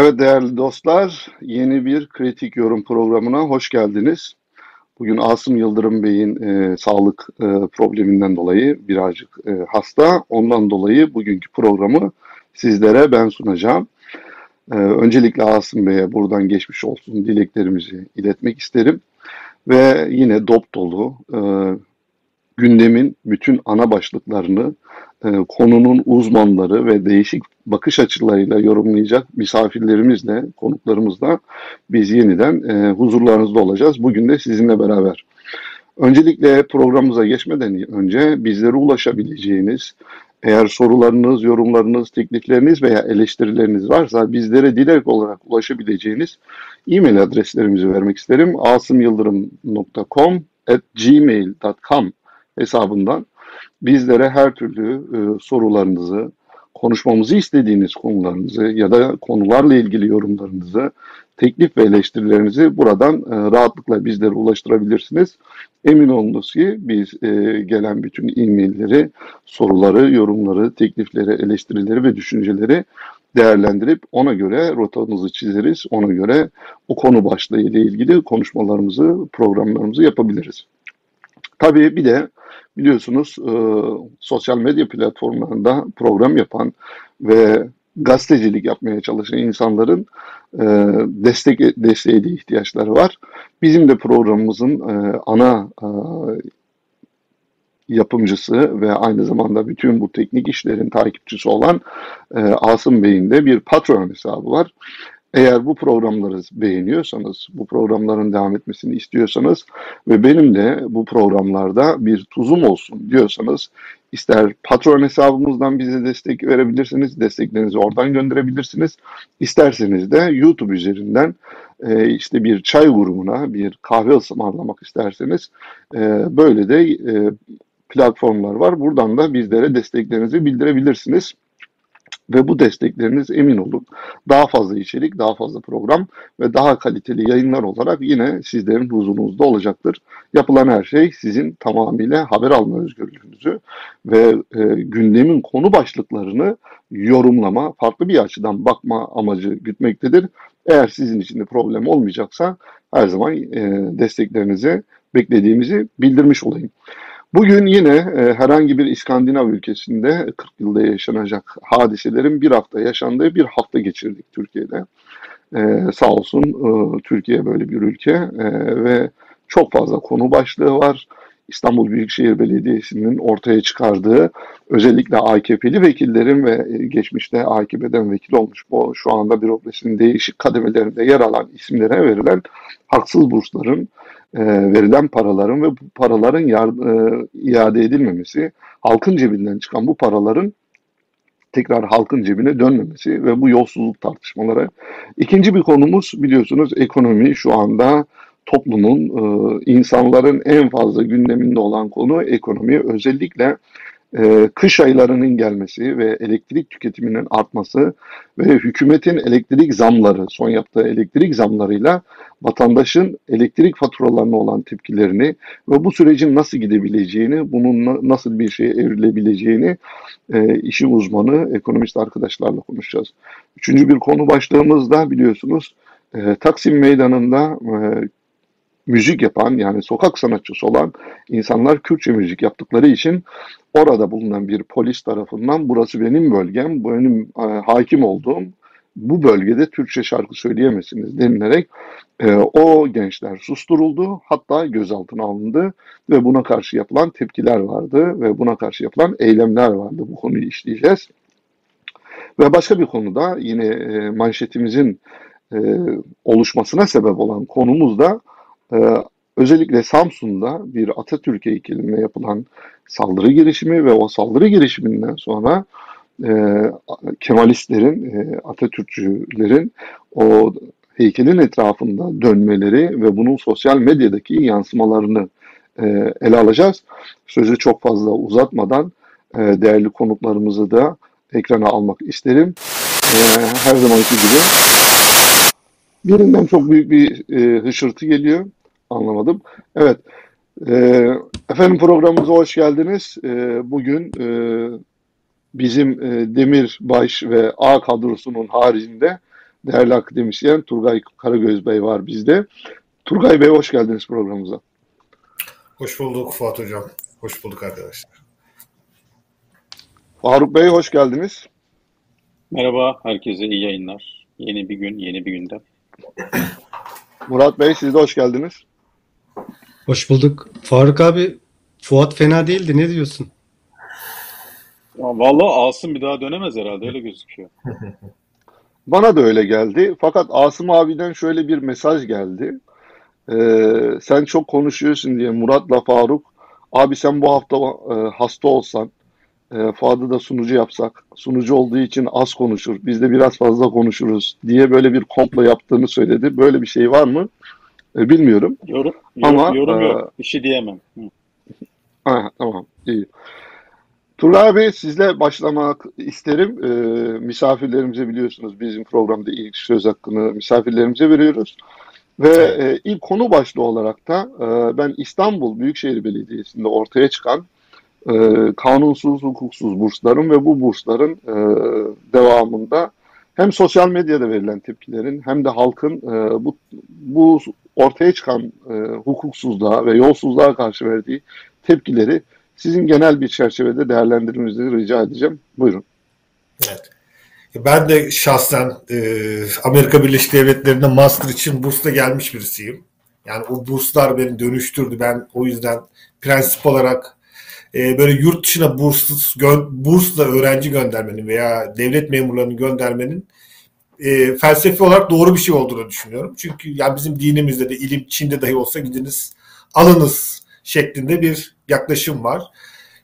Evet değerli dostlar, yeni bir kritik yorum programına hoş geldiniz. Bugün Asım Yıldırım Bey'in e, sağlık e, probleminden dolayı birazcık e, hasta. Ondan dolayı bugünkü programı sizlere ben sunacağım. E, öncelikle Asım Bey'e buradan geçmiş olsun dileklerimizi iletmek isterim. Ve yine dop dolu e, gündemin bütün ana başlıklarını konunun uzmanları ve değişik bakış açılarıyla yorumlayacak misafirlerimizle, konuklarımızla biz yeniden e, huzurlarınızda olacağız. Bugün de sizinle beraber. Öncelikle programımıza geçmeden önce bizlere ulaşabileceğiniz, eğer sorularınız, yorumlarınız, teklifleriniz veya eleştirileriniz varsa bizlere direkt olarak ulaşabileceğiniz e-mail adreslerimizi vermek isterim. asımyıldırım.com at gmail.com hesabından bizlere her türlü e, sorularınızı, konuşmamızı istediğiniz konularınızı ya da konularla ilgili yorumlarınızı, teklif ve eleştirilerinizi buradan e, rahatlıkla bizlere ulaştırabilirsiniz. Emin olunuz ki biz e, gelen bütün e-mailleri, soruları, yorumları, teklifleri, eleştirileri ve düşünceleri değerlendirip ona göre rotamızı çizeriz. Ona göre o konu başlığı ile ilgili konuşmalarımızı, programlarımızı yapabiliriz. Tabii bir de biliyorsunuz e, sosyal medya platformlarında program yapan ve gazetecilik yapmaya çalışan insanların e, destek desteğe de ihtiyaçları var. Bizim de programımızın e, ana e, yapımcısı ve aynı zamanda bütün bu teknik işlerin takipçisi olan e, Asım Bey'in de bir patron hesabı var. Eğer bu programları beğeniyorsanız, bu programların devam etmesini istiyorsanız ve benim de bu programlarda bir tuzum olsun diyorsanız ister patron hesabımızdan bize destek verebilirsiniz, desteklerinizi oradan gönderebilirsiniz. İsterseniz de YouTube üzerinden e, işte bir çay grubuna, bir kahve ısmarlamak isterseniz e, böyle de e, platformlar var. Buradan da bizlere desteklerinizi bildirebilirsiniz. Ve bu destekleriniz emin olun daha fazla içerik, daha fazla program ve daha kaliteli yayınlar olarak yine sizlerin huzurunuzda olacaktır. Yapılan her şey sizin tamamıyla haber alma özgürlüğünüzü ve e, gündemin konu başlıklarını yorumlama, farklı bir açıdan bakma amacı gütmektedir. Eğer sizin için de problem olmayacaksa her zaman e, desteklerinizi beklediğimizi bildirmiş olayım. Bugün yine e, herhangi bir İskandinav ülkesinde 40 yılda yaşanacak hadiselerin bir hafta yaşandığı bir hafta geçirdik Türkiye'de. E, sağ olsun e, Türkiye böyle bir ülke e, ve çok fazla konu başlığı var. İstanbul Büyükşehir Belediyesi'nin ortaya çıkardığı özellikle AKP'li vekillerin ve e, geçmişte AKP'den vekil olmuş bu şu anda bürokrasinin değişik kademelerinde yer alan isimlere verilen haksız bursların e, verilen paraların ve bu paraların yar, e, iade edilmemesi, halkın cebinden çıkan bu paraların tekrar halkın cebine dönmemesi ve bu yolsuzluk tartışmaları. İkinci bir konumuz biliyorsunuz ekonomi şu anda toplumun, e, insanların en fazla gündeminde olan konu ekonomi. Özellikle e, kış aylarının gelmesi ve elektrik tüketiminin artması ve hükümetin elektrik zamları, son yaptığı elektrik zamlarıyla vatandaşın elektrik faturalarına olan tepkilerini ve bu sürecin nasıl gidebileceğini, bunun nasıl bir şeye evrilebileceğini e, işin uzmanı, ekonomist arkadaşlarla konuşacağız. Üçüncü bir konu başlığımız da biliyorsunuz e, Taksim Meydanı'nda e, müzik yapan yani sokak sanatçısı olan insanlar Kürtçe müzik yaptıkları için orada bulunan bir polis tarafından burası benim bölgem, benim e, hakim olduğum bu bölgede Türkçe şarkı söyleyemezsiniz denilerek e, o gençler susturuldu hatta gözaltına alındı ve buna karşı yapılan tepkiler vardı ve buna karşı yapılan eylemler vardı. Bu konuyu işleyeceğiz. Ve başka bir konuda yine e, manşetimizin e, oluşmasına sebep olan konumuz da özellikle Samsun'da bir Atatürk heykeline yapılan saldırı girişimi ve o saldırı girişiminden sonra e, Kemalistlerin, e, Atatürkçülerin o heykelin etrafında dönmeleri ve bunun sosyal medyadaki yansımalarını e, ele alacağız. Sözü çok fazla uzatmadan e, değerli konuklarımızı da ekrana almak isterim. E, her zamanki gibi birinden çok büyük bir e, hışırtı geliyor. Anlamadım. Evet. E, efendim programımıza hoş geldiniz. E, bugün e, bizim e, Demir Baş ve A kadrosunun haricinde değerli akademisyen Turgay Karagöz Bey var bizde. Turgay Bey hoş geldiniz programımıza. Hoş bulduk Fuat Hocam. Hoş bulduk arkadaşlar. Faruk Bey hoş geldiniz. Merhaba, herkese iyi yayınlar. Yeni bir gün, yeni bir günde. Murat Bey siz de hoş geldiniz. Hoş bulduk. Faruk abi, Fuat fena değildi. Ne diyorsun? Ya vallahi Asım bir daha dönemez herhalde öyle gözüküyor. Bana da öyle geldi. Fakat Asım abiden şöyle bir mesaj geldi. Ee, sen çok konuşuyorsun diye Murat'la Faruk. Abi sen bu hafta e, hasta olsan, e, Fuat'ı da sunucu yapsak, sunucu olduğu için az konuşur, biz de biraz fazla konuşuruz diye böyle bir komplo yaptığını söyledi. Böyle bir şey var mı? E, bilmiyorum. Yorum, Ama, yorum, yorum e, yok. Bir şey diyemem. Hı. Ha, tamam, iyi. Turgay Bey sizle başlamak isterim. Ee, misafirlerimize biliyorsunuz bizim programda ilk söz hakkını misafirlerimize veriyoruz. Ve e, ilk konu başlığı olarak da e, ben İstanbul Büyükşehir Belediyesi'nde ortaya çıkan e, kanunsuz, hukuksuz bursların ve bu bursların e, devamında hem sosyal medyada verilen tepkilerin hem de halkın e, bu, bu ortaya çıkan e, hukuksuzluğa ve yolsuzluğa karşı verdiği tepkileri sizin genel bir çerçevede değerlendirmenizi rica edeceğim. Buyurun. Evet. Ben de şahsen e, Amerika Birleşik Devletleri'nde master için bursla gelmiş birisiyim. Yani o burslar beni dönüştürdü. Ben o yüzden prensip olarak e, böyle yurt dışına burssuz, gö- bursla öğrenci göndermenin veya devlet memurlarını göndermenin e, felsefi olarak doğru bir şey olduğunu düşünüyorum. Çünkü yani bizim dinimizde de ilim Çin'de dahi olsa gidiniz alınız şeklinde bir yaklaşım var.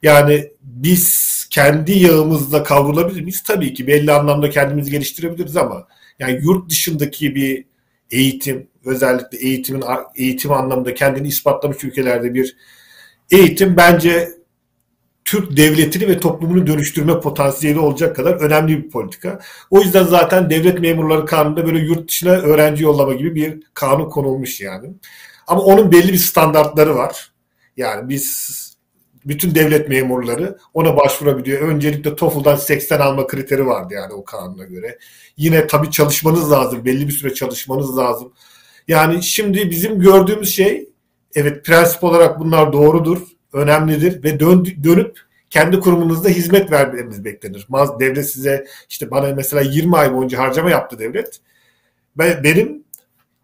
Yani biz kendi yağımızla kavrulabilir miyiz? Tabii ki belli anlamda kendimizi geliştirebiliriz ama yani yurt dışındaki bir eğitim, özellikle eğitimin eğitim anlamında kendini ispatlamış ülkelerde bir eğitim bence Türk devletini ve toplumunu dönüştürme potansiyeli olacak kadar önemli bir politika. O yüzden zaten devlet memurları kanununda böyle yurt dışına öğrenci yollama gibi bir kanun konulmuş yani. Ama onun belli bir standartları var. Yani biz bütün devlet memurları ona başvurabiliyor. Öncelikle TOEFL'dan 80 alma kriteri vardı yani o kanuna göre. Yine tabii çalışmanız lazım. Belli bir süre çalışmanız lazım. Yani şimdi bizim gördüğümüz şey evet prensip olarak bunlar doğrudur, önemlidir ve dön, dönüp kendi kurumunuzda hizmet vermeniz beklenir. Devlet size işte bana mesela 20 ay boyunca harcama yaptı devlet. Ben, benim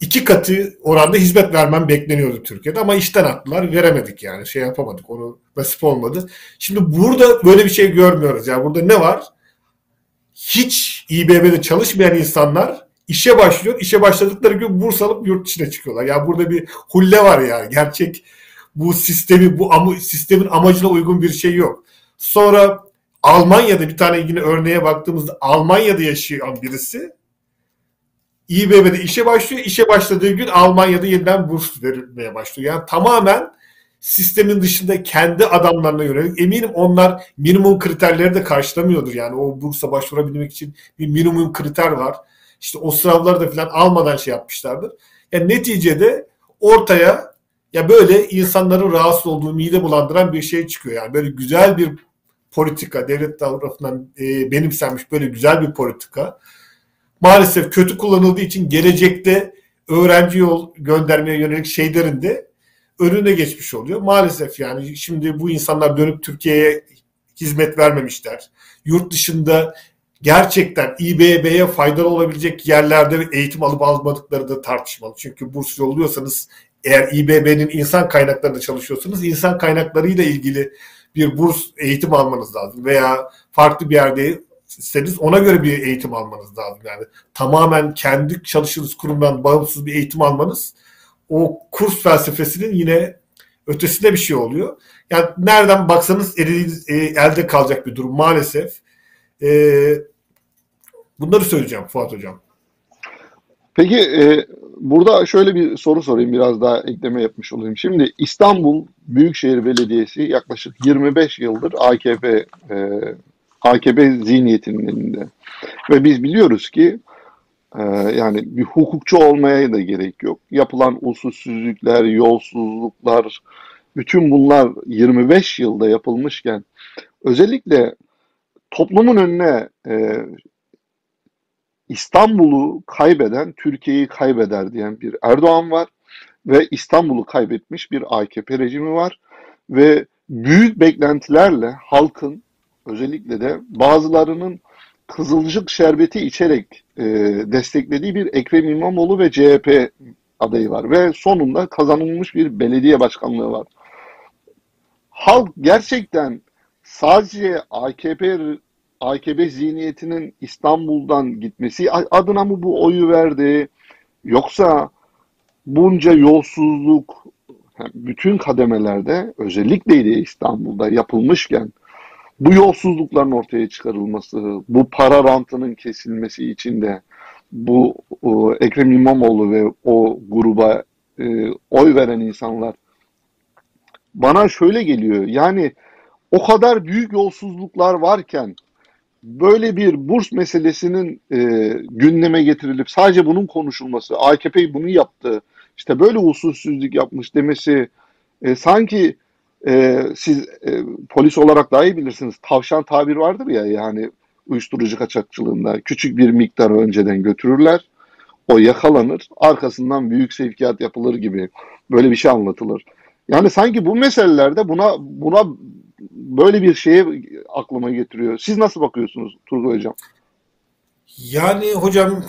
iki katı oranda hizmet vermem bekleniyordu Türkiye'de ama işten attılar veremedik yani şey yapamadık onu nasip olmadı. Şimdi burada böyle bir şey görmüyoruz yani burada ne var? Hiç İBB'de çalışmayan insanlar işe başlıyor. İşe başladıkları gün burs alıp yurt dışına çıkıyorlar. Yani burada bir hulle var yani. Gerçek bu sistemi bu am sistemin amacına uygun bir şey yok. Sonra Almanya'da bir tane yine örneğe baktığımızda Almanya'da yaşayan birisi İBB'de işe başlıyor. İşe başladığı gün Almanya'da yeniden burs verilmeye başlıyor. Yani tamamen sistemin dışında kendi adamlarına yönelik. Eminim onlar minimum kriterleri de karşılamıyordur. Yani o bursa başvurabilmek için bir minimum kriter var. İşte o sınavları da falan almadan şey yapmışlardır. Yani neticede ortaya ya böyle insanların rahatsız olduğu, mide bulandıran bir şey çıkıyor. Yani böyle güzel bir politika, devlet tarafından e, benimsenmiş böyle güzel bir politika maalesef kötü kullanıldığı için gelecekte öğrenci yol göndermeye yönelik şeylerin de önüne geçmiş oluyor. Maalesef yani şimdi bu insanlar dönüp Türkiye'ye hizmet vermemişler. Yurt dışında gerçekten İBB'ye faydalı olabilecek yerlerde eğitim alıp almadıkları da tartışmalı. Çünkü burs yolluyorsanız eğer İBB'nin insan kaynaklarında çalışıyorsanız insan kaynaklarıyla ilgili bir burs eğitim almanız lazım veya farklı bir yerde iseniz ona göre bir eğitim almanız lazım. Yani tamamen kendi çalıştığınız kurumdan bağımsız bir eğitim almanız o kurs felsefesinin yine ötesinde bir şey oluyor. Yani nereden baksanız e, elde kalacak bir durum maalesef. E, bunları söyleyeceğim Fuat Hocam. Peki e, burada şöyle bir soru sorayım biraz daha ekleme yapmış olayım. Şimdi İstanbul Büyükşehir Belediyesi yaklaşık 25 yıldır AKP e, AKP zihniyetinin elinde. Ve biz biliyoruz ki e, yani bir hukukçu olmaya da gerek yok. Yapılan usulsüzlükler, yolsuzluklar, bütün bunlar 25 yılda yapılmışken özellikle toplumun önüne e, İstanbul'u kaybeden Türkiye'yi kaybeder diyen bir Erdoğan var ve İstanbul'u kaybetmiş bir AKP rejimi var ve büyük beklentilerle halkın özellikle de bazılarının kızılcık şerbeti içerek e, desteklediği bir Ekrem İmamoğlu ve CHP adayı var ve sonunda kazanılmış bir belediye başkanlığı var. Halk gerçekten sadece AKP AKP zihniyetinin İstanbul'dan gitmesi adına mı bu oyu verdi? Yoksa bunca yolsuzluk bütün kademelerde özellikle İstanbul'da yapılmışken bu yolsuzlukların ortaya çıkarılması, bu para rantının kesilmesi için de bu Ekrem İmamoğlu ve o gruba e, oy veren insanlar bana şöyle geliyor. Yani o kadar büyük yolsuzluklar varken böyle bir burs meselesinin e, gündeme getirilip sadece bunun konuşulması, AKP bunu yaptı, işte böyle usulsüzlük yapmış demesi e, sanki e, siz e, polis olarak daha iyi bilirsiniz. Tavşan tabir vardır ya yani uyuşturucu kaçakçılığında küçük bir miktarı önceden götürürler. O yakalanır. Arkasından büyük sevkiyat yapılır gibi böyle bir şey anlatılır. Yani sanki bu meselelerde buna buna böyle bir şeye aklıma getiriyor. Siz nasıl bakıyorsunuz Turgay Hocam? Yani hocam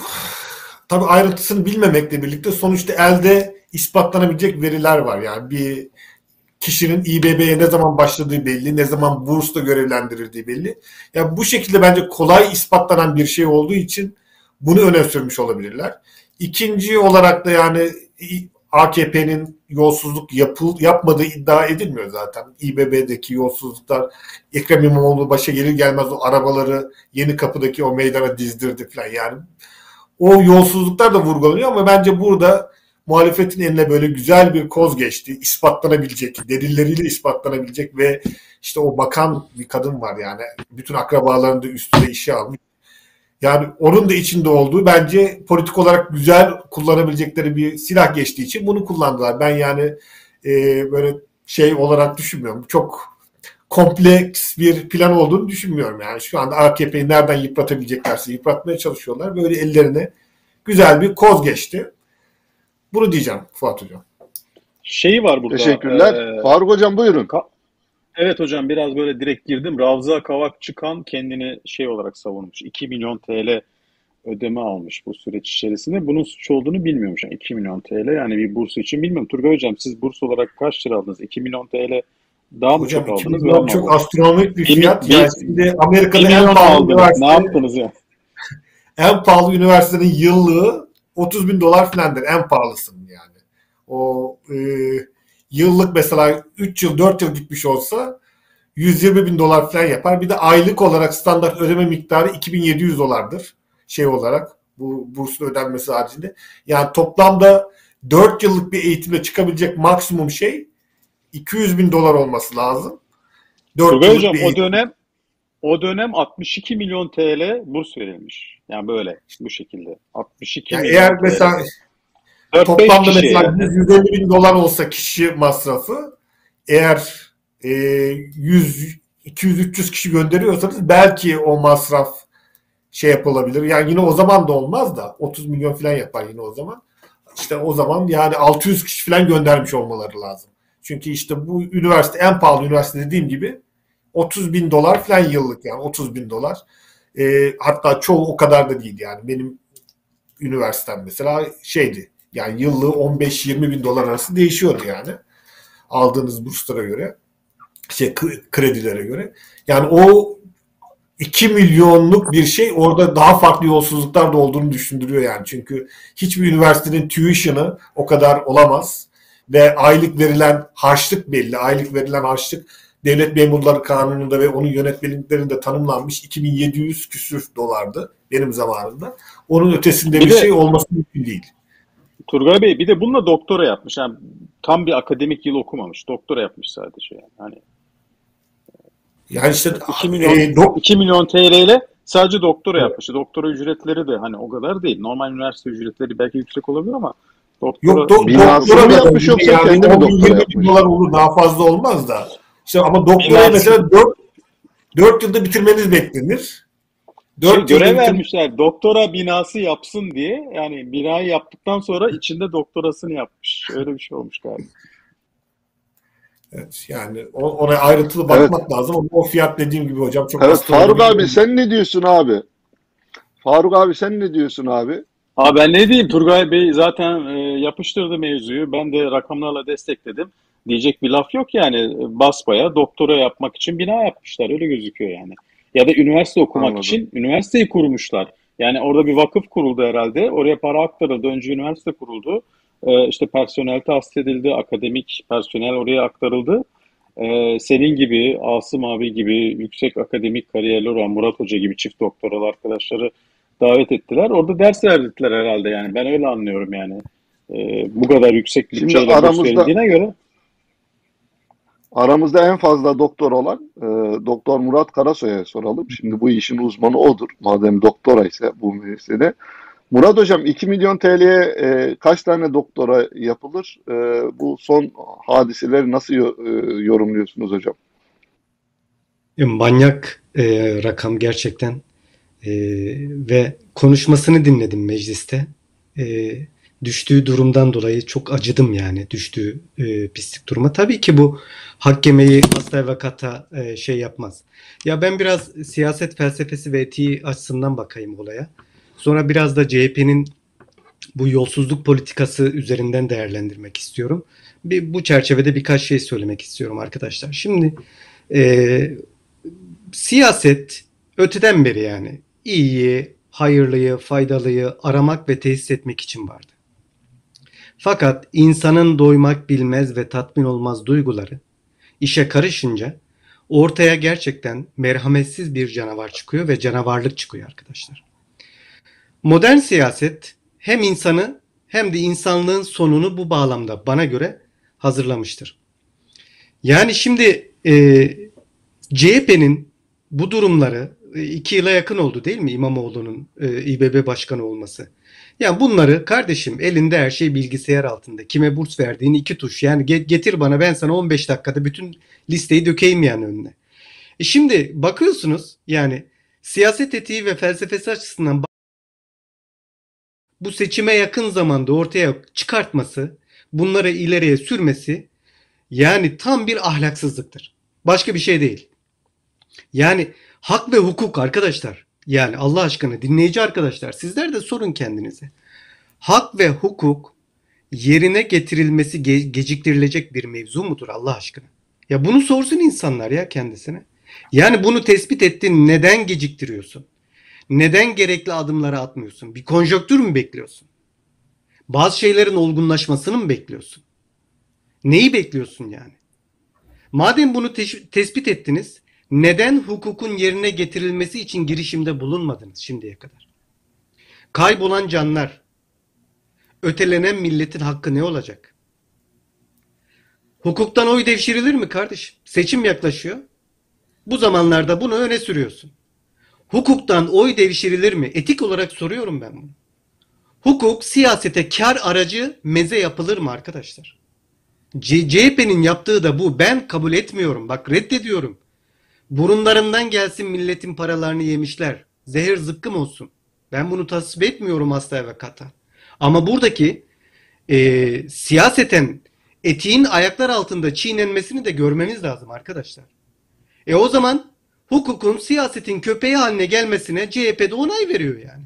tabi ayrıntısını bilmemekle birlikte sonuçta elde ispatlanabilecek veriler var. Yani bir kişinin İBB'ye ne zaman başladığı belli, ne zaman bursla görevlendirildiği belli. Yani bu şekilde bence kolay ispatlanan bir şey olduğu için bunu öne sürmüş olabilirler. İkinci olarak da yani AKP'nin yolsuzluk yapıl, yapmadığı iddia edilmiyor zaten. İBB'deki yolsuzluklar Ekrem İmamoğlu başa gelir gelmez o arabaları yeni kapıdaki o meydana dizdirdi falan yani. O yolsuzluklar da vurgulanıyor ama bence burada muhalefetin eline böyle güzel bir koz geçti. ispatlanabilecek, delilleriyle ispatlanabilecek ve işte o bakan bir kadın var yani. Bütün akrabalarını da üstüne işe almış. Yani onun da içinde olduğu bence politik olarak güzel kullanabilecekleri bir silah geçtiği için bunu kullandılar. Ben yani e, böyle şey olarak düşünmüyorum. Çok kompleks bir plan olduğunu düşünmüyorum. Yani şu anda AKP'yi nereden yıpratabileceklerse yıpratmaya çalışıyorlar. Böyle ellerine güzel bir koz geçti. Bunu diyeceğim Fuat Hocam. Şey var burada. Teşekkürler. Ee, Faruk Hocam buyurun. Ka- evet hocam biraz böyle direkt girdim. Ravza Kavak çıkan kendini şey olarak savunmuş. 2 milyon TL ödeme almış bu süreç içerisinde. Bunun suç olduğunu bilmiyormuş. Yani 2 milyon TL yani bir burs için bilmiyorum. Turgay Hocam siz burs olarak kaç lira aldınız? 2 milyon TL daha mı Hocam, çok aldınız? Hocam çok astronomik bir fiyat. Bir, yani şimdi Amerika'da en pahalı üniversite. Ne yaptınız ya? en pahalı üniversitenin yıllığı 30 bin dolar filandır en pahalısının yani. O e, yıllık mesela 3 yıl 4 yıl gitmiş olsa 120 bin dolar falan yapar. Bir de aylık olarak standart ödeme miktarı 2700 dolardır şey olarak bu bursun ödenmesi haricinde. Yani toplamda 4 yıllık bir eğitimle çıkabilecek maksimum şey 200 bin dolar olması lazım. 4 Turgay Hocam o dönem o dönem 62 milyon TL burs verilmiş. Yani böyle bu şekilde. 62 yani milyon eğer TL. mesela toplamda mesela yani. 150 bin dolar olsa kişi masrafı eğer e, 100 200-300 kişi gönderiyorsanız belki o masraf şey yapılabilir. Yani yine o zaman da olmaz da 30 milyon falan yapar yine o zaman. İşte o zaman yani 600 kişi falan göndermiş olmaları lazım. Çünkü işte bu üniversite en pahalı üniversite dediğim gibi 30 bin dolar falan yıllık yani 30 bin dolar. E, hatta çoğu o kadar da değil yani. Benim üniversitem mesela şeydi yani yıllığı 15-20 bin dolar arası değişiyordu yani. Aldığınız burslara göre şey kredilere göre. Yani o 2 milyonluk bir şey orada daha farklı yolsuzluklar da olduğunu düşündürüyor yani. Çünkü hiçbir üniversitenin tuition'ı o kadar olamaz. Ve aylık verilen harçlık belli. Aylık verilen harçlık Devlet Memurları Kanunu'nda ve onun yönetmeliklerinde tanımlanmış 2700 küsür dolardı benim zamanımda. Onun ötesinde bir, bir de, şey olması mümkün değil. Turgay Bey bir de bununla doktora yapmış. Yani tam bir akademik yıl okumamış. Doktora yapmış sadece yani. Hani yani işte 2 milyon, e, do- 2 milyon TL ile sadece doktora evet. yapmış. Doktora ücretleri de hani o kadar değil. Normal üniversite ücretleri belki yüksek olabilir ama doktora, Yok, do- doktora mı yapmış yoksa yani kendi mi doktora yapmış? dolar olur daha fazla olmaz da. İşte ama doktora mesela 4, 4 yılda bitirmeniz beklenir. Şey, görev vermişler doktora binası yapsın diye. Yani binayı yaptıktan sonra içinde doktorasını yapmış. Öyle bir şey olmuş galiba. Evet yani oraya ayrıntılı bakmak evet. lazım ama o fiyat dediğim gibi hocam çok Evet Faruk abi sen ne diyorsun abi? Faruk abi sen ne diyorsun abi? Abi ben ne diyeyim Turgay Bey zaten e, yapıştırdı mevzuyu. Ben de rakamlarla destekledim. Diyecek bir laf yok yani basbaya doktora yapmak için bina yapmışlar öyle gözüküyor yani. Ya da üniversite okumak Anladım. için üniversiteyi kurmuşlar. Yani orada bir vakıf kuruldu herhalde. Oraya para aktarıldı. Önce üniversite kuruldu. Ee, işte personel tahsis edildi. Akademik personel oraya aktarıldı. Ee, senin gibi, Asım abi gibi yüksek akademik kariyerli olan Murat Hoca gibi çift doktoralı arkadaşları davet ettiler. Orada ders verdiler herhalde yani. Ben öyle anlıyorum yani. Ee, bu kadar yüksek bütçeyle aramızda, göre. Aramızda en fazla doktor olan e, Doktor Murat Karasoy'a soralım. Şimdi bu işin uzmanı odur. Madem doktora ise bu mesele. Murat Hocam 2 milyon TL'ye e, kaç tane doktora yapılır? E, bu son hadiseleri nasıl e, yorumluyorsunuz hocam? E, manyak e, rakam gerçekten e, ve konuşmasını dinledim mecliste. E, düştüğü durumdan dolayı çok acıdım yani düştüğü e, pislik duruma. Tabii ki bu hak yemeği hasta ve e, şey yapmaz. Ya ben biraz siyaset felsefesi ve etiği açısından bakayım olaya. Sonra biraz da CHP'nin bu yolsuzluk politikası üzerinden değerlendirmek istiyorum. Bir, bu çerçevede birkaç şey söylemek istiyorum arkadaşlar. Şimdi e, siyaset öteden beri yani iyiyi, hayırlıyı, faydalıyı aramak ve tesis etmek için vardı. Fakat insanın doymak bilmez ve tatmin olmaz duyguları işe karışınca ortaya gerçekten merhametsiz bir canavar çıkıyor ve canavarlık çıkıyor arkadaşlar. Modern siyaset hem insanı hem de insanlığın sonunu bu bağlamda bana göre hazırlamıştır. Yani şimdi e, CHP'nin bu durumları e, iki yıla yakın oldu değil mi İmamoğlu'nun e, İBB başkanı olması? Yani bunları kardeşim elinde her şey bilgisayar altında. Kime burs verdiğin iki tuş. Yani getir bana ben sana 15 dakikada bütün listeyi dökeyim yani önüne. E şimdi bakıyorsunuz yani siyaset etiği ve felsefesi açısından bu seçime yakın zamanda ortaya çıkartması, bunları ileriye sürmesi yani tam bir ahlaksızlıktır. Başka bir şey değil. Yani hak ve hukuk arkadaşlar. Yani Allah aşkına dinleyici arkadaşlar sizler de sorun kendinize. Hak ve hukuk yerine getirilmesi ge- geciktirilecek bir mevzu mudur Allah aşkına? Ya bunu sorsun insanlar ya kendisine. Yani bunu tespit ettin neden geciktiriyorsun? Neden gerekli adımları atmıyorsun? Bir konjöktür mü bekliyorsun? Bazı şeylerin olgunlaşmasını mı bekliyorsun? Neyi bekliyorsun yani? Madem bunu te- tespit ettiniz, neden hukukun yerine getirilmesi için girişimde bulunmadınız şimdiye kadar? Kaybolan canlar, ötelenen milletin hakkı ne olacak? Hukuktan oy devşirilir mi kardeşim? Seçim yaklaşıyor. Bu zamanlarda bunu öne sürüyorsun. Hukuktan oy devşirilir mi? Etik olarak soruyorum ben bunu. Hukuk siyasete kar aracı meze yapılır mı arkadaşlar? CHP'nin yaptığı da bu. Ben kabul etmiyorum. Bak reddediyorum. Burunlarından gelsin milletin paralarını yemişler. Zehir zıkkım olsun. Ben bunu tasvip etmiyorum asla ve kata. Ama buradaki e, siyaseten etiğin ayaklar altında çiğnenmesini de görmemiz lazım arkadaşlar. E o zaman hukukun siyasetin köpeği haline gelmesine CHP'de onay veriyor yani.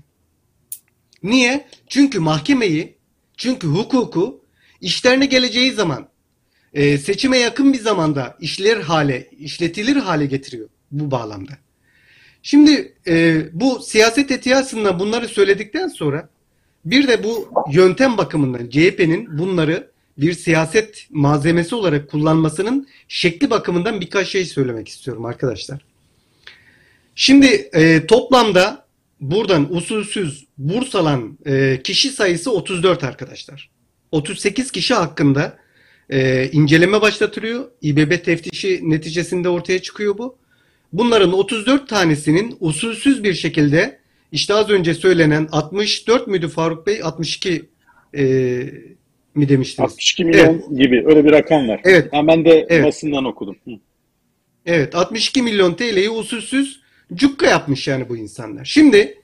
Niye? Çünkü mahkemeyi, çünkü hukuku işlerine geleceği zaman e, seçime yakın bir zamanda işler hale, işletilir hale getiriyor bu bağlamda. Şimdi e, bu siyaset etiği aslında bunları söyledikten sonra bir de bu yöntem bakımından CHP'nin bunları bir siyaset malzemesi olarak kullanmasının şekli bakımından birkaç şey söylemek istiyorum arkadaşlar. Şimdi e, toplamda buradan usulsüz burs alan e, kişi sayısı 34 arkadaşlar. 38 kişi hakkında e, inceleme başlatılıyor. İBB teftişi neticesinde ortaya çıkıyor bu. Bunların 34 tanesinin usulsüz bir şekilde işte az önce söylenen 64 müydü Faruk Bey? 62 e, mi demiştiniz? 62 milyon evet. gibi öyle bir rakam var. Evet. Ha, ben de evet. basından okudum. Hı. Evet 62 milyon TL'yi usulsüz Cukka yapmış yani bu insanlar. Şimdi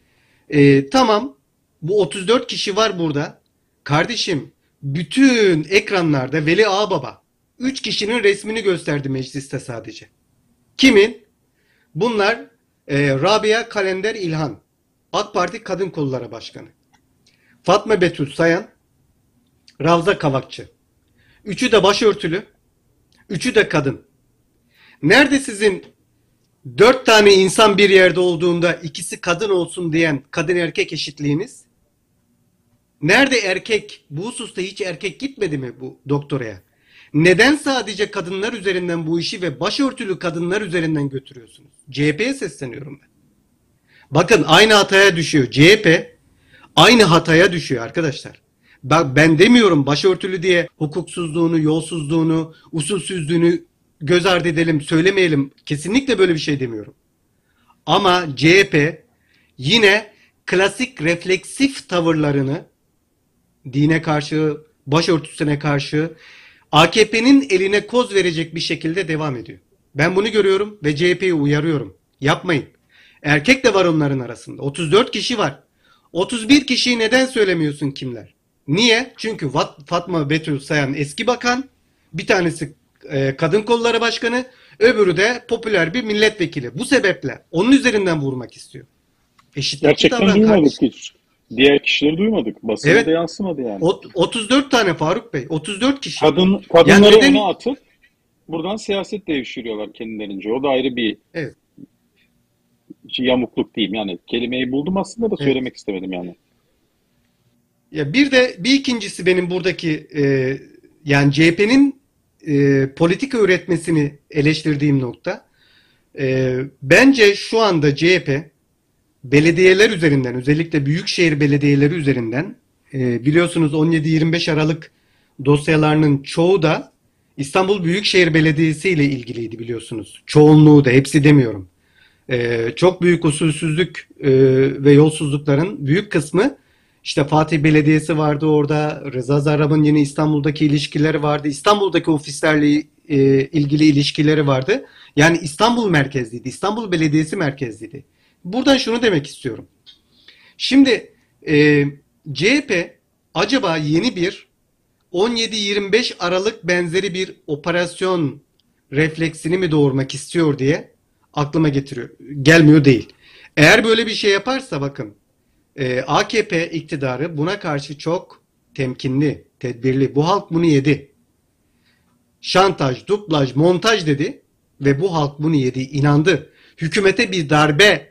e, tamam bu 34 kişi var burada. Kardeşim bütün ekranlarda Veli Ağbaba 3 kişinin resmini gösterdi mecliste sadece. Kimin? Bunlar e, Rabia Kalender İlhan. AK Parti Kadın Kolları Başkanı. Fatma Betül Sayan. Ravza Kavakçı. Üçü de başörtülü. Üçü de kadın. Nerede sizin dört tane insan bir yerde olduğunda ikisi kadın olsun diyen kadın erkek eşitliğiniz? Nerede erkek? Bu hususta hiç erkek gitmedi mi bu doktoraya? Neden sadece kadınlar üzerinden bu işi ve başörtülü kadınlar üzerinden götürüyorsunuz? CHP'ye sesleniyorum ben. Bakın aynı hataya düşüyor. CHP aynı hataya düşüyor arkadaşlar. Ben, ben demiyorum başörtülü diye hukuksuzluğunu, yolsuzluğunu, usulsüzlüğünü göz ardı edelim, söylemeyelim. Kesinlikle böyle bir şey demiyorum. Ama CHP yine klasik refleksif tavırlarını dine karşı, başörtüsüne karşı AKP'nin eline koz verecek bir şekilde devam ediyor. Ben bunu görüyorum ve CHP'yi uyarıyorum. Yapmayın. Erkek de var onların arasında. 34 kişi var. 31 kişiyi neden söylemiyorsun kimler? Niye? Çünkü Fatma Betül Sayan eski bakan, bir tanesi e, kadın kolları başkanı, öbürü de popüler bir milletvekili. Bu sebeple onun üzerinden vurmak istiyor. Eşitlik Gerçekten duymadık hiç. Diğer kişileri duymadık. Basına evet. da yansımadı yani. O, 34 tane Faruk Bey. 34 kişi. Kadın, kadınları yani neden... ona atıp buradan siyaset devşiriyorlar kendilerince. O da ayrı bir evet. yamukluk diyeyim. Yani kelimeyi buldum aslında da söylemek evet. istemedim yani. Ya bir de bir ikincisi benim buradaki e, yani CHP'nin e, politika üretmesini eleştirdiğim nokta. E, bence şu anda CHP belediyeler üzerinden özellikle büyükşehir belediyeleri üzerinden e, biliyorsunuz 17-25 Aralık dosyalarının çoğu da İstanbul Büyükşehir Belediyesi ile ilgiliydi biliyorsunuz. Çoğunluğu da hepsi demiyorum. E, çok büyük usulsüzlük e, ve yolsuzlukların büyük kısmı işte Fatih Belediyesi vardı orada. Rıza Zarrab'ın yine İstanbul'daki ilişkileri vardı. İstanbul'daki ofislerle ilgili ilişkileri vardı. Yani İstanbul merkezliydi. İstanbul Belediyesi merkezliydi. Buradan şunu demek istiyorum. Şimdi e, CHP acaba yeni bir 17-25 Aralık benzeri bir operasyon refleksini mi doğurmak istiyor diye aklıma getiriyor. Gelmiyor değil. Eğer böyle bir şey yaparsa bakın e, AKP iktidarı buna karşı çok temkinli, tedbirli. Bu halk bunu yedi. Şantaj, duplaj, montaj dedi ve bu halk bunu yedi, inandı. Hükümete bir darbe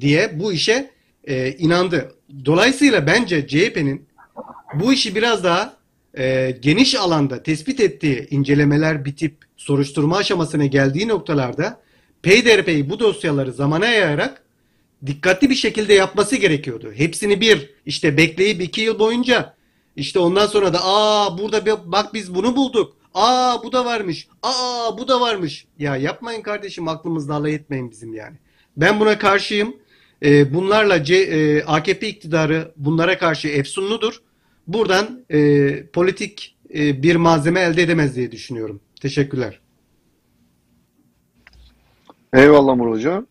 diye bu işe e, inandı. Dolayısıyla bence CHP'nin bu işi biraz daha e, geniş alanda tespit ettiği incelemeler bitip soruşturma aşamasına geldiği noktalarda peyderpey bu dosyaları zamana yayarak dikkatli bir şekilde yapması gerekiyordu. Hepsini bir işte bekleyip iki yıl boyunca işte ondan sonra da aa burada bir, bak biz bunu bulduk. Aa bu da varmış. Aa bu da varmış. Ya yapmayın kardeşim aklımızda alay etmeyin bizim yani. Ben buna karşıyım. E, bunlarla C, e, AKP iktidarı bunlara karşı efsunludur. Buradan e, politik e, bir malzeme elde edemez diye düşünüyorum. Teşekkürler. Eyvallah Murat Hocam.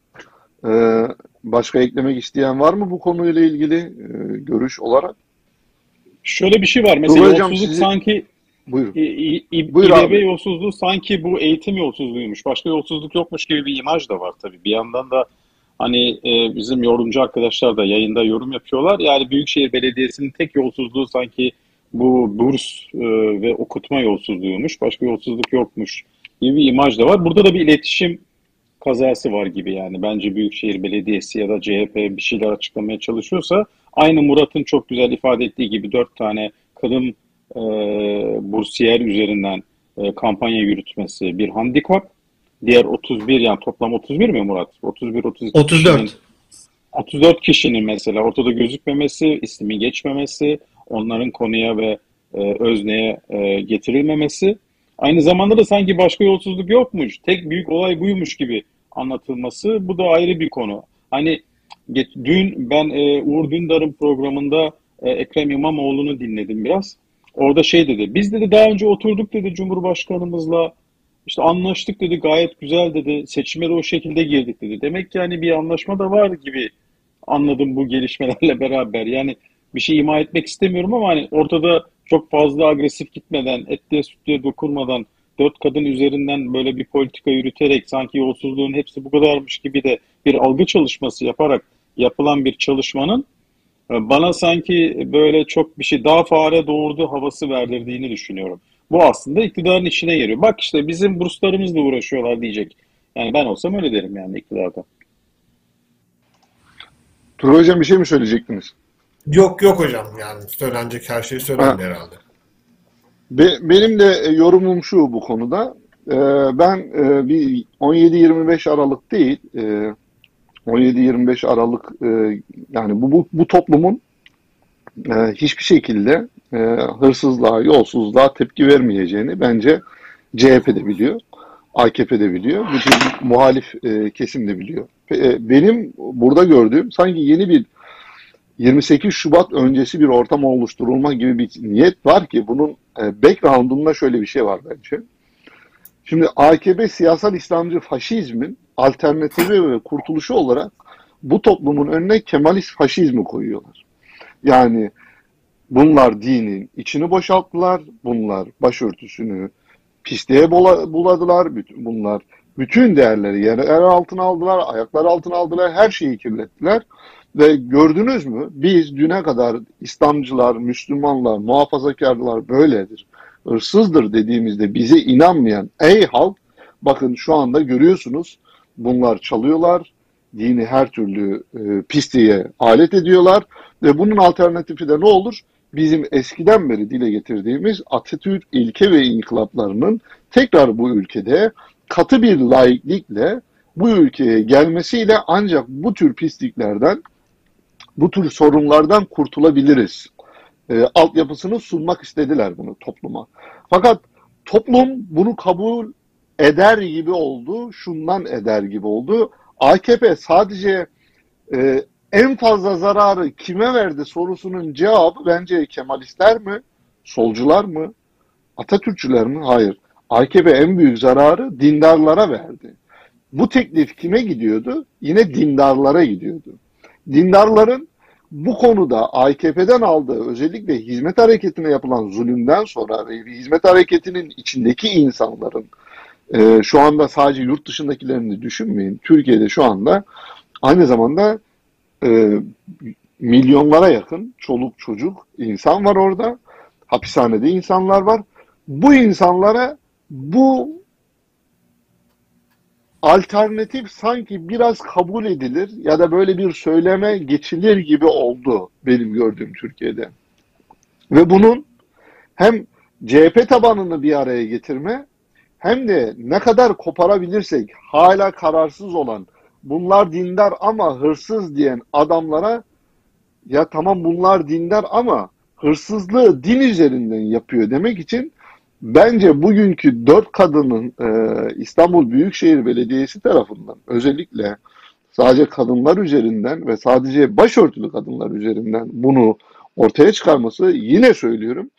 Ee, başka eklemek isteyen var mı bu konuyla ilgili e, görüş olarak? Şöyle bir şey var. Mesela Hocam, yolsuzluk sizi... sanki Buyurun. İ, İ, Buyur İBB yolsuzluğu sanki bu eğitim yolsuzluğuymuş. Başka yolsuzluk yokmuş gibi bir imaj da var tabii. Bir yandan da hani e, bizim yorumcu arkadaşlar da yayında yorum yapıyorlar. Yani Büyükşehir Belediyesi'nin tek yolsuzluğu sanki bu burs e, ve okutma yolsuzluğuymuş. Başka yolsuzluk yokmuş gibi bir imaj da var. Burada da bir iletişim kazası var gibi yani. Bence Büyükşehir Belediyesi ya da CHP bir şeyler açıklamaya çalışıyorsa aynı Murat'ın çok güzel ifade ettiği gibi dört tane kadın e, bursiyer üzerinden e, kampanya yürütmesi bir handikap. Diğer 31 yani toplam 31 mi Murat? 31 32 34. Kişinin, 34 kişinin mesela ortada gözükmemesi, ismi geçmemesi, onların konuya ve e, özneye e, getirilmemesi. Aynı zamanda da sanki başka yolsuzluk yokmuş. Tek büyük olay buymuş gibi anlatılması bu da ayrı bir konu. Hani dün ben e, Uğur Dündar'ın programında e, Ekrem İmamoğlu'nu dinledim biraz. Orada şey dedi. Biz dedi daha önce oturduk dedi Cumhurbaşkanımızla İşte anlaştık dedi gayet güzel dedi. Seçime de o şekilde girdik dedi. Demek ki yani bir anlaşma da var gibi anladım bu gelişmelerle beraber. Yani bir şey ima etmek istemiyorum ama hani ortada çok fazla agresif gitmeden, etliye sütlüye dokunmadan, dört kadın üzerinden böyle bir politika yürüterek sanki yolsuzluğun hepsi bu kadarmış gibi de bir algı çalışması yaparak yapılan bir çalışmanın e, bana sanki böyle çok bir şey daha fare doğurdu havası verdirdiğini düşünüyorum. Bu aslında iktidarın içine geliyor. Bak işte bizim burslarımızla uğraşıyorlar diyecek. Yani ben olsam öyle derim yani iktidarda. Turgay Hocam bir şey mi söyleyecektiniz? Yok yok hocam yani söylenecek her şey söylendi herhalde. Be, benim de e, yorumum şu bu konuda. Ee, ben e, bir 17-25 Aralık değil, e, 17-25 Aralık e, yani bu, bu, bu toplumun e, hiçbir şekilde e, hırsızlığa, yolsuzluğa tepki vermeyeceğini bence CHP de biliyor. AKP de biliyor. Bütün muhalif e, kesim de biliyor. E, benim burada gördüğüm sanki yeni bir 28 Şubat öncesi bir ortam oluşturulma gibi bir niyet var ki bunun e, background'unda şöyle bir şey var bence. Şimdi AKP siyasal İslamcı faşizmin alternatifi ve kurtuluşu olarak bu toplumun önüne Kemalist faşizmi koyuyorlar. Yani bunlar dinin içini boşalttılar, bunlar başörtüsünü pisliğe buladılar, bunlar bütün değerleri yer, altına aldılar, ayaklar altına aldılar, her şeyi kirlettiler. Ve gördünüz mü biz düne kadar İslamcılar, Müslümanlar, muhafazakarlar böyledir, hırsızdır dediğimizde bize inanmayan ey halk bakın şu anda görüyorsunuz bunlar çalıyorlar, dini her türlü e, pisliğe alet ediyorlar ve bunun alternatifi de ne olur? Bizim eskiden beri dile getirdiğimiz Atatürk ilke ve inkılaplarının tekrar bu ülkede katı bir laiklikle bu ülkeye gelmesiyle ancak bu tür pisliklerden, bu tür sorunlardan kurtulabiliriz. E, altyapısını sunmak istediler bunu topluma. Fakat toplum bunu kabul eder gibi oldu, şundan eder gibi oldu. AKP sadece e, en fazla zararı kime verdi sorusunun cevabı bence Kemalistler mi, solcular mı, Atatürkçüler mi? Hayır. AKP en büyük zararı dindarlara verdi. Bu teklif kime gidiyordu? Yine dindarlara gidiyordu. Dindarların bu konuda AKP'den aldığı özellikle hizmet hareketine yapılan zulümden sonra ve hizmet hareketinin içindeki insanların e, şu anda sadece yurt dışındakilerini düşünmeyin. Türkiye'de şu anda aynı zamanda e, milyonlara yakın çoluk çocuk insan var orada. Hapishanede insanlar var. Bu insanlara bu alternatif sanki biraz kabul edilir ya da böyle bir söyleme geçilir gibi oldu benim gördüğüm Türkiye'de. Ve bunun hem CHP tabanını bir araya getirme hem de ne kadar koparabilirsek hala kararsız olan bunlar dindar ama hırsız diyen adamlara ya tamam bunlar dindar ama hırsızlığı din üzerinden yapıyor demek için bence bugünkü dört kadının e, İstanbul Büyükşehir Belediyesi tarafından özellikle sadece kadınlar üzerinden ve sadece başörtülü kadınlar üzerinden bunu ortaya çıkarması yine söylüyorum.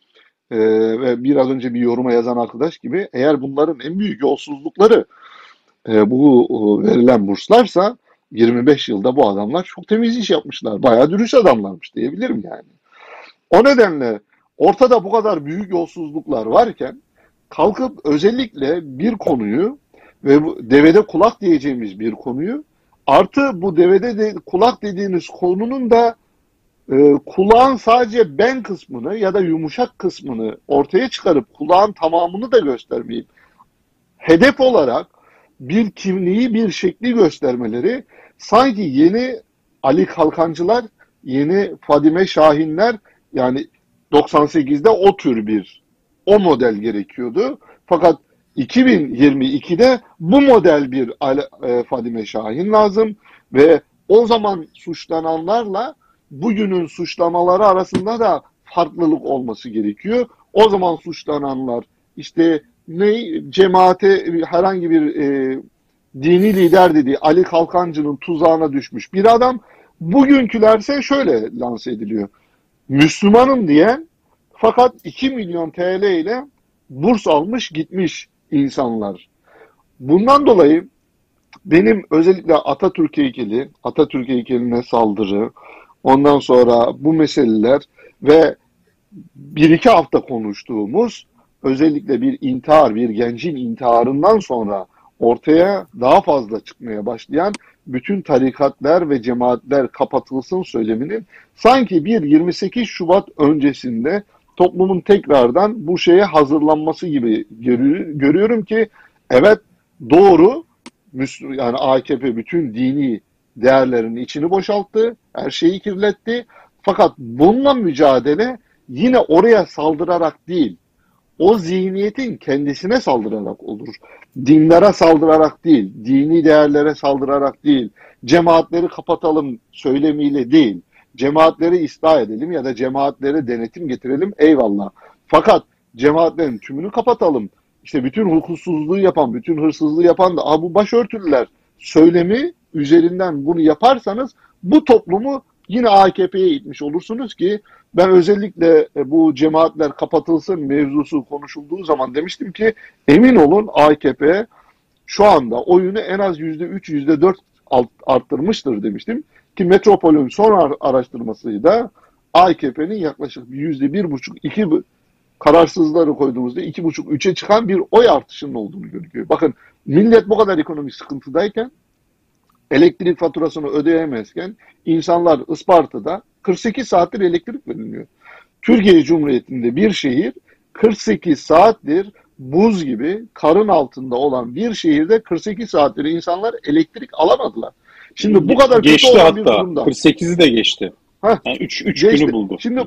E, ve biraz önce bir yoruma yazan arkadaş gibi eğer bunların en büyük yolsuzlukları e, bu e, verilen burslarsa 25 yılda bu adamlar çok temiz iş yapmışlar. Bayağı dürüst adamlarmış diyebilirim yani. O nedenle ortada bu kadar büyük yolsuzluklar varken kalkıp özellikle bir konuyu ve bu devede kulak diyeceğimiz bir konuyu artı bu devede de kulak dediğiniz konunun da e, kulağın sadece ben kısmını ya da yumuşak kısmını ortaya çıkarıp kulağın tamamını da göstermeyip hedef olarak bir kimliği bir şekli göstermeleri sanki yeni Ali Kalkancılar, yeni Fadime Şahinler yani 98'de o tür bir o model gerekiyordu. Fakat 2022'de bu model bir e, Fadime Şahin lazım ve o zaman suçlananlarla bugünün suçlamaları arasında da farklılık olması gerekiyor. O zaman suçlananlar işte ne cemaate herhangi bir e, dini lider dediği Ali Kalkancı'nın tuzağına düşmüş bir adam. Bugünkülerse şöyle lanse ediliyor. Müslümanım diyen fakat 2 milyon TL ile burs almış gitmiş insanlar. bundan dolayı benim özellikle Atatürk heykeli, Atatürk heykeline saldırı, ondan sonra bu meseleler ve bir iki hafta konuştuğumuz özellikle bir intihar, bir gencin intiharından sonra ortaya daha fazla çıkmaya başlayan bütün tarikatlar ve cemaatler kapatılsın söyleminin sanki bir 28 Şubat öncesinde toplumun tekrardan bu şeye hazırlanması gibi görüyorum ki evet doğru yani AKP bütün dini değerlerin içini boşalttı, her şeyi kirletti. Fakat bununla mücadele yine oraya saldırarak değil, o zihniyetin kendisine saldırarak olur. Dinlere saldırarak değil, dini değerlere saldırarak değil, cemaatleri kapatalım söylemiyle değil, cemaatleri ıslah edelim ya da cemaatlere denetim getirelim eyvallah. Fakat cemaatlerin tümünü kapatalım. İşte bütün hukuksuzluğu yapan, bütün hırsızlığı yapan da bu başörtülüler söylemi üzerinden bunu yaparsanız bu toplumu yine AKP'ye itmiş olursunuz ki ben özellikle e, bu cemaatler kapatılsın mevzusu konuşulduğu zaman demiştim ki emin olun AKP şu anda oyunu en az %3, %4 arttırmıştır demiştim. Ki Metropol'ün son araştırmasıyla AKP'nin yaklaşık %1,5-2 kararsızları koyduğumuzda 2,5-3'e çıkan bir oy artışının olduğunu görüyor. Bakın millet bu kadar ekonomik sıkıntıdayken elektrik faturasını ödeyemezken insanlar Isparta'da 48 saattir elektrik verilmiyor. Türkiye Cumhuriyeti'nde bir şehir 48 saattir buz gibi karın altında olan bir şehirde 48 saattir insanlar elektrik alamadılar. Şimdi bu kadar geçti kötü olan hatta. bir durumda. 48'i de geçti. Heh, yani 3 3 günü buldu. Şimdi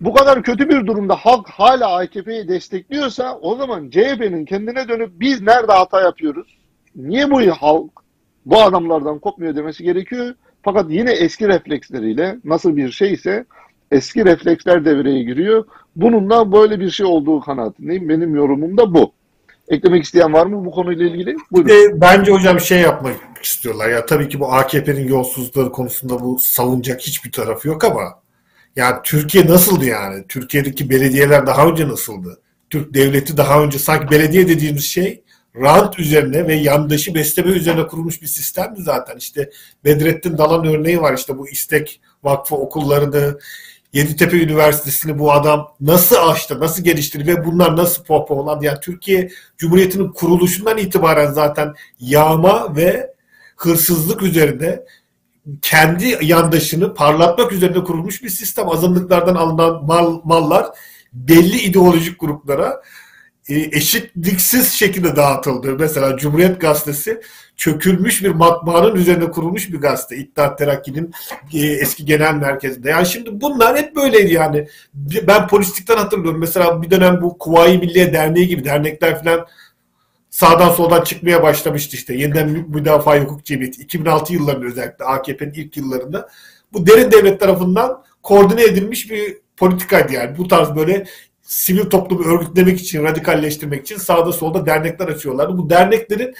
bu kadar kötü bir durumda halk hala AKP'yi destekliyorsa o zaman CHP'nin kendine dönüp biz nerede hata yapıyoruz? Niye bu halk bu adamlardan kopmuyor demesi gerekiyor. Fakat yine eski refleksleriyle nasıl bir şeyse eski refleksler devreye giriyor. Bunun da böyle bir şey olduğu kanaatindeyim. Benim yorumum da bu. Eklemek isteyen var mı bu konuyla ilgili? Buyurun. E, bence hocam şey yapmak istiyorlar. Ya tabii ki bu AKP'nin yolsuzlukları konusunda bu savunacak hiçbir tarafı yok ama ya Türkiye nasıldı yani? Türkiye'deki belediyeler daha önce nasıldı? Türk devleti daha önce sanki belediye dediğimiz şey rant üzerine ve yandaşı besleme üzerine kurulmuş bir sistemdi zaten. İşte Bedrettin Dalan örneği var işte bu İstek Vakfı okullarını, Yeditepe Üniversitesi'ni bu adam nasıl açtı, nasıl geliştirdi ve bunlar nasıl pohpohlandı. Yani Türkiye Cumhuriyeti'nin kuruluşundan itibaren zaten yağma ve hırsızlık üzerinde kendi yandaşını parlatmak üzerine kurulmuş bir sistem. Azınlıklardan alınan mal, mallar belli ideolojik gruplara eşitliksiz şekilde dağıtıldı. Mesela Cumhuriyet Gazetesi çökülmüş bir matbaanın üzerine kurulmuş bir gazete. İttihat Terakki'nin e, eski genel merkezinde. Yani şimdi bunlar hep böyleydi yani. Ben polislikten hatırlıyorum. Mesela bir dönem bu Kuvayi Milliye Derneği gibi dernekler falan sağdan soldan çıkmaya başlamıştı işte. Yeniden Müdafaa Hukuk Cemiyeti 2006 yıllarında özellikle AKP'nin ilk yıllarında bu derin devlet tarafından koordine edilmiş bir politikaydı yani. Bu tarz böyle sivil toplumu örgütlemek için, radikalleştirmek için sağda solda dernekler açıyorlardı. Bu derneklerin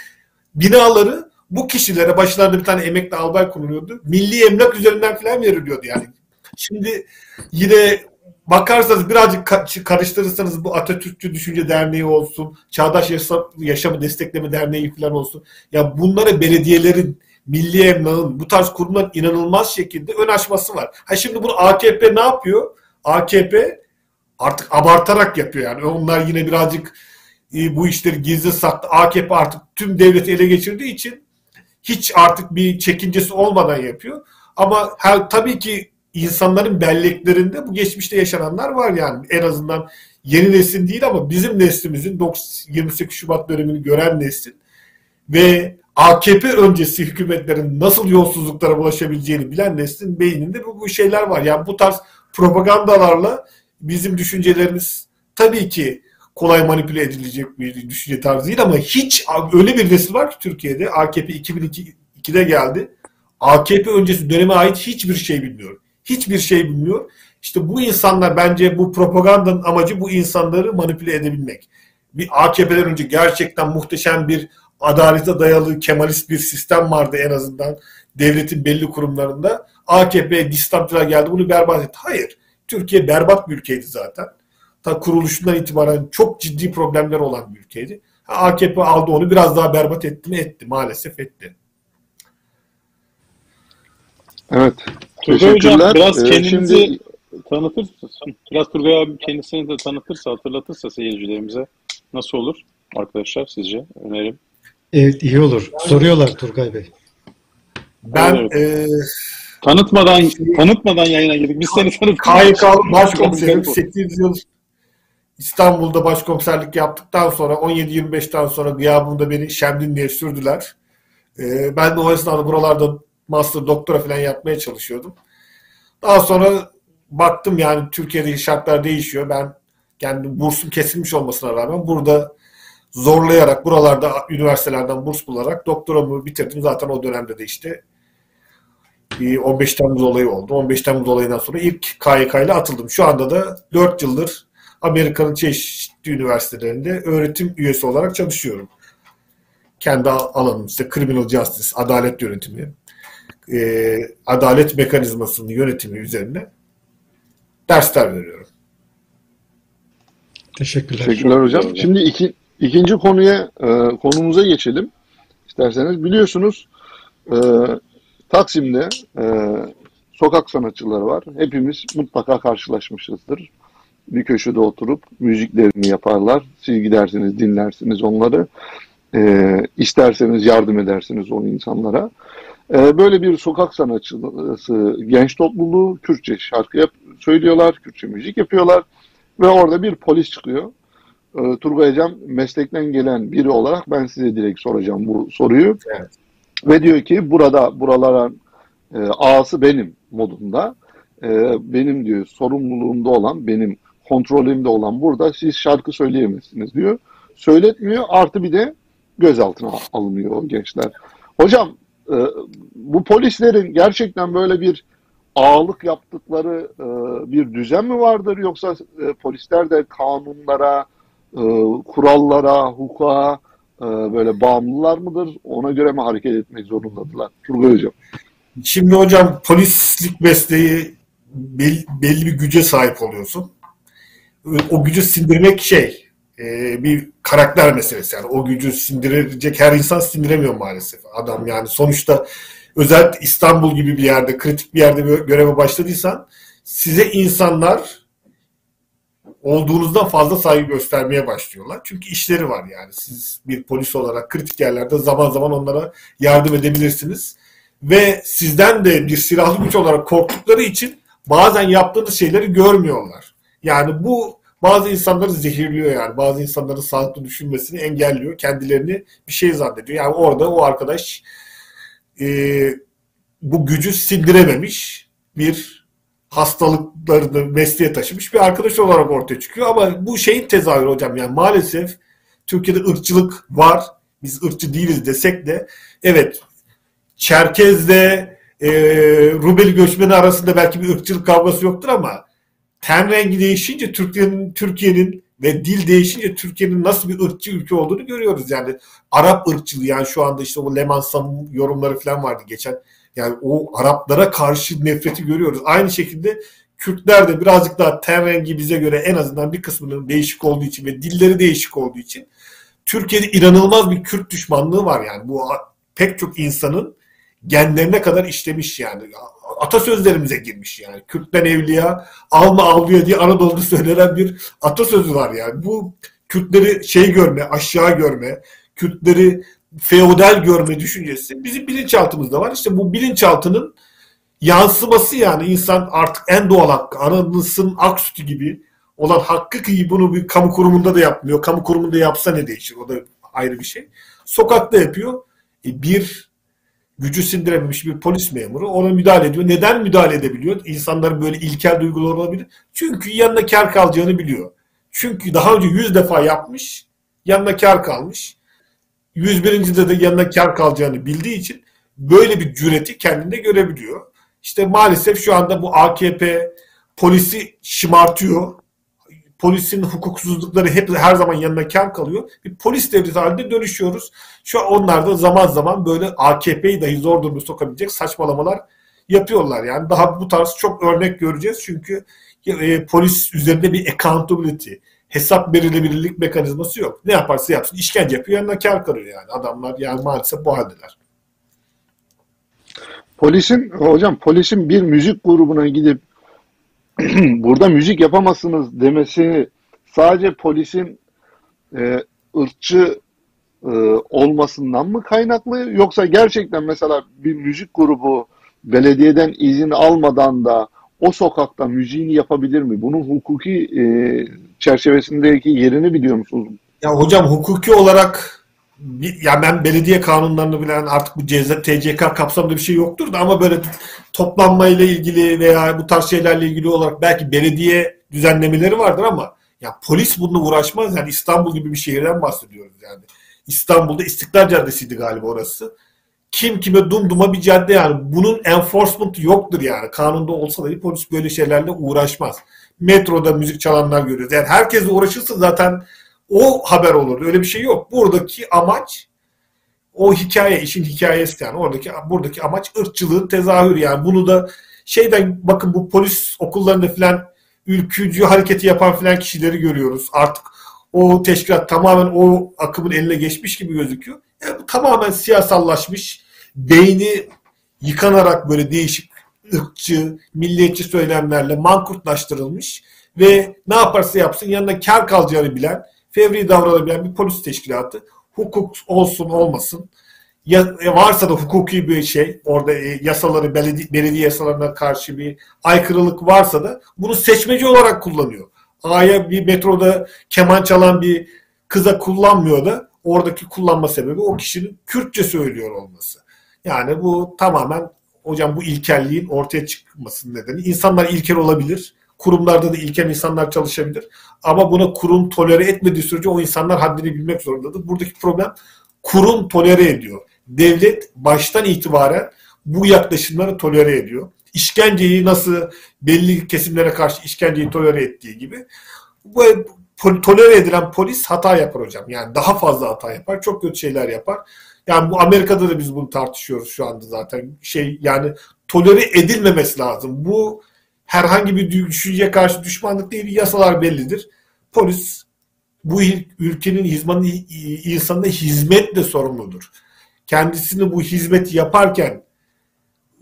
binaları bu kişilere başlarında bir tane emekli albay konuluyordu. Milli emlak üzerinden falan veriliyordu yani. Şimdi yine bakarsanız birazcık karıştırırsanız bu Atatürkçü Düşünce Derneği olsun, Çağdaş Yaşamı Destekleme Derneği falan olsun. Ya bunlara belediyelerin, milli emlakın, bu tarz kurumların inanılmaz şekilde ön açması var. Ha şimdi bunu AKP ne yapıyor? AKP artık abartarak yapıyor yani. Onlar yine birazcık e, bu işleri gizli saklı. AKP artık tüm devleti ele geçirdiği için hiç artık bir çekincesi olmadan yapıyor. Ama her, tabii ki insanların belleklerinde bu geçmişte yaşananlar var yani. En azından yeni neslin değil ama bizim neslimizin 28 Şubat dönemini gören neslin ve AKP öncesi hükümetlerin nasıl yolsuzluklara bulaşabileceğini bilen neslin beyninde bu, bu şeyler var. Yani bu tarz propagandalarla bizim düşüncelerimiz tabii ki kolay manipüle edilecek bir düşünce tarzı değil ama hiç öyle bir nesil var ki Türkiye'de AKP 2002'de geldi. AKP öncesi döneme ait hiçbir şey bilmiyor. Hiçbir şey bilmiyor. İşte bu insanlar bence bu propagandanın amacı bu insanları manipüle edebilmek. Bir AKP'den önce gerçekten muhteşem bir adalete dayalı Kemalist bir sistem vardı en azından devletin belli kurumlarında. AKP distantına geldi bunu berbat etti. Hayır. Türkiye berbat bir ülkeydi zaten. Ta kuruluşundan itibaren çok ciddi problemler olan bir ülkeydi. AKP aldı onu biraz daha berbat etti mi? Etti. Maalesef etti. Evet. Turgay Hocam Teşekkürler. biraz Ee, kendinizi şimdi tanıtırsa, biraz Turgay abi kendisini de tanıtırsa, hatırlatırsa seyircilerimize nasıl olur arkadaşlar sizce? Önerim. Evet iyi olur. Soruyorlar Turgay Bey. Ben Evet. e, Tanıtmadan tanıtmadan yayına girdik. Biz seni tanıttık. KYK başkomiserim 8 yıl İstanbul'da başkomiserlik yaptıktan sonra 17-25'ten sonra gıyabımda beni Şemdin diye sürdüler. Ee, ben de o esnada buralarda master doktora falan yapmaya çalışıyordum. Daha sonra baktım yani Türkiye'deki şartlar değişiyor. Ben kendi bursum kesilmiş olmasına rağmen burada zorlayarak buralarda üniversitelerden burs bularak doktoramı bitirdim. Zaten o dönemde de işte 15 Temmuz olayı oldu. 15 Temmuz olayından sonra ilk KYK ile atıldım. Şu anda da 4 yıldır Amerika'nın çeşitli üniversitelerinde öğretim üyesi olarak çalışıyorum. Kendi alanım işte criminal justice, adalet yönetimi, e, adalet mekanizmasının yönetimi üzerine dersler veriyorum. Teşekkürler. Teşekkürler hocam. Şimdi iki, ikinci konuya e, konumuza geçelim. İsterseniz biliyorsunuz e, Taksim'de e, sokak sanatçıları var. Hepimiz mutlaka karşılaşmışızdır. Bir köşede oturup müziklerini yaparlar. Siz gidersiniz, dinlersiniz onları. E, isterseniz yardım edersiniz o insanlara. E, böyle bir sokak sanatçısı genç topluluğu Kürtçe şarkı yap söylüyorlar, Kürtçe müzik yapıyorlar. Ve orada bir polis çıkıyor. Ee, Turgay Hocam meslekten gelen biri olarak ben size direkt soracağım bu soruyu. Evet. Ve diyor ki burada buralara e, ağası benim modunda. E, benim diyor sorumluluğumda olan, benim kontrolümde olan burada siz şarkı söyleyemezsiniz diyor. Söyletmiyor artı bir de gözaltına alınıyor o gençler. Hocam e, bu polislerin gerçekten böyle bir ağalık yaptıkları e, bir düzen mi vardır yoksa e, polisler de kanunlara, e, kurallara, hukuka e, böyle bağımlılar mıdır? Ona göre mi hareket etmek zorundadırlar? Turgay Hocam. Şimdi hocam polislik mesleği belli, belli bir güce sahip oluyorsun. O gücü sindirmek şey e, bir karakter meselesi. Yani o gücü sindirecek her insan sindiremiyor maalesef. Adam yani sonuçta özellikle İstanbul gibi bir yerde, kritik bir yerde bir göreve başladıysan size insanlar olduğunuzdan fazla saygı göstermeye başlıyorlar. Çünkü işleri var yani. Siz bir polis olarak kritik yerlerde zaman zaman onlara yardım edebilirsiniz. Ve sizden de bir silahlı güç olarak korktukları için bazen yaptığınız şeyleri görmüyorlar. Yani bu bazı insanları zehirliyor yani. Bazı insanların sağlıklı düşünmesini engelliyor. Kendilerini bir şey zannediyor. Yani orada o arkadaş e, bu gücü sindirememiş bir hastalıklarını mesleğe taşımış bir arkadaş olarak ortaya çıkıyor. Ama bu şeyin tezahürü hocam yani maalesef Türkiye'de ırkçılık var. Biz ırkçı değiliz desek de evet Çerkez'de e, Rubeli göçmeni arasında belki bir ırkçılık kavgası yoktur ama ten rengi değişince Türkiye'nin Türkiye'nin ve dil değişince Türkiye'nin nasıl bir ırkçı ülke olduğunu görüyoruz. Yani Arap ırkçılığı yani şu anda işte o Leman yorumları falan vardı geçen. Yani o Araplara karşı nefreti görüyoruz. Aynı şekilde Kürtler de birazcık daha ten rengi bize göre en azından bir kısmının değişik olduğu için ve dilleri değişik olduğu için Türkiye'de inanılmaz bir Kürt düşmanlığı var yani. Bu pek çok insanın genlerine kadar işlemiş yani. Atasözlerimize girmiş yani. Kürtlen evliya, alma avluya diye Anadolu'da söylenen bir atasözü var yani. Bu Kürtleri şey görme, aşağı görme, Kürtleri feodal görme düşüncesi bizim bilinçaltımızda var. İşte bu bilinçaltının yansıması yani insan artık en doğal hakkı, anasının ak sütü gibi olan hakkı ki bunu bir kamu kurumunda da yapmıyor. Kamu kurumunda yapsa ne değişir? O da ayrı bir şey. Sokakta yapıyor. E bir gücü sindirememiş bir polis memuru ona müdahale ediyor. Neden müdahale edebiliyor? İnsanların böyle ilkel duyguları olabilir. Çünkü yanına kar kalacağını biliyor. Çünkü daha önce yüz defa yapmış, yanına kar kalmış. 101. de yanına kar kalacağını bildiği için böyle bir cüreti kendinde görebiliyor. İşte maalesef şu anda bu AKP polisi şımartıyor. Polisin hukuksuzlukları hep her zaman yanına kar kalıyor. Bir polis devleti halinde dönüşüyoruz. Şu an onlar da zaman zaman böyle AKP'yi dahi zor durumda sokabilecek saçmalamalar yapıyorlar. Yani daha bu tarz çok örnek göreceğiz. Çünkü e, polis üzerinde bir accountability, hesap verilebilirlik mekanizması yok. Ne yaparsa yapsın işkence yapıyor yanına kar karıyor yani. Adamlar yani maalesef bu haldeler. Polisin hocam polisin bir müzik grubuna gidip burada müzik yapamazsınız demesi sadece polisin e, ırkçı e, olmasından mı kaynaklı yoksa gerçekten mesela bir müzik grubu belediyeden izin almadan da o sokakta müziğini yapabilir mi? Bunun hukuki e, çerçevesindeki yerini biliyor musunuz? Ya hocam hukuki olarak ya ben belediye kanunlarını bilen artık bu ceza TCK kapsamında bir şey yoktur da ama böyle toplanmayla ilgili veya bu tarz şeylerle ilgili olarak belki belediye düzenlemeleri vardır ama ya polis bununla uğraşmaz. Yani İstanbul gibi bir şehirden bahsediyoruz yani. İstanbul'da İstiklal Caddesi'ydi galiba orası. Kim kime dumduma bir cadde yani. Bunun enforcement yoktur yani. Kanunda olsa da polis böyle şeylerle uğraşmaz. Metroda müzik çalanlar görüyoruz. Yani herkesle uğraşırsa zaten o haber olur. Öyle bir şey yok. Buradaki amaç o hikaye, işin hikayesi yani. Oradaki buradaki amaç ırkçılığın tezahürü yani. Bunu da şeyden bakın bu polis okullarında filan ülkücü hareketi yapan filan kişileri görüyoruz. Artık o teşkilat tamamen o akımın eline geçmiş gibi gözüküyor. Yani bu tamamen siyasallaşmış, beyni yıkanarak böyle değişik ırkçı, milliyetçi söylemlerle mankurtlaştırılmış ve ne yaparsa yapsın yanına kar kalacağını bilen, fevri davranabilen bir polis teşkilatı. Hukuk olsun olmasın. Ya, varsa da hukuki bir şey, orada e, yasaları, belediye, belediye yasalarına karşı bir aykırılık varsa da bunu seçmeci olarak kullanıyor. A'ya bir metroda keman çalan bir kıza kullanmıyor da oradaki kullanma sebebi o kişinin Kürtçe söylüyor olması. Yani bu tamamen hocam bu ilkelliğin ortaya çıkmasının nedeni. İnsanlar ilkel olabilir. Kurumlarda da ilkel insanlar çalışabilir. Ama buna kurum tolere etmediği sürece o insanlar haddini bilmek zorundadır. Buradaki problem kurum tolere ediyor. Devlet baştan itibaren bu yaklaşımları tolere ediyor. İşkenceyi nasıl belli kesimlere karşı işkenceyi tolere ettiği gibi bu tolere edilen polis hata yapar hocam. Yani daha fazla hata yapar. Çok kötü şeyler yapar. Yani bu Amerika'da da biz bunu tartışıyoruz şu anda zaten. Şey yani tolere edilmemesi lazım. Bu herhangi bir düşünceye karşı düşmanlık değil. Yasalar bellidir. Polis bu ülkenin hizmanı, insanına hizmetle sorumludur. Kendisini bu hizmeti yaparken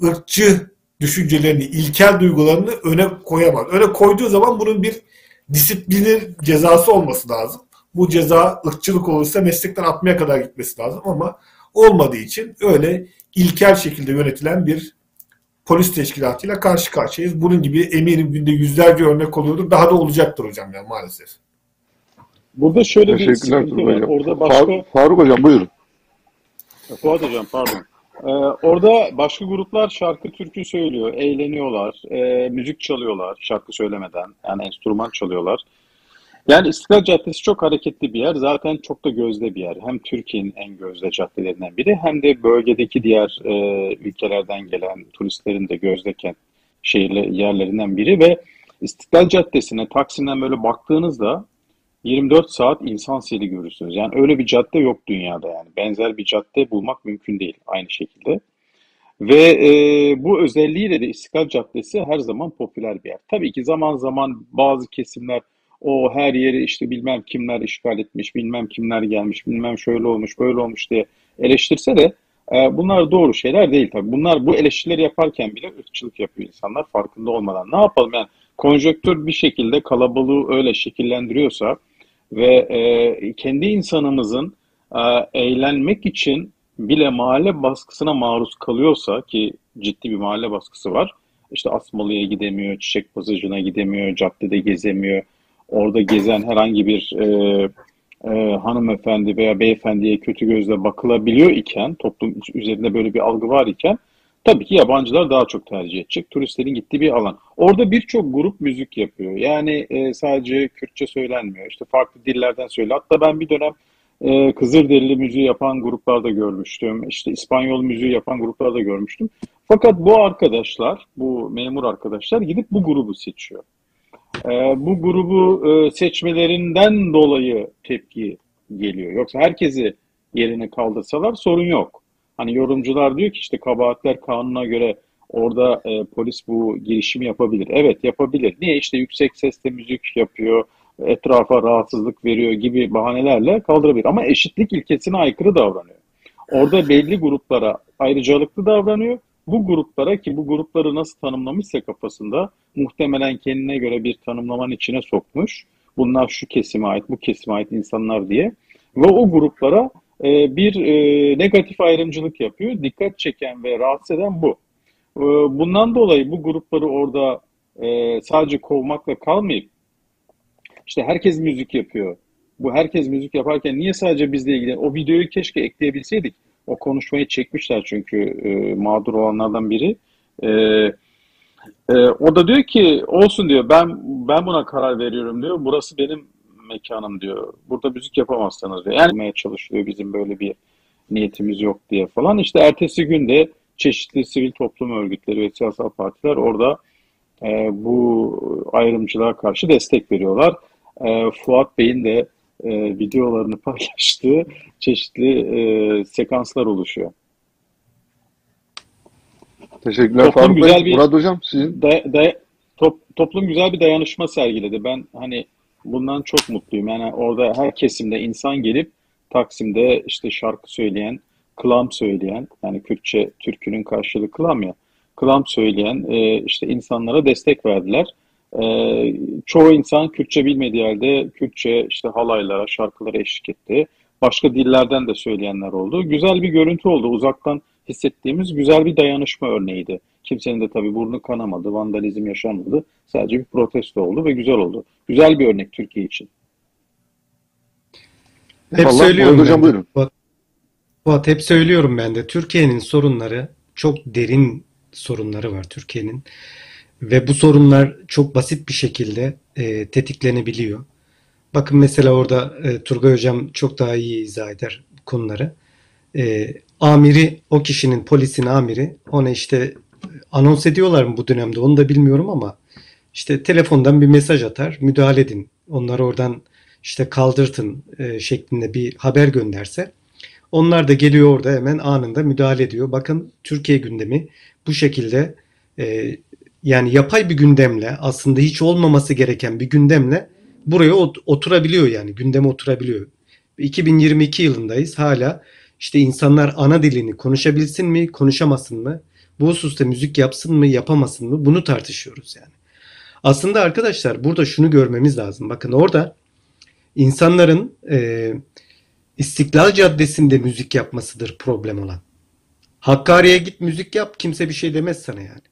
ırkçı düşüncelerini, ilkel duygularını öne koyamaz. Öne koyduğu zaman bunun bir disiplinir cezası olması lazım. Bu ceza ırkçılık olursa meslekten atmaya kadar gitmesi lazım ama olmadığı için öyle ilkel şekilde yönetilen bir polis teşkilatıyla karşı karşıyayız. Bunun gibi eminim günde yüzlerce örnek oluyordur. Daha da olacaktır hocam yani maalesef. Burada şöyle bir sıkıntı var. Hocam. Orada başka... Faruk Hocam buyurun. Fuat Hocam pardon. Ee, orada başka gruplar şarkı türkü söylüyor, eğleniyorlar, e, müzik çalıyorlar şarkı söylemeden. Yani enstrüman çalıyorlar. Yani İstiklal Caddesi çok hareketli bir yer. Zaten çok da gözde bir yer. Hem Türkiye'nin en gözde caddelerinden biri hem de bölgedeki diğer e, ülkelerden gelen turistlerin de gözdeken şehirle, yerlerinden biri ve İstiklal Caddesi'ne Taksim'den böyle baktığınızda 24 saat insan seli görürsünüz. Yani öyle bir cadde yok dünyada yani. Benzer bir cadde bulmak mümkün değil aynı şekilde. Ve e, bu özelliğiyle de İstiklal Caddesi her zaman popüler bir yer. Tabii ki zaman zaman bazı kesimler o her yeri işte bilmem kimler işgal etmiş, bilmem kimler gelmiş, bilmem şöyle olmuş, böyle olmuş diye eleştirse de e, bunlar doğru şeyler değil tabii. Bunlar bu eleştirileri yaparken bile ırkçılık yapıyor insanlar farkında olmadan. Ne yapalım yani konjöktür bir şekilde kalabalığı öyle şekillendiriyorsa ve e, kendi insanımızın e, eğlenmek için bile mahalle baskısına maruz kalıyorsa ki ciddi bir mahalle baskısı var. İşte Asmalı'ya gidemiyor, Çiçek Pasajı'na gidemiyor, caddede gezemiyor. Orada gezen herhangi bir e, e, hanımefendi veya beyefendiye kötü gözle bakılabiliyor iken, toplum üzerinde böyle bir algı var iken Tabii ki yabancılar daha çok tercih edecek. Turistlerin gittiği bir alan. Orada birçok grup müzik yapıyor. Yani e, sadece Kürtçe söylenmiyor. İşte farklı dillerden söylüyor. Hatta ben bir dönem e, Kızılderili müziği yapan gruplarda görmüştüm. İşte İspanyol müziği yapan gruplarda görmüştüm. Fakat bu arkadaşlar, bu memur arkadaşlar gidip bu grubu seçiyor. E, bu grubu e, seçmelerinden dolayı tepki geliyor. Yoksa herkesi yerine kaldırsalar sorun yok. Hani yorumcular diyor ki işte kabahatler kanuna göre orada e, polis bu girişimi yapabilir. Evet yapabilir. Niye? işte yüksek sesle müzik yapıyor. etrafa rahatsızlık veriyor gibi bahanelerle kaldırabilir. Ama eşitlik ilkesine aykırı davranıyor. Orada belli gruplara ayrıcalıklı davranıyor. Bu gruplara ki bu grupları nasıl tanımlamışsa kafasında muhtemelen kendine göre bir tanımlamanın içine sokmuş. Bunlar şu kesime ait, bu kesime ait insanlar diye. Ve o gruplara e, bir e, negatif ayrımcılık yapıyor. Dikkat çeken ve rahatsız eden bu. E, bundan dolayı bu grupları orada e, sadece kovmakla kalmayıp işte herkes müzik yapıyor. Bu herkes müzik yaparken niye sadece bizle ilgili? O videoyu keşke ekleyebilseydik. O konuşmayı çekmişler çünkü e, mağdur olanlardan biri. E, e, o da diyor ki olsun diyor ben ben buna karar veriyorum diyor. Burası benim mekanım diyor. Burada müzik yapamazsanız diyor. Yani çalışıyor bizim böyle bir niyetimiz yok diye falan. İşte ertesi günde çeşitli sivil toplum örgütleri ve siyasal partiler orada e, bu ayrımcılığa karşı destek veriyorlar. E, Fuat Bey'in de e, videolarını paylaştığı çeşitli e, sekanslar oluşuyor. Teşekkürler Toplum Faruk güzel Bey. bir- Murat Hocam sizin Da, da- top, toplum güzel bir dayanışma sergiledi. Ben hani bundan çok mutluyum. Yani orada her kesimde insan gelip Taksim'de işte şarkı söyleyen, klam söyleyen, yani Kürtçe türkünün karşılığı klam ya, klam söyleyen e, işte insanlara destek verdiler. E, çoğu insan Kürtçe bilmediği halde Kürtçe işte halaylara, şarkılara eşlik etti. Başka dillerden de söyleyenler oldu. Güzel bir görüntü oldu. Uzaktan hissettiğimiz güzel bir dayanışma örneğiydi. Kimsenin de tabii burnu kanamadı, vandalizm yaşanmadı. Sadece bir protesto oldu ve güzel oldu. Güzel bir örnek Türkiye için. Hep Vallahi söylüyorum Hocam ben buyurun. Fuat, Fuat, hep söylüyorum ben de. Türkiye'nin sorunları çok derin sorunları var Türkiye'nin. Ve bu sorunlar çok basit bir şekilde e, tetiklenebiliyor. Bakın mesela orada e, Turgay Hocam çok daha iyi izah eder konuları. E, amiri, o kişinin polisin amiri ona işte e, anons ediyorlar mı bu dönemde onu da bilmiyorum ama işte telefondan bir mesaj atar, müdahale edin. Onları oradan işte kaldırtın e, şeklinde bir haber gönderse onlar da geliyor orada hemen anında müdahale ediyor. Bakın Türkiye gündemi bu şekilde e, yani yapay bir gündemle aslında hiç olmaması gereken bir gündemle buraya ot- oturabiliyor yani gündeme oturabiliyor. 2022 yılındayız hala işte insanlar ana dilini konuşabilsin mi konuşamasın mı bu hususta müzik yapsın mı yapamasın mı bunu tartışıyoruz yani. Aslında arkadaşlar burada şunu görmemiz lazım. Bakın orada insanların e, İstiklal Caddesi'nde müzik yapmasıdır problem olan. Hakkari'ye git müzik yap kimse bir şey demez sana yani.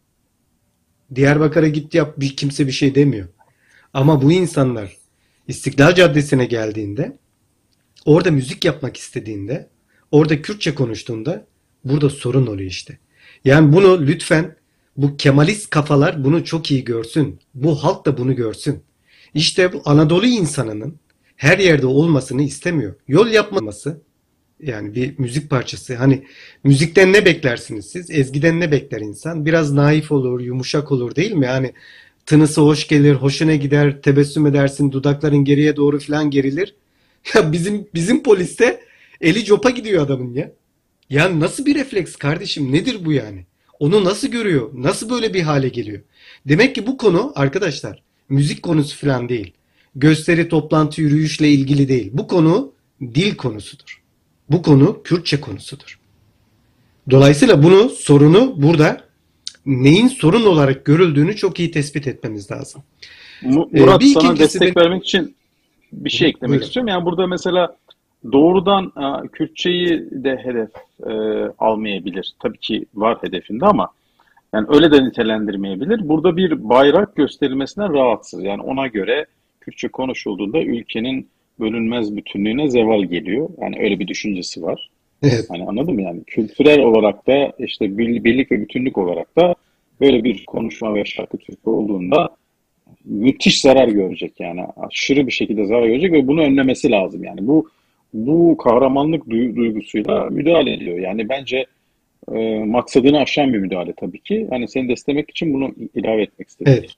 Diyarbakır'a git yap bir kimse bir şey demiyor. Ama bu insanlar İstiklal Caddesi'ne geldiğinde orada müzik yapmak istediğinde orada Kürtçe konuştuğunda burada sorun oluyor işte. Yani bunu lütfen bu Kemalist kafalar bunu çok iyi görsün. Bu halk da bunu görsün. İşte bu Anadolu insanının her yerde olmasını istemiyor. Yol yapmaması yani bir müzik parçası. Hani müzikten ne beklersiniz siz? Ezgiden ne bekler insan? Biraz naif olur, yumuşak olur değil mi? Yani tınısı hoş gelir, hoşuna gider, tebessüm edersin, dudakların geriye doğru falan gerilir. Ya bizim bizim poliste eli copa gidiyor adamın ya. Ya nasıl bir refleks kardeşim? Nedir bu yani? Onu nasıl görüyor? Nasıl böyle bir hale geliyor? Demek ki bu konu arkadaşlar müzik konusu falan değil. Gösteri, toplantı, yürüyüşle ilgili değil. Bu konu dil konusudur. Bu konu Kürtçe konusudur. Dolayısıyla bunu sorunu burada neyin sorun olarak görüldüğünü çok iyi tespit etmemiz lazım. Ee, Murat bir sana destek benim- vermek için bir şey eklemek Buyurun. istiyorum. Yani burada mesela doğrudan Kürtçeyi de hedef e, almayabilir. Tabii ki var hedefinde ama yani öyle de nitelendirmeyebilir. Burada bir bayrak gösterilmesine rahatsız. Yani ona göre Kürtçe konuşulduğunda ülkenin bölünmez bütünlüğüne zeval geliyor. Yani öyle bir düşüncesi var. Evet. Hani anladın mı? Yani kültürel olarak da işte bir- birlik ve bütünlük olarak da böyle bir konuşma ve şarkı türkü olduğunda müthiş zarar görecek yani aşırı bir şekilde zarar görecek ve bunu önlemesi lazım yani bu bu kahramanlık duy- duygusuyla müdahale ediyor yani bence e, maksadını aşan bir müdahale tabii ki hani seni desteklemek için bunu ilave etmek istedim. Evet.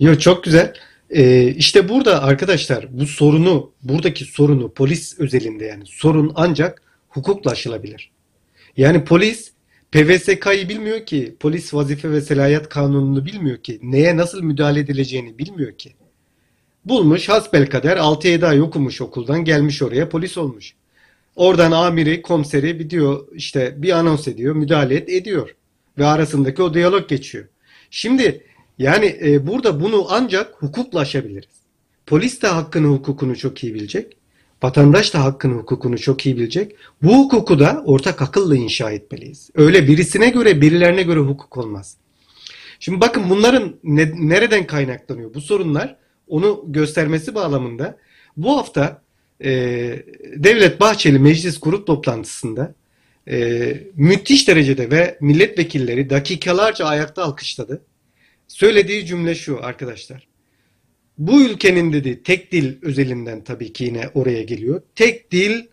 Yo, çok güzel. Ee, işte burada arkadaşlar bu sorunu, buradaki sorunu polis özelinde yani sorun ancak hukukla aşılabilir. Yani polis PVSK'yı bilmiyor ki, polis vazife ve selayet kanununu bilmiyor ki, neye nasıl müdahale edileceğini bilmiyor ki. Bulmuş hasbelkader 6-7 ay okumuş okuldan gelmiş oraya polis olmuş. Oradan amiri, komiseri bir diyor işte bir anons ediyor, müdahale et, ediyor. Ve arasındaki o diyalog geçiyor. Şimdi yani e, burada bunu ancak hukukla aşabiliriz. Polis de hakkını hukukunu çok iyi bilecek. Vatandaş da hakkını hukukunu çok iyi bilecek. Bu hukuku da ortak akılla inşa etmeliyiz. Öyle birisine göre birilerine göre hukuk olmaz. Şimdi bakın bunların ne, nereden kaynaklanıyor? Bu sorunlar onu göstermesi bağlamında bu hafta e, Devlet Bahçeli meclis grup toplantısında e, müthiş derecede ve milletvekilleri dakikalarca ayakta alkışladı. Söylediği cümle şu arkadaşlar. Bu ülkenin dedi tek dil özelinden tabii ki yine oraya geliyor. Tek dil,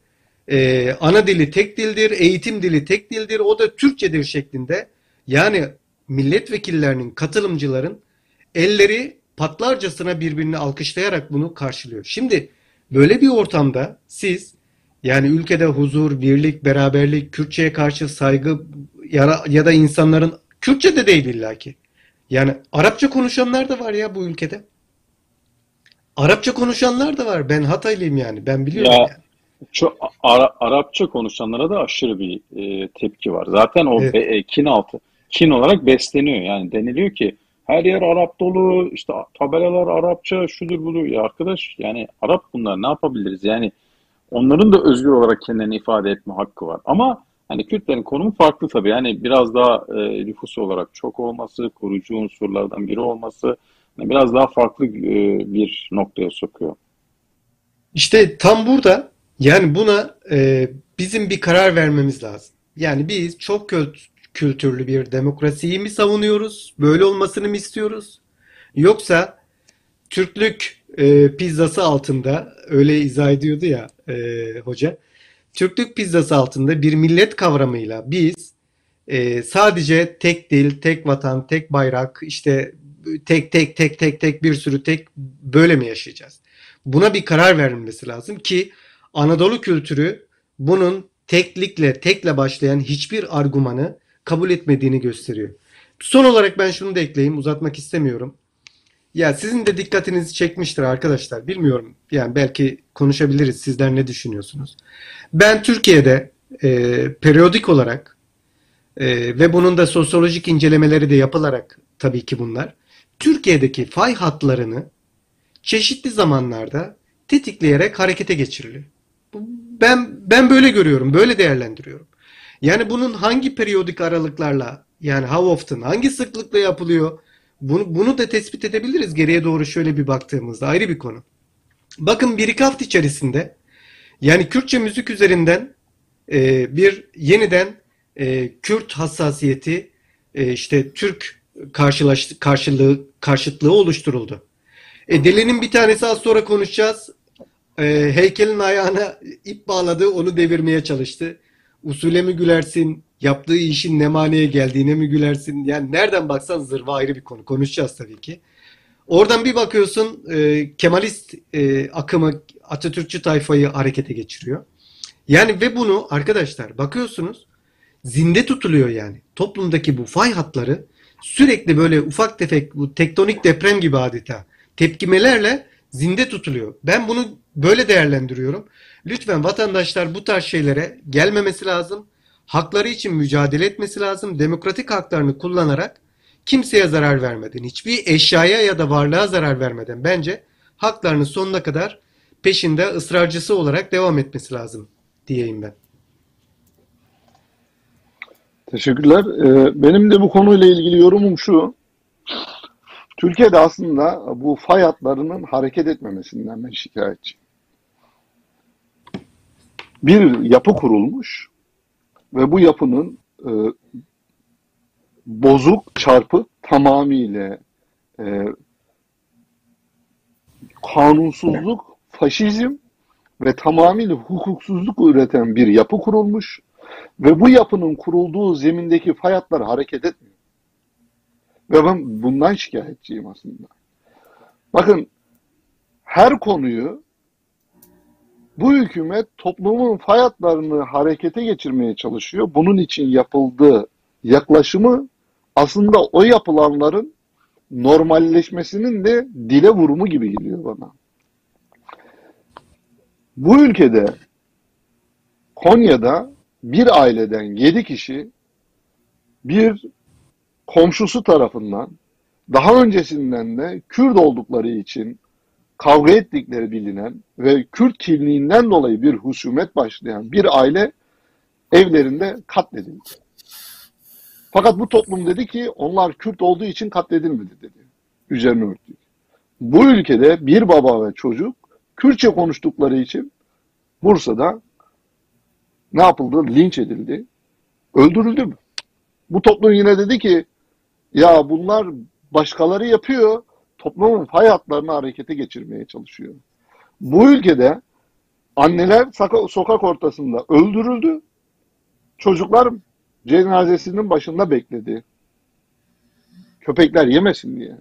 e, ana dili tek dildir, eğitim dili tek dildir, o da Türkçedir şeklinde. Yani milletvekillerinin, katılımcıların elleri patlarcasına birbirini alkışlayarak bunu karşılıyor. Şimdi böyle bir ortamda siz yani ülkede huzur, birlik, beraberlik, Kürtçe'ye karşı saygı ya, da insanların Kürtçe de değil illaki. Yani Arapça konuşanlar da var ya bu ülkede. Arapça konuşanlar da var. Ben Hataylıyım yani. Ben biliyorum Ya yani. çok Ara- Arapça konuşanlara da aşırı bir e, tepki var. Zaten o Evet. be- e, kin altı, kin olarak besleniyor. Yani deniliyor ki her yer Arap dolu, işte tabelalar Arapça, şudur budur. Ya arkadaş yani Arap bunlar ne yapabiliriz? Yani onların da özgür olarak kendilerini ifade etme hakkı var. Ama hani Kürtlerin konumu farklı tabii. Yani biraz daha e, nüfusu olarak çok olması, kurucu unsurlardan biri olması hani biraz daha farklı e, bir noktaya sokuyor. İşte tam burada yani buna e, bizim bir karar vermemiz lazım. Yani biz çok kült- kültürlü bir demokrasiyi mi savunuyoruz? Böyle olmasını mı istiyoruz? Yoksa Türklük e, pizzası altında öyle izah ediyordu ya e, hoca. Türklük pizzası altında bir millet kavramıyla biz e, sadece tek dil, tek vatan, tek bayrak, işte tek tek tek tek tek bir sürü tek böyle mi yaşayacağız? Buna bir karar verilmesi lazım ki Anadolu kültürü bunun teklikle, tekle başlayan hiçbir argümanı kabul etmediğini gösteriyor. Son olarak ben şunu da ekleyeyim, uzatmak istemiyorum. Ya sizin de dikkatinizi çekmiştir arkadaşlar. Bilmiyorum. Yani belki konuşabiliriz. Sizler ne düşünüyorsunuz? Ben Türkiye'de e, periyodik olarak e, ve bunun da sosyolojik incelemeleri de yapılarak tabii ki bunlar. Türkiye'deki fay hatlarını çeşitli zamanlarda tetikleyerek harekete geçiriliyor. Ben ben böyle görüyorum, böyle değerlendiriyorum. Yani bunun hangi periyodik aralıklarla, yani how often, hangi sıklıkla yapılıyor? Bunu, bunu da tespit edebiliriz geriye doğru şöyle bir baktığımızda ayrı bir konu. Bakın bir iki hafta içerisinde yani Kürtçe müzik üzerinden e, bir yeniden e, Kürt hassasiyeti e, işte Türk karşılaş, karşılığı karşıtlığı oluşturuldu. E, Deli'nin bir tanesi az sonra konuşacağız. E, heykelin ayağına ip bağladı, onu devirmeye çalıştı. Usule mi gülersin, yaptığı işin ne manaya geldiğine mi gülersin? Yani nereden baksan zırva ayrı bir konu. Konuşacağız tabii ki. Oradan bir bakıyorsun e, Kemalist e, akımı Atatürkçü tayfayı harekete geçiriyor. Yani ve bunu arkadaşlar bakıyorsunuz zinde tutuluyor yani. Toplumdaki bu fay hatları sürekli böyle ufak tefek bu tektonik deprem gibi adeta tepkimelerle zinde tutuluyor. Ben bunu böyle değerlendiriyorum. Lütfen vatandaşlar bu tarz şeylere gelmemesi lazım. Hakları için mücadele etmesi lazım. Demokratik haklarını kullanarak kimseye zarar vermeden, hiçbir eşyaya ya da varlığa zarar vermeden bence haklarının sonuna kadar peşinde ısrarcısı olarak devam etmesi lazım diyeyim ben. Teşekkürler. Ee, benim de bu konuyla ilgili yorumum şu. Türkiye'de aslında bu fay hatlarının hareket etmemesinden ben şikayetçiyim. Bir yapı kurulmuş ve bu yapının e, bozuk, çarpık, tamamıyla e, kanunsuzluk, faşizm ve tamamıyla hukuksuzluk üreten bir yapı kurulmuş ve bu yapının kurulduğu zemindeki fay hatları hareket etmiyor. Ve ben bundan şikayetçiyim aslında. Bakın her konuyu bu hükümet toplumun fay hatlarını harekete geçirmeye çalışıyor. Bunun için yapıldığı yaklaşımı aslında o yapılanların normalleşmesinin de dile vurumu gibi geliyor bana. Bu ülkede Konya'da bir aileden yedi kişi bir komşusu tarafından daha öncesinden de Kürt oldukları için kavga ettikleri bilinen ve Kürt kimliğinden dolayı bir husumet başlayan bir aile evlerinde katledildi. Fakat bu toplum dedi ki onlar Kürt olduğu için katledilmedi dedi. Üzerine örttü. Bu ülkede bir baba ve çocuk Kürtçe konuştukları için Bursa'da ne yapıldı? Linç edildi. Öldürüldü mü? Bu toplum yine dedi ki ya bunlar başkaları yapıyor. Toplumun fay hatlarını harekete geçirmeye çalışıyor. Bu ülkede anneler sokak ortasında öldürüldü. Çocuklar cenazesinin başında bekledi. Köpekler yemesin diye.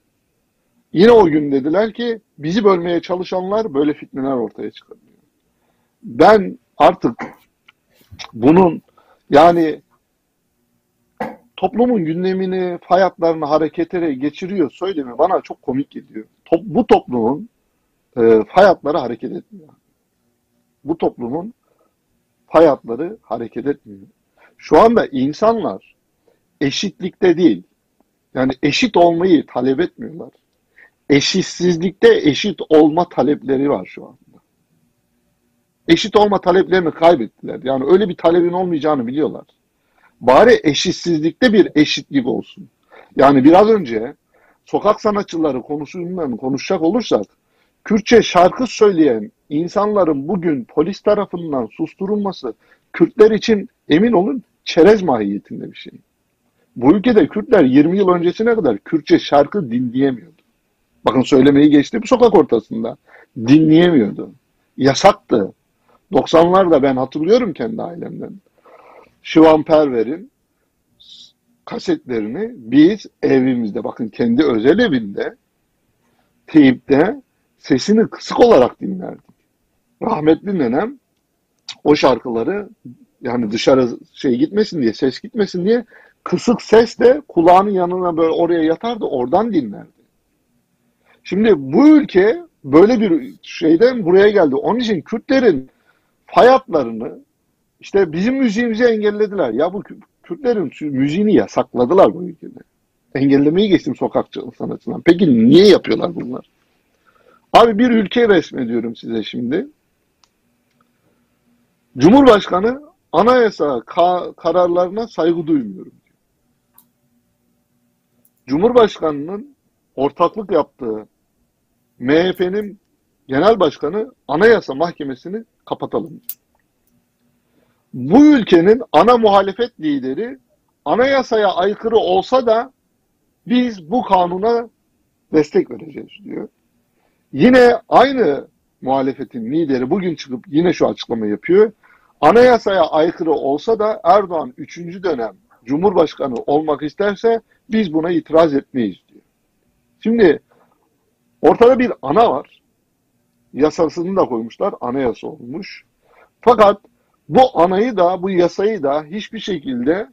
Yine o gün dediler ki bizi bölmeye çalışanlar böyle fitneler ortaya çıkarıyor. Ben artık bunun yani toplumun gündemini, hayatlarını hareketere geçiriyor söylemi bana çok komik geliyor. Top, bu toplumun e, hayatları hareket etmiyor. Bu toplumun hayatları hareket etmiyor. Şu anda insanlar eşitlikte değil, yani eşit olmayı talep etmiyorlar. Eşitsizlikte eşit olma talepleri var şu anda. Eşit olma taleplerini kaybettiler. Yani öyle bir talebin olmayacağını biliyorlar. Bari eşitsizlikte bir eşitlik olsun. Yani biraz önce sokak sanatçıları konusundan konuşacak olursak Kürtçe şarkı söyleyen insanların bugün polis tarafından susturulması Kürtler için emin olun çerez mahiyetinde bir şey. Bu ülkede Kürtler 20 yıl öncesine kadar Kürtçe şarkı dinleyemiyordu. Bakın söylemeyi geçti bu sokak ortasında. Dinleyemiyordu. Yasaktı. 90'larda ben hatırlıyorum kendi ailemden. Şivan Perver'in kasetlerini biz evimizde bakın kendi özel evinde teyipte sesini kısık olarak dinlerdik. Rahmetli nenem o şarkıları yani dışarı şey gitmesin diye ses gitmesin diye kısık sesle kulağının yanına böyle oraya yatardı oradan dinlerdi. Şimdi bu ülke böyle bir şeyden buraya geldi. Onun için Kürtlerin hayatlarını işte bizim müziğimizi engellediler. Ya bu Kürtlerin müziğini yasakladılar bu ülkede. Engellemeyi geçtim sokakçı sanatından. Peki niye yapıyorlar bunlar? Abi bir ülke resmediyorum size şimdi. Cumhurbaşkanı anayasa ka kararlarına saygı duymuyorum. Cumhurbaşkanının ortaklık yaptığı MHP'nin genel başkanı anayasa mahkemesini kapatalım diyor bu ülkenin ana muhalefet lideri anayasaya aykırı olsa da biz bu kanuna destek vereceğiz diyor. Yine aynı muhalefetin lideri bugün çıkıp yine şu açıklama yapıyor. Anayasaya aykırı olsa da Erdoğan 3. dönem Cumhurbaşkanı olmak isterse biz buna itiraz etmeyiz diyor. Şimdi ortada bir ana var. Yasasını da koymuşlar. Anayasa olmuş. Fakat bu anayı da bu yasayı da hiçbir şekilde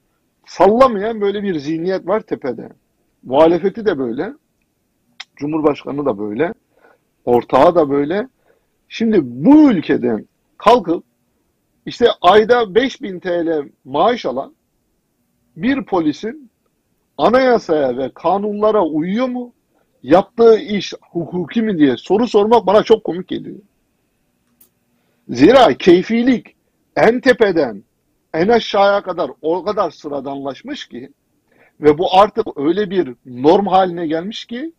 sallamayan böyle bir zihniyet var tepede. Muhalefeti de böyle. Cumhurbaşkanı da böyle. Ortağı da böyle. Şimdi bu ülkeden kalkıp işte ayda 5000 TL maaş alan bir polisin anayasaya ve kanunlara uyuyor mu? Yaptığı iş hukuki mi diye soru sormak bana çok komik geliyor. Zira keyfilik en tepeden en aşağıya kadar o kadar sıradanlaşmış ki ve bu artık öyle bir norm haline gelmiş ki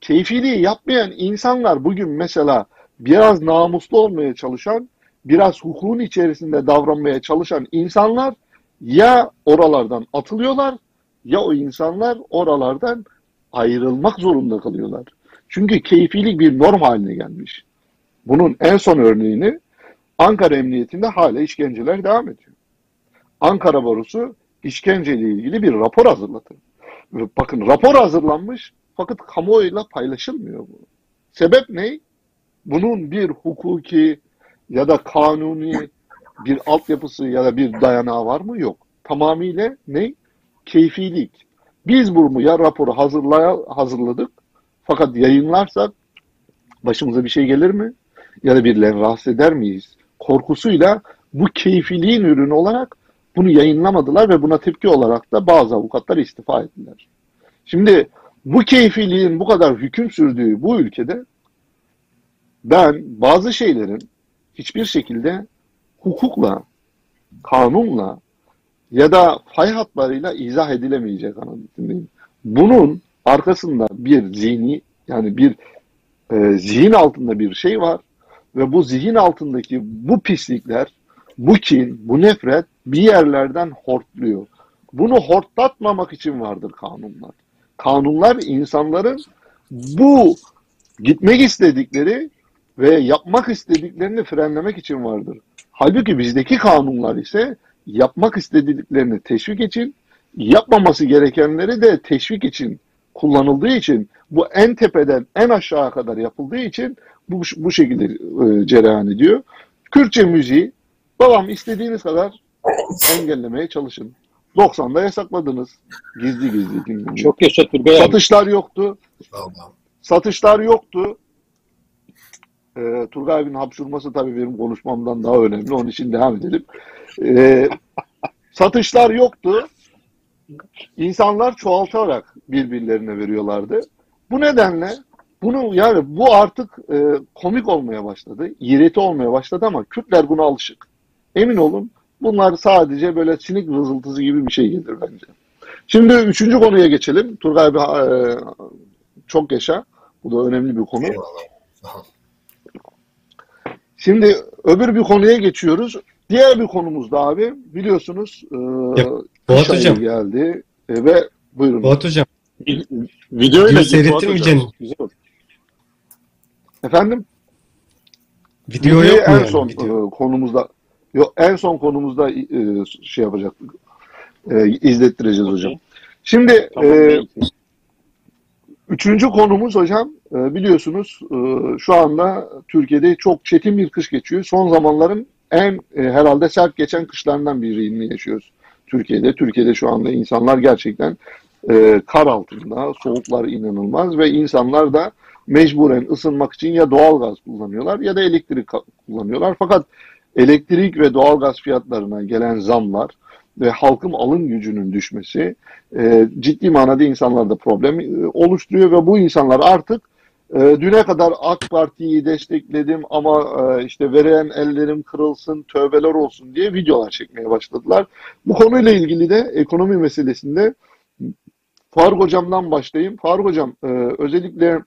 keyfiliği yapmayan insanlar bugün mesela biraz namuslu olmaya çalışan, biraz hukukun içerisinde davranmaya çalışan insanlar ya oralardan atılıyorlar ya o insanlar oralardan ayrılmak zorunda kalıyorlar. Çünkü keyfilik bir norm haline gelmiş. Bunun en son örneğini Ankara Emniyetinde hala işkenceler devam ediyor. Ankara Barosu işkenceyle ilgili bir rapor hazırladı. Bakın rapor hazırlanmış fakat kamuoyuyla paylaşılmıyor bu. Sebep ne? Bunun bir hukuki ya da kanuni bir altyapısı ya da bir dayanağı var mı? Yok. Tamamıyla ne? Keyfilik. Biz bunu ya raporu hazırlaya, hazırladık fakat yayınlarsak başımıza bir şey gelir mi? ya da birilerini rahatsız eder miyiz korkusuyla bu keyfiliğin ürünü olarak bunu yayınlamadılar ve buna tepki olarak da bazı avukatlar istifa ettiler. Şimdi bu keyfiliğin bu kadar hüküm sürdüğü bu ülkede ben bazı şeylerin hiçbir şekilde hukukla, kanunla ya da fay hatlarıyla izah edilemeyecek anlatımdayım. Bunun arkasında bir zihni yani bir e, zihin altında bir şey var ve bu zihin altındaki bu pislikler, bu kin, bu nefret bir yerlerden hortluyor. Bunu hortlatmamak için vardır kanunlar. Kanunlar insanların bu gitmek istedikleri ve yapmak istediklerini frenlemek için vardır. Halbuki bizdeki kanunlar ise yapmak istediklerini teşvik için, yapmaması gerekenleri de teşvik için kullanıldığı için bu en tepeden en aşağı kadar yapıldığı için bu, bu şekilde e, cereyan ediyor. Kürtçe müziği babam istediğiniz kadar engellemeye çalışın. 90'da yasakladınız. Gizli gizli dinlemeyi. Çok yaşa Turgay. Satışlar yoktu. Vallahi. Satışlar yoktu. Ee, Turgay abinin hapşurması tabii benim konuşmamdan daha önemli. Onun için devam edelim. Ee, satışlar yoktu. İnsanlar çoğaltarak birbirlerine veriyorlardı. Bu nedenle bunu yani bu artık e, komik olmaya başladı. İğreti olmaya başladı ama Kürtler buna alışık. Emin olun bunlar sadece böyle sinik vızıltısı gibi bir şey gelir bence. Şimdi üçüncü konuya geçelim. Turgay abi e, çok yaşa. Bu da önemli bir konu. Eyvallah. Şimdi öbür bir konuya geçiyoruz. Diğer bir konumuz da abi biliyorsunuz e, Ya, Fuat Hocam. geldi e, ve buyurun. Fuat Hocam Videoyla Video git seyrettin mi canım? Güzel olur. Efendim? video Videoyu yok mu en yani? son Video. e, konumuzda yok en son konumuzda e, şey yapacaktık. E, izlettireceğiz hocam. Şimdi Tamam, e, peki. Üçüncü konumuz hocam e, biliyorsunuz e, şu anda Türkiye'de çok çetin bir kış geçiyor. Son zamanların en e, herhalde sert geçen kışlarından birini yaşıyoruz Türkiye'de. Türkiye'de şu anda insanlar gerçekten e, kar altında, soğuklar inanılmaz ve insanlar da mecburen ısınmak için ya doğalgaz kullanıyorlar ya da elektrik kullanıyorlar. Fakat elektrik ve doğalgaz fiyatlarına gelen zamlar ve halkın alım gücünün düşmesi e, ciddi manada insanlarda problem e, oluşturuyor ve bu insanlar artık e, düne kadar AK Parti'yi destekledim ama e, işte veren ellerim kırılsın, tövbeler olsun diye videolar çekmeye başladılar. Bu konuyla ilgili de ekonomi meselesinde Faruk Hocam'dan başlayayım. Faruk Hocam e, özellikle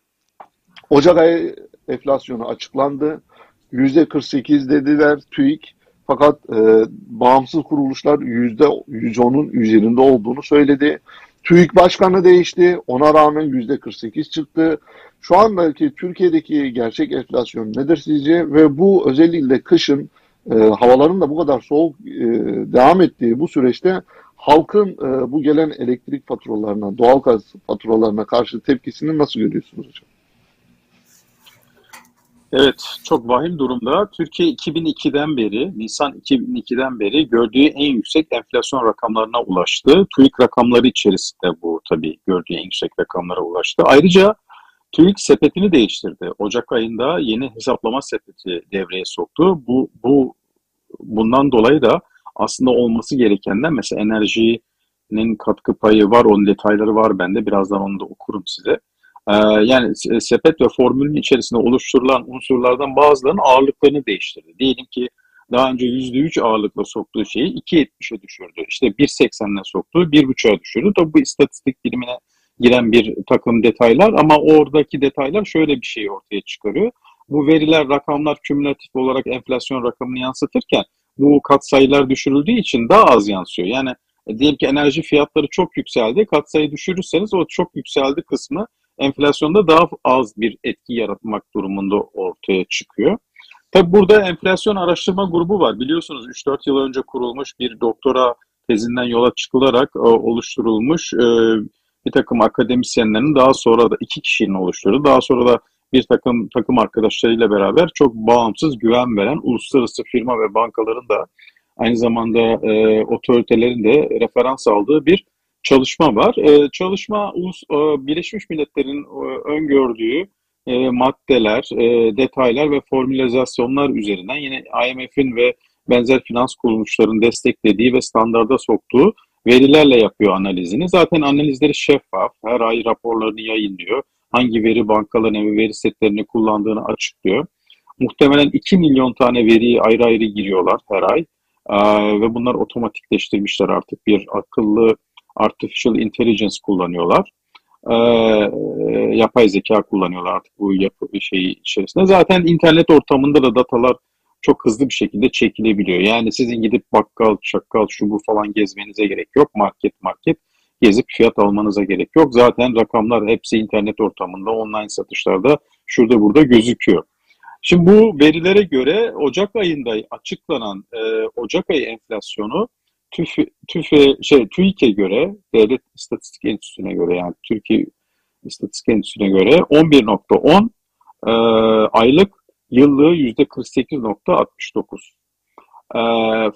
Ocak ayı enflasyonu açıklandı. %48 dediler TÜİK. Fakat e, bağımsız kuruluşlar %110'un üzerinde olduğunu söyledi. TÜİK başkanı değişti. Ona rağmen %48 çıktı. Şu andaki Türkiye'deki gerçek enflasyon nedir sizce? Ve bu özellikle kışın e, havaların da bu kadar soğuk e, devam ettiği bu süreçte halkın e, bu gelen elektrik faturalarına, doğalgaz faturalarına karşı tepkisini nasıl görüyorsunuz hocam? Evet, çok vahim durumda. Türkiye 2002'den beri, Nisan 2002'den beri gördüğü en yüksek enflasyon rakamlarına ulaştı. TÜİK rakamları içerisinde bu tabii gördüğü en yüksek rakamlara ulaştı. Ayrıca TÜİK sepetini değiştirdi. Ocak ayında yeni hesaplama sepeti devreye soktu. Bu, bu bundan dolayı da aslında olması gerekenden mesela enerjinin katkı payı var, onun detayları var bende. Birazdan onu da okurum size. Ee, yani se- sepet ve formülün içerisinde oluşturulan unsurlardan bazılarının ağırlıklarını değiştirdi. Diyelim ki daha önce %3 ağırlıkla soktuğu şeyi 2.70'e düşürdü. İşte 1.80'le soktuğu 1.5'a düşürdü. Tabii bu istatistik dilimine giren bir takım detaylar ama oradaki detaylar şöyle bir şey ortaya çıkarıyor. Bu veriler, rakamlar kümülatif olarak enflasyon rakamını yansıtırken bu katsayılar düşürüldüğü için daha az yansıyor. Yani e, diyelim ki enerji fiyatları çok yükseldi. Katsayı düşürürseniz o çok yükseldi kısmı enflasyonda daha az bir etki yaratmak durumunda ortaya çıkıyor. Tabi burada enflasyon araştırma grubu var. Biliyorsunuz 3-4 yıl önce kurulmuş bir doktora tezinden yola çıkılarak e, oluşturulmuş e, bir takım akademisyenlerin daha sonra da iki kişinin oluşturduğu, daha sonra da bir takım takım arkadaşlarıyla beraber çok bağımsız güven veren uluslararası firma ve bankaların da aynı zamanda e, otoritelerin de referans aldığı bir çalışma var. E, çalışma ulus, e, Birleşmiş Milletler'in e, öngördüğü e, maddeler, e, detaylar ve formülizasyonlar üzerinden yine IMF'in ve benzer finans kuruluşların desteklediği ve standarda soktuğu verilerle yapıyor analizini. Zaten analizleri şeffaf, her ay raporlarını yayınlıyor. Hangi veri bankalarını ve veri setlerini kullandığını açıklıyor. Muhtemelen 2 milyon tane veriyi ayrı ayrı giriyorlar her ay. Ee, ve bunlar otomatikleştirmişler artık bir akıllı artificial intelligence kullanıyorlar. Ee, yapay zeka kullanıyorlar artık bu yapı şey içerisinde. Zaten internet ortamında da datalar çok hızlı bir şekilde çekilebiliyor. Yani sizin gidip bakkal, çakkal, şu bu falan gezmenize gerek yok. Market market gezip fiyat almanıza gerek yok. Zaten rakamlar hepsi internet ortamında, online satışlarda şurada burada gözüküyor. Şimdi bu verilere göre Ocak ayında açıklanan e, Ocak ayı enflasyonu TÜF, TÜF, şey, TÜİK'e göre, Devlet İstatistik Enstitüsü'ne göre yani Türkiye İstatistik Enstitüsü'ne göre 11.10 e, aylık yıllığı %48.69. E,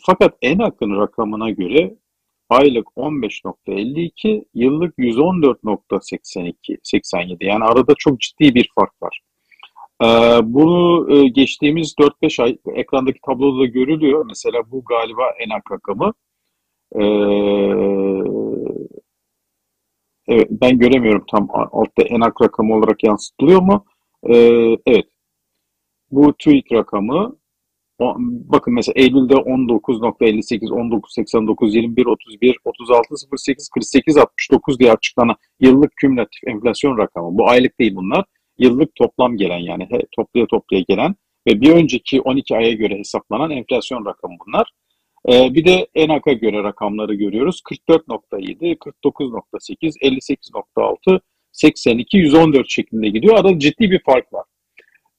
fakat en akın rakamına göre aylık 15.52, yıllık 114.82, 87. Yani arada çok ciddi bir fark var. Ee, bunu e, geçtiğimiz 4-5 ay ekrandaki tabloda da görülüyor. Mesela bu galiba enak rakamı. Ee, evet, ben göremiyorum tam altta enak rakamı olarak yansıtılıyor mu? Ee, evet. Bu TÜİK rakamı bakın mesela Eylül'de 19.58, 19.89, 21, 31, 36, 08, 48, 69 diye açıklanan yıllık kümülatif enflasyon rakamı. Bu aylık değil bunlar yıllık toplam gelen yani he, toplaya toplaya gelen ve bir önceki 12 aya göre hesaplanan enflasyon rakamı bunlar. Ee, bir de ENAK'a göre rakamları görüyoruz. 44.7, 49.8, 58.6, 82, 114 şeklinde gidiyor. Arada ciddi bir fark var.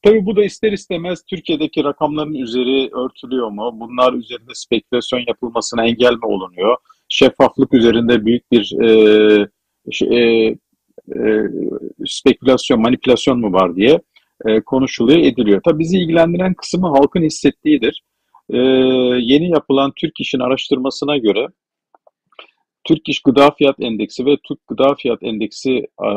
Tabii bu da ister istemez Türkiye'deki rakamların üzeri örtülüyor mu? Bunlar üzerinde spekülasyon yapılmasına engel mi olunuyor? Şeffaflık üzerinde büyük bir e, e, e, spekülasyon, manipülasyon mu var diye e, konuşuluyor, ediliyor. Tabii bizi ilgilendiren kısmı halkın hissettiğidir. E, yeni yapılan Türk İş'in araştırmasına göre Türk İş Gıda Fiyat Endeksi ve Türk Gıda Fiyat Endeksi e,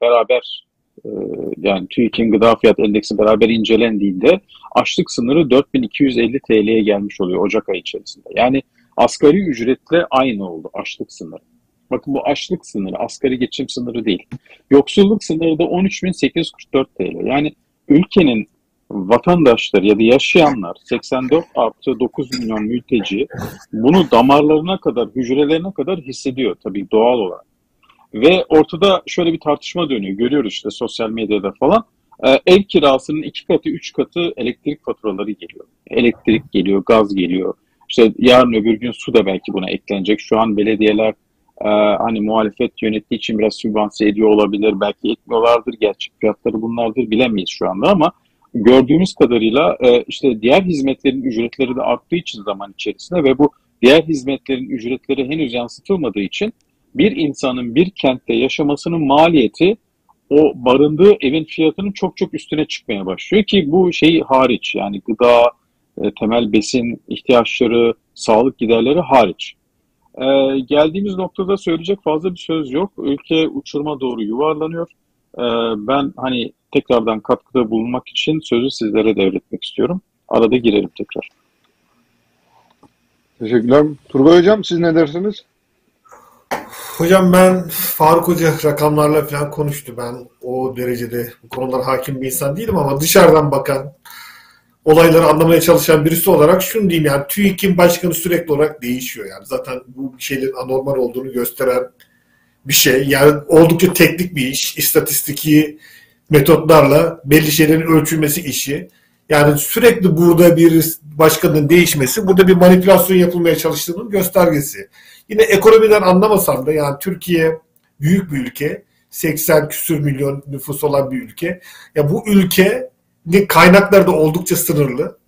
beraber e, yani TÜİK'in Gıda Fiyat Endeksi beraber incelendiğinde açlık sınırı 4250 TL'ye gelmiş oluyor Ocak ayı içerisinde. Yani asgari ücretle aynı oldu açlık sınırı. Bakın bu açlık sınırı, asgari geçim sınırı değil. Yoksulluk sınırı da 13.844 TL. Yani ülkenin vatandaşları ya da yaşayanlar 84 artı 9 milyon mülteci bunu damarlarına kadar, hücrelerine kadar hissediyor tabii doğal olarak. Ve ortada şöyle bir tartışma dönüyor. Görüyoruz işte sosyal medyada falan. Ee, ev kirasının iki katı, üç katı elektrik faturaları geliyor. Elektrik geliyor, gaz geliyor. İşte yarın öbür gün su da belki buna eklenecek. Şu an belediyeler e, hani muhalefet yönettiği için biraz sübvanse ediyor olabilir. Belki etmiyorlardır. Gerçek fiyatları bunlardır bilemeyiz şu anda ama gördüğümüz kadarıyla e, işte diğer hizmetlerin ücretleri de arttığı için zaman içerisinde ve bu diğer hizmetlerin ücretleri henüz yansıtılmadığı için bir insanın bir kentte yaşamasının maliyeti o barındığı evin fiyatının çok çok üstüne çıkmaya başlıyor ki bu şey hariç yani gıda, e, temel besin ihtiyaçları, sağlık giderleri hariç. Ee, geldiğimiz noktada söyleyecek fazla bir söz yok. Ülke uçurma doğru yuvarlanıyor. Ee, ben hani tekrardan katkıda bulunmak için sözü sizlere devretmek istiyorum. Arada girelim tekrar. Teşekkürler. Turgay Hocam siz ne dersiniz? Hocam ben Faruk Hoca rakamlarla falan konuştu. Ben o derecede bu konulara hakim bir insan değilim ama dışarıdan bakan olayları anlamaya çalışan birisi olarak şunu diyeyim yani TÜİK'in başkanı sürekli olarak değişiyor yani. Zaten bu bir şeylerin anormal olduğunu gösteren bir şey. Yani oldukça teknik bir iş. İstatistiki metotlarla belli şeylerin ölçülmesi işi. Yani sürekli burada bir başkanın değişmesi burada bir manipülasyon yapılmaya çalıştığının göstergesi. Yine ekonomiden anlamasam da yani Türkiye büyük bir ülke. 80 küsür milyon nüfus olan bir ülke. Ya bu ülke ne kaynakları da oldukça sınırlı.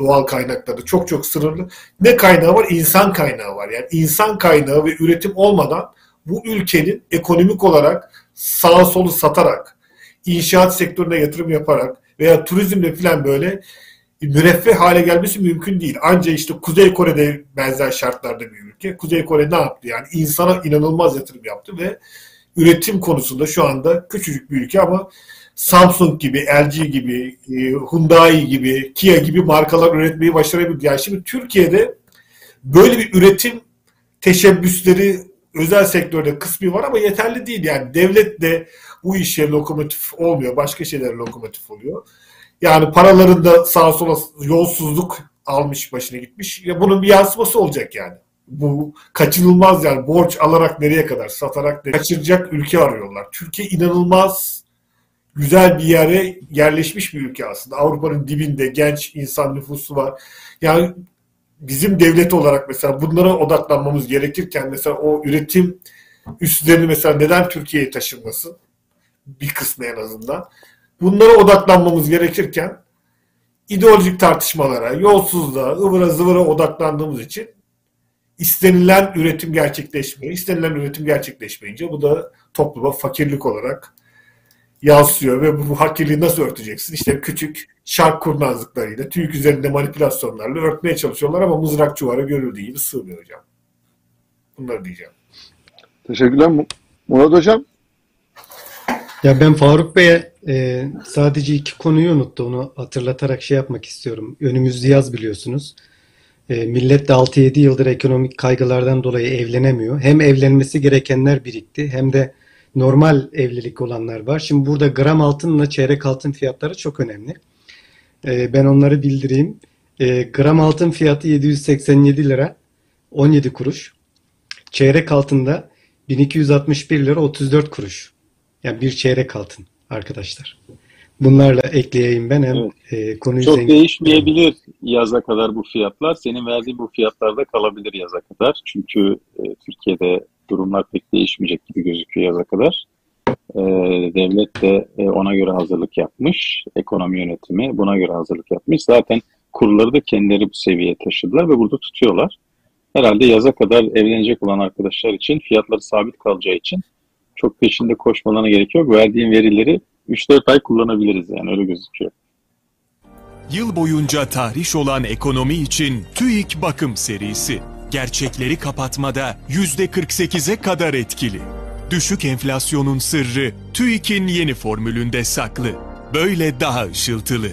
Doğal kaynakları çok çok sınırlı. Ne kaynağı var? İnsan kaynağı var. Yani insan kaynağı ve üretim olmadan bu ülkenin ekonomik olarak sağa solu satarak, inşaat sektörüne yatırım yaparak veya turizmle falan böyle müreffeh hale gelmesi mümkün değil. Ancak işte Kuzey Kore'de benzer şartlarda bir ülke. Kuzey Kore ne yaptı? Yani insana inanılmaz yatırım yaptı ve üretim konusunda şu anda küçücük bir ülke ama Samsung gibi, LG gibi, e, Hyundai gibi, Kia gibi markalar üretmeyi başarabildi. Yani şimdi Türkiye'de böyle bir üretim teşebbüsleri özel sektörde kısmı var ama yeterli değil. Yani devlet de bu işe lokomotif olmuyor. Başka şeyler lokomotif oluyor. Yani paralarında sağa sola yolsuzluk almış başına gitmiş. Ya bunun bir yansıması olacak yani. Bu kaçınılmaz yani borç alarak nereye kadar satarak nereye kaçıracak ülke arıyorlar. Türkiye inanılmaz güzel bir yere yerleşmiş bir ülke aslında. Avrupa'nın dibinde genç insan nüfusu var. Yani bizim devlet olarak mesela bunlara odaklanmamız gerekirken mesela o üretim üstlerini mesela neden Türkiye'ye taşınmasın? Bir kısmı en azından. Bunlara odaklanmamız gerekirken ideolojik tartışmalara, yolsuzluğa, ıvıra zıvıra odaklandığımız için istenilen üretim gerçekleşmiyor. İstenilen üretim gerçekleşmeyince bu da topluma fakirlik olarak yansıyor ve bu, fakirliği nasıl örteceksin? İşte küçük şark kurnazlıklarıyla, TÜİK üzerinde manipülasyonlarla örtmeye çalışıyorlar ama mızrak çuvara görüldüğü gibi sığmıyor hocam. Bunları diyeceğim. Teşekkürler Murat Hocam. Ya ben Faruk Bey'e e, sadece iki konuyu unuttu. Onu hatırlatarak şey yapmak istiyorum. Önümüzde yaz biliyorsunuz. E, millet de 6-7 yıldır ekonomik kaygılardan dolayı evlenemiyor. Hem evlenmesi gerekenler birikti hem de normal evlilik olanlar var. Şimdi burada gram altınla çeyrek altın fiyatları çok önemli. E, ben onları bildireyim. E, gram altın fiyatı 787 lira 17 kuruş. Çeyrek altında 1261 lira 34 kuruş. Yani bir çeyrek altın arkadaşlar. Bunlarla ekleyeyim ben hem evet. e, konuyu Çok zengin... değişmeyebilir yaza kadar bu fiyatlar. Senin verdiğin bu fiyatlarda kalabilir yaza kadar. Çünkü e, Türkiye'de durumlar pek değişmeyecek gibi gözüküyor yaza kadar. E, devlet de e, ona göre hazırlık yapmış. Ekonomi yönetimi buna göre hazırlık yapmış. Zaten kurları da kendileri bu seviyeye taşıdılar ve burada tutuyorlar. Herhalde yaza kadar evlenecek olan arkadaşlar için fiyatları sabit kalacağı için çok peşinde koşmalarına gerek yok. Verdiğim verileri 3-4 ay kullanabiliriz yani öyle gözüküyor. Yıl boyunca tahriş olan ekonomi için TÜİK Bakım serisi. Gerçekleri kapatmada %48'e kadar etkili. Düşük enflasyonun sırrı TÜİK'in yeni formülünde saklı. Böyle daha ışıltılı.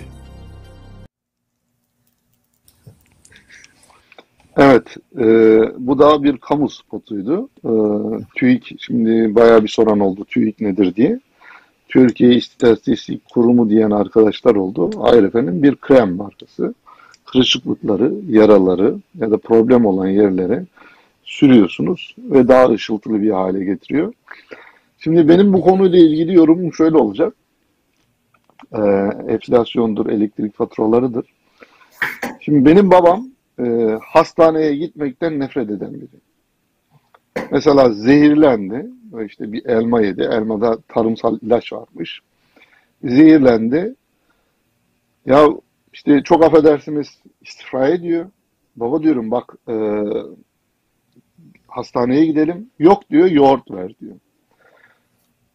Evet, e, bu da bir kamu spotuydu. E, TÜİK, şimdi bayağı bir soran oldu TÜİK nedir diye. Türkiye İstatistik Kurumu diyen arkadaşlar oldu. Hayır efendim bir krem markası. Kırışıklıkları, yaraları ya da problem olan yerlere sürüyorsunuz ve daha ışıltılı bir hale getiriyor. Şimdi benim bu konuyla ilgili yorumum şöyle olacak. E, enflasyondur, elektrik faturalarıdır. Şimdi benim babam e, hastaneye gitmekten nefret eden biri. Mesela zehirlendi. İşte bir elma yedi. Elmada tarımsal ilaç varmış. Zehirlendi. Ya işte çok affedersiniz istifra ediyor. Baba diyorum bak e, hastaneye gidelim. Yok diyor yoğurt ver diyor.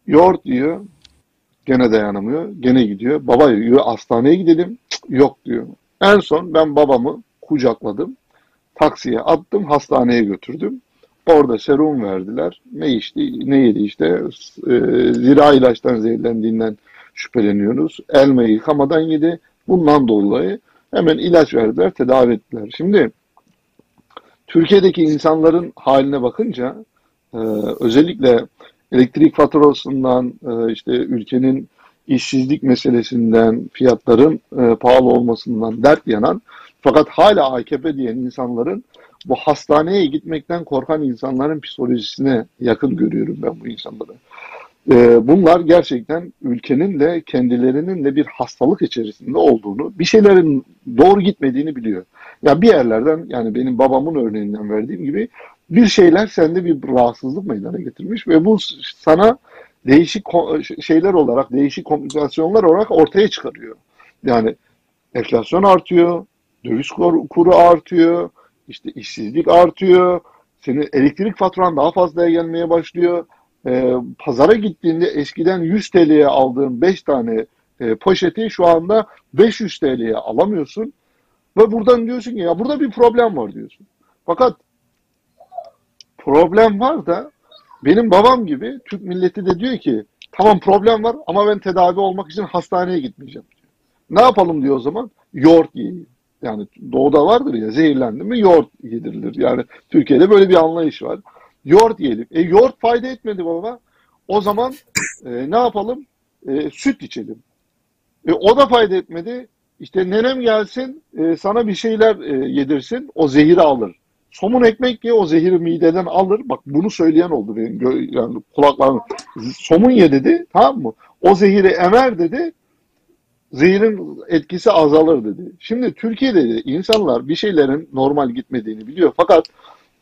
Yoğurt diyor. Gene dayanamıyor. Gene gidiyor. Baba diyor hastaneye gidelim. Yok diyor. En son ben babamı kucakladım. Taksiye attım, hastaneye götürdüm. Orada serum verdiler. Ne içti, ne yedi işte. E, zira ilaçtan zehirlendiğinden şüpheleniyoruz. Elmayı yıkamadan yedi. Bundan dolayı hemen ilaç verdiler, tedavi ettiler. Şimdi Türkiye'deki insanların haline bakınca e, özellikle elektrik faturasından, e, işte ülkenin işsizlik meselesinden, fiyatların e, pahalı olmasından dert yanan fakat hala AKP diyen insanların bu hastaneye gitmekten korkan insanların psikolojisine yakın görüyorum ben bu insanları. Ee, bunlar gerçekten ülkenin de kendilerinin de bir hastalık içerisinde olduğunu, bir şeylerin doğru gitmediğini biliyor. Ya bir yerlerden yani benim babamın örneğinden verdiğim gibi bir şeyler sende bir rahatsızlık meydana getirmiş ve bu sana değişik şeyler olarak, değişik komplikasyonlar olarak ortaya çıkarıyor. Yani enflasyon artıyor, döviz kuru artıyor, işte işsizlik artıyor, senin elektrik faturan daha fazlaya gelmeye başlıyor. E, pazara gittiğinde eskiden 100 TL'ye aldığın 5 tane e, poşeti şu anda 500 TL'ye alamıyorsun. Ve buradan diyorsun ki ya burada bir problem var diyorsun. Fakat problem var da benim babam gibi Türk milleti de diyor ki Tamam problem var ama ben tedavi olmak için hastaneye gitmeyeceğim. Ne yapalım diyor o zaman? Yoğurt yiyin. Yani doğuda vardır ya zehirlendi mi yoğurt yedirilir. Yani Türkiye'de böyle bir anlayış var. Yoğurt yiyelim. E yoğurt fayda etmedi baba. O zaman e, ne yapalım? E, süt içelim. E, o da fayda etmedi. İşte nenem gelsin e, sana bir şeyler e, yedirsin. O zehiri alır. Somun ekmek ye o zehiri mideden alır. Bak bunu söyleyen oldu benim yani kulaklarım. Somun ye dedi tamam mı? O zehiri emer dedi. Zehirin etkisi azalır dedi. Şimdi Türkiye'de de insanlar bir şeylerin normal gitmediğini biliyor. Fakat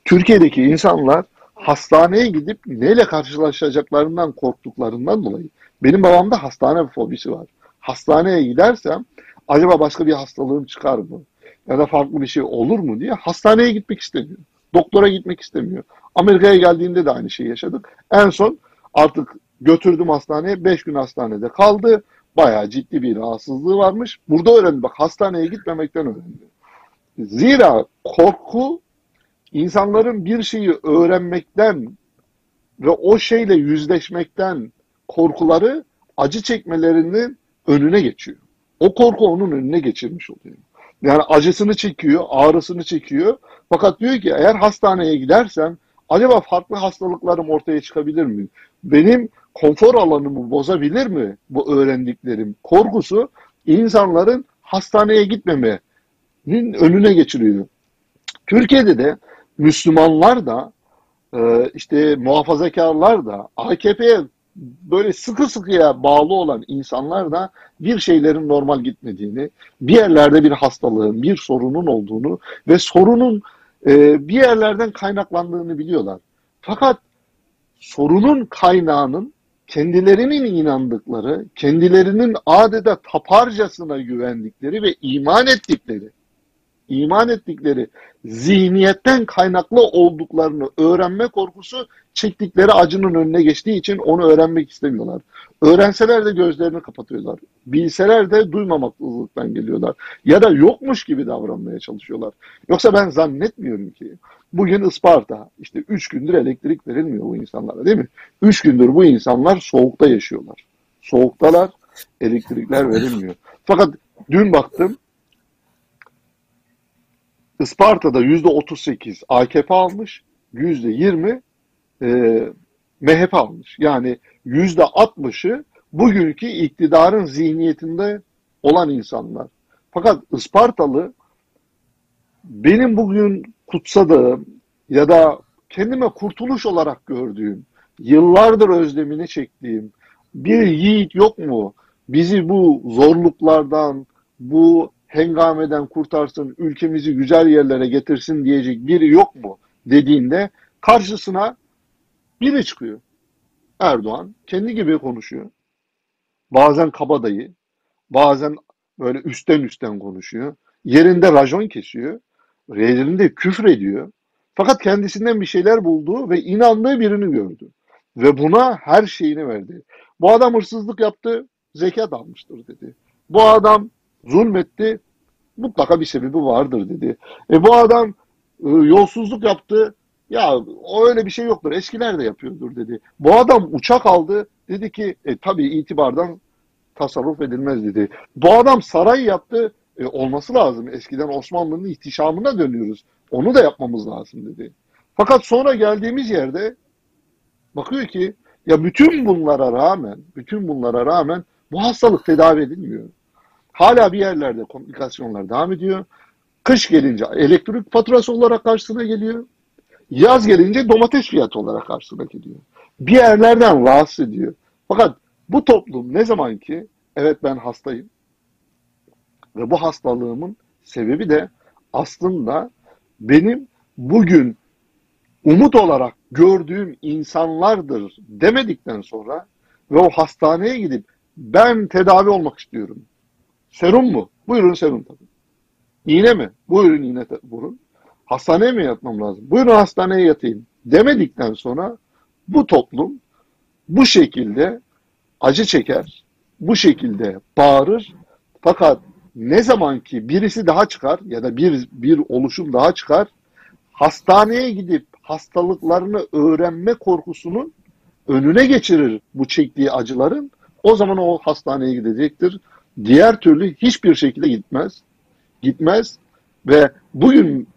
Türkiye'deki insanlar hastaneye gidip neyle karşılaşacaklarından korktuklarından dolayı. Benim babamda hastane fobisi var. Hastaneye gidersem acaba başka bir hastalığım çıkar mı? Ya da farklı bir şey olur mu diye hastaneye gitmek istemiyor. Doktora gitmek istemiyor. Amerika'ya geldiğinde de aynı şeyi yaşadık. En son artık götürdüm hastaneye. 5 gün hastanede kaldı. Bayağı ciddi bir rahatsızlığı varmış. Burada öğrendi. Bak hastaneye gitmemekten öğrendi. Zira korku insanların bir şeyi öğrenmekten ve o şeyle yüzleşmekten korkuları acı çekmelerinin önüne geçiyor. O korku onun önüne geçirmiş oluyor. Yani acısını çekiyor, ağrısını çekiyor. Fakat diyor ki eğer hastaneye gidersem acaba farklı hastalıklarım ortaya çıkabilir mi? Benim konfor alanımı bozabilir mi bu öğrendiklerim? Korkusu insanların hastaneye gitmemenin önüne geçiriyor. Türkiye'de de Müslümanlar da e, işte muhafazakarlar da AKP'ye böyle sıkı sıkıya bağlı olan insanlar da bir şeylerin normal gitmediğini, bir yerlerde bir hastalığın, bir sorunun olduğunu ve sorunun e, bir yerlerden kaynaklandığını biliyorlar. Fakat sorunun kaynağının kendilerinin inandıkları, kendilerinin adeta taparcasına güvendikleri ve iman ettikleri iman ettikleri zihniyetten kaynaklı olduklarını öğrenme korkusu çektikleri acının önüne geçtiği için onu öğrenmek istemiyorlar. Öğrenseler de gözlerini kapatıyorlar. Bilseler de duymamaklılıktan geliyorlar. Ya da yokmuş gibi davranmaya çalışıyorlar. Yoksa ben zannetmiyorum ki bugün Isparta işte 3 gündür elektrik verilmiyor bu insanlara değil mi? 3 gündür bu insanlar soğukta yaşıyorlar. Soğuktalar, elektrikler verilmiyor. Fakat dün baktım Isparta'da yüzde 38 AKP almış, yüzde 20 e, MHP almış. Yani yüzde 60'ı bugünkü iktidarın zihniyetinde olan insanlar. Fakat Ispartalı benim bugün kutsadığım ya da kendime kurtuluş olarak gördüğüm, yıllardır özlemini çektiğim bir yiğit yok mu? Bizi bu zorluklardan, bu hengameden kurtarsın, ülkemizi güzel yerlere getirsin diyecek biri yok mu dediğinde karşısına biri çıkıyor. Erdoğan kendi gibi konuşuyor. Bazen kabadayı, bazen böyle üstten üstten konuşuyor. Yerinde rajon kesiyor. Yerinde küfür ediyor. Fakat kendisinden bir şeyler buldu ve inandığı birini gördü. Ve buna her şeyini verdi. Bu adam hırsızlık yaptı, zekat almıştır dedi. Bu adam zulmetti. Mutlaka bir sebebi vardır dedi. E bu adam e, yolsuzluk yaptı. Ya o öyle bir şey yoktur. Eskiler de yapıyordur dedi. Bu adam uçak aldı. Dedi ki e, tabii itibardan tasarruf edilmez dedi. Bu adam saray yaptı. E, olması lazım. Eskiden Osmanlı'nın ihtişamına dönüyoruz. Onu da yapmamız lazım dedi. Fakat sonra geldiğimiz yerde bakıyor ki ya bütün bunlara rağmen, bütün bunlara rağmen bu hastalık tedavi edilmiyor. Hala bir yerlerde komplikasyonlar devam ediyor. Kış gelince elektrik faturası olarak karşısına geliyor. Yaz gelince domates fiyatı olarak karşısına geliyor. Bir yerlerden rahatsız ediyor. Fakat bu toplum ne zaman ki evet ben hastayım ve bu hastalığımın sebebi de aslında benim bugün umut olarak gördüğüm insanlardır demedikten sonra ve o hastaneye gidip ben tedavi olmak istiyorum. Serum mu? Buyurun serum tabii. İğne mi? Buyurun iğne vurun. Hastaneye mi yatmam lazım? Buyurun hastaneye yatayım. Demedikten sonra bu toplum bu şekilde acı çeker, bu şekilde bağırır. Fakat ne zaman ki birisi daha çıkar ya da bir, bir oluşum daha çıkar, hastaneye gidip hastalıklarını öğrenme korkusunun önüne geçirir bu çektiği acıların o zaman o hastaneye gidecektir. Diğer türlü hiçbir şekilde gitmez. Gitmez ve bugün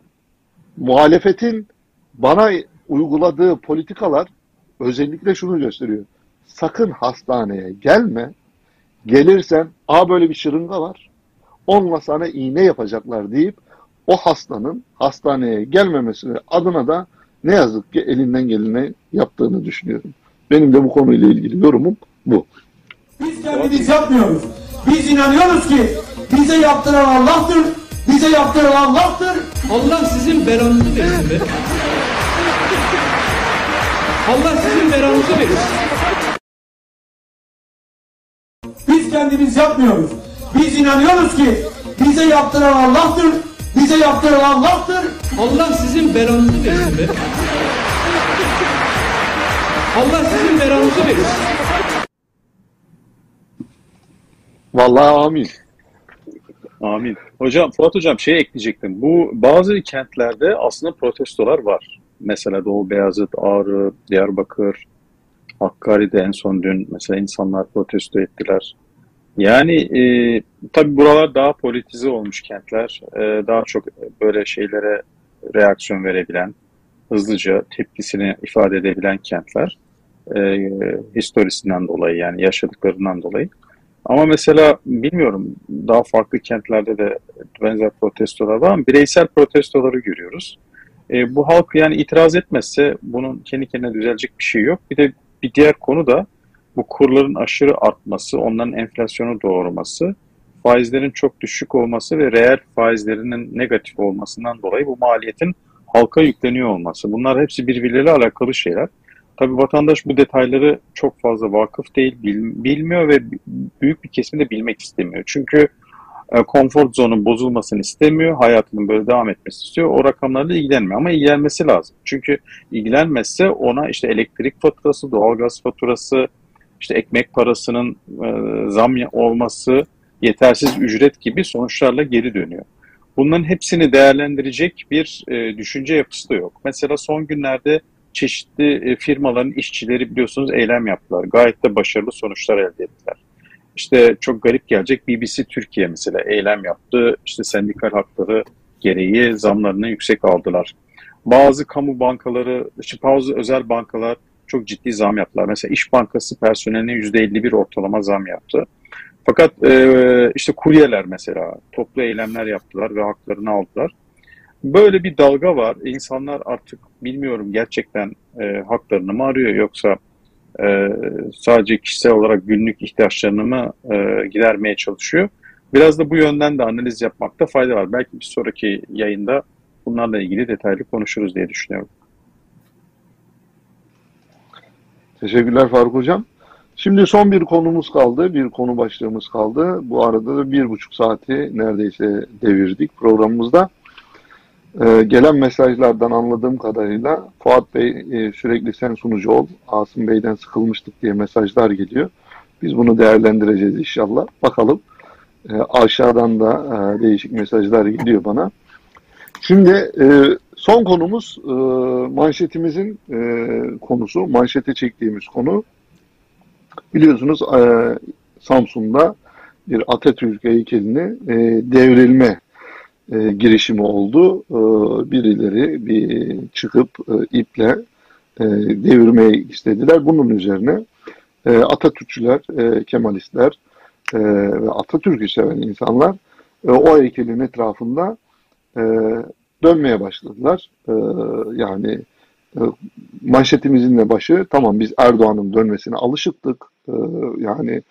muhalefetin bana uyguladığı politikalar özellikle şunu gösteriyor. Sakın hastaneye gelme. Gelirsen a böyle bir şırınga var. Onunla sana iğne yapacaklar deyip o hastanın hastaneye gelmemesi adına da ne yazık ki elinden geleni yaptığını düşünüyorum. Benim de bu konuyla ilgili yorumum bu. Biz kendimiz yapmıyoruz. Biz inanıyoruz ki bize yaptıran Allah'tır. Bize yaptıran Allah'tır. Allah sizin belanızı versin be. Allah sizin belanızı versin. Biz kendimiz yapmıyoruz. Biz inanıyoruz ki bize yaptıran Allah'tır. Bize yaptıran Allah'tır. Allah sizin belanızı versin be. Allah sizin belanızı versin. Vallahi amin. Amin. Hocam, Fuat Hocam şey ekleyecektim. Bu bazı kentlerde aslında protestolar var. Mesela Doğu Beyazıt, Ağrı, Diyarbakır, Hakkari'de en son dün mesela insanlar protesto ettiler. Yani e, tabii buralar daha politize olmuş kentler. E, daha çok böyle şeylere reaksiyon verebilen, hızlıca tepkisini ifade edebilen kentler. E, historisinden dolayı yani yaşadıklarından dolayı. Ama mesela bilmiyorum daha farklı kentlerde de benzer protestolar var ama bireysel protestoları görüyoruz. E, bu halk yani itiraz etmezse bunun kendi kendine düzelecek bir şey yok. Bir de bir diğer konu da bu kurların aşırı artması, onların enflasyonu doğurması, faizlerin çok düşük olması ve reel faizlerinin negatif olmasından dolayı bu maliyetin halka yükleniyor olması. Bunlar hepsi birbirleriyle alakalı şeyler. Tabii vatandaş bu detayları çok fazla vakıf değil, bilmiyor ve büyük bir kesim de bilmek istemiyor. Çünkü e, konfor zonun bozulmasını istemiyor, hayatının böyle devam etmesi istiyor. O rakamlarla ilgilenmiyor ama ilgilenmesi lazım. Çünkü ilgilenmezse ona işte elektrik faturası, doğalgaz faturası, işte ekmek parasının e, zam olması, yetersiz ücret gibi sonuçlarla geri dönüyor. Bunların hepsini değerlendirecek bir e, düşünce yapısı da yok. Mesela son günlerde çeşitli e, firmaların işçileri biliyorsunuz eylem yaptılar. Gayet de başarılı sonuçlar elde ettiler. İşte çok garip gelecek BBC Türkiye mesela eylem yaptı. İşte sendikal hakları gereği zamlarını yüksek aldılar. Bazı kamu bankaları, işte bazı özel bankalar çok ciddi zam yaptılar. Mesela İş Bankası personeline %51 ortalama zam yaptı. Fakat e, işte kuryeler mesela toplu eylemler yaptılar ve haklarını aldılar. Böyle bir dalga var. İnsanlar artık bilmiyorum gerçekten e, haklarını mı arıyor yoksa e, sadece kişisel olarak günlük ihtiyaçlarını mı e, gidermeye çalışıyor. Biraz da bu yönden de analiz yapmakta fayda var. Belki bir sonraki yayında bunlarla ilgili detaylı konuşuruz diye düşünüyorum. Teşekkürler Faruk Hocam. Şimdi son bir konumuz kaldı, bir konu başlığımız kaldı. Bu arada da bir buçuk saati neredeyse devirdik programımızda. Ee, gelen mesajlardan anladığım kadarıyla Fuat Bey e, sürekli sen sunucu ol, Asım Bey'den sıkılmıştık diye mesajlar geliyor. Biz bunu değerlendireceğiz inşallah. Bakalım. E, aşağıdan da e, değişik mesajlar geliyor bana. Şimdi e, son konumuz e, manşetimizin e, konusu, manşete çektiğimiz konu. Biliyorsunuz e, Samsun'da bir Atatürk heykelini e, devrilme e, girişimi oldu. E, birileri bir çıkıp e, iple e, devirmeyi istediler. Bunun üzerine e, Atatürkçüler, e, Kemalistler e, ve Atatürk'ü seven insanlar e, o heykelin etrafında e, dönmeye başladılar. E, yani e, manşetimizin de başı tamam biz Erdoğan'ın dönmesine alışıktık. E, yani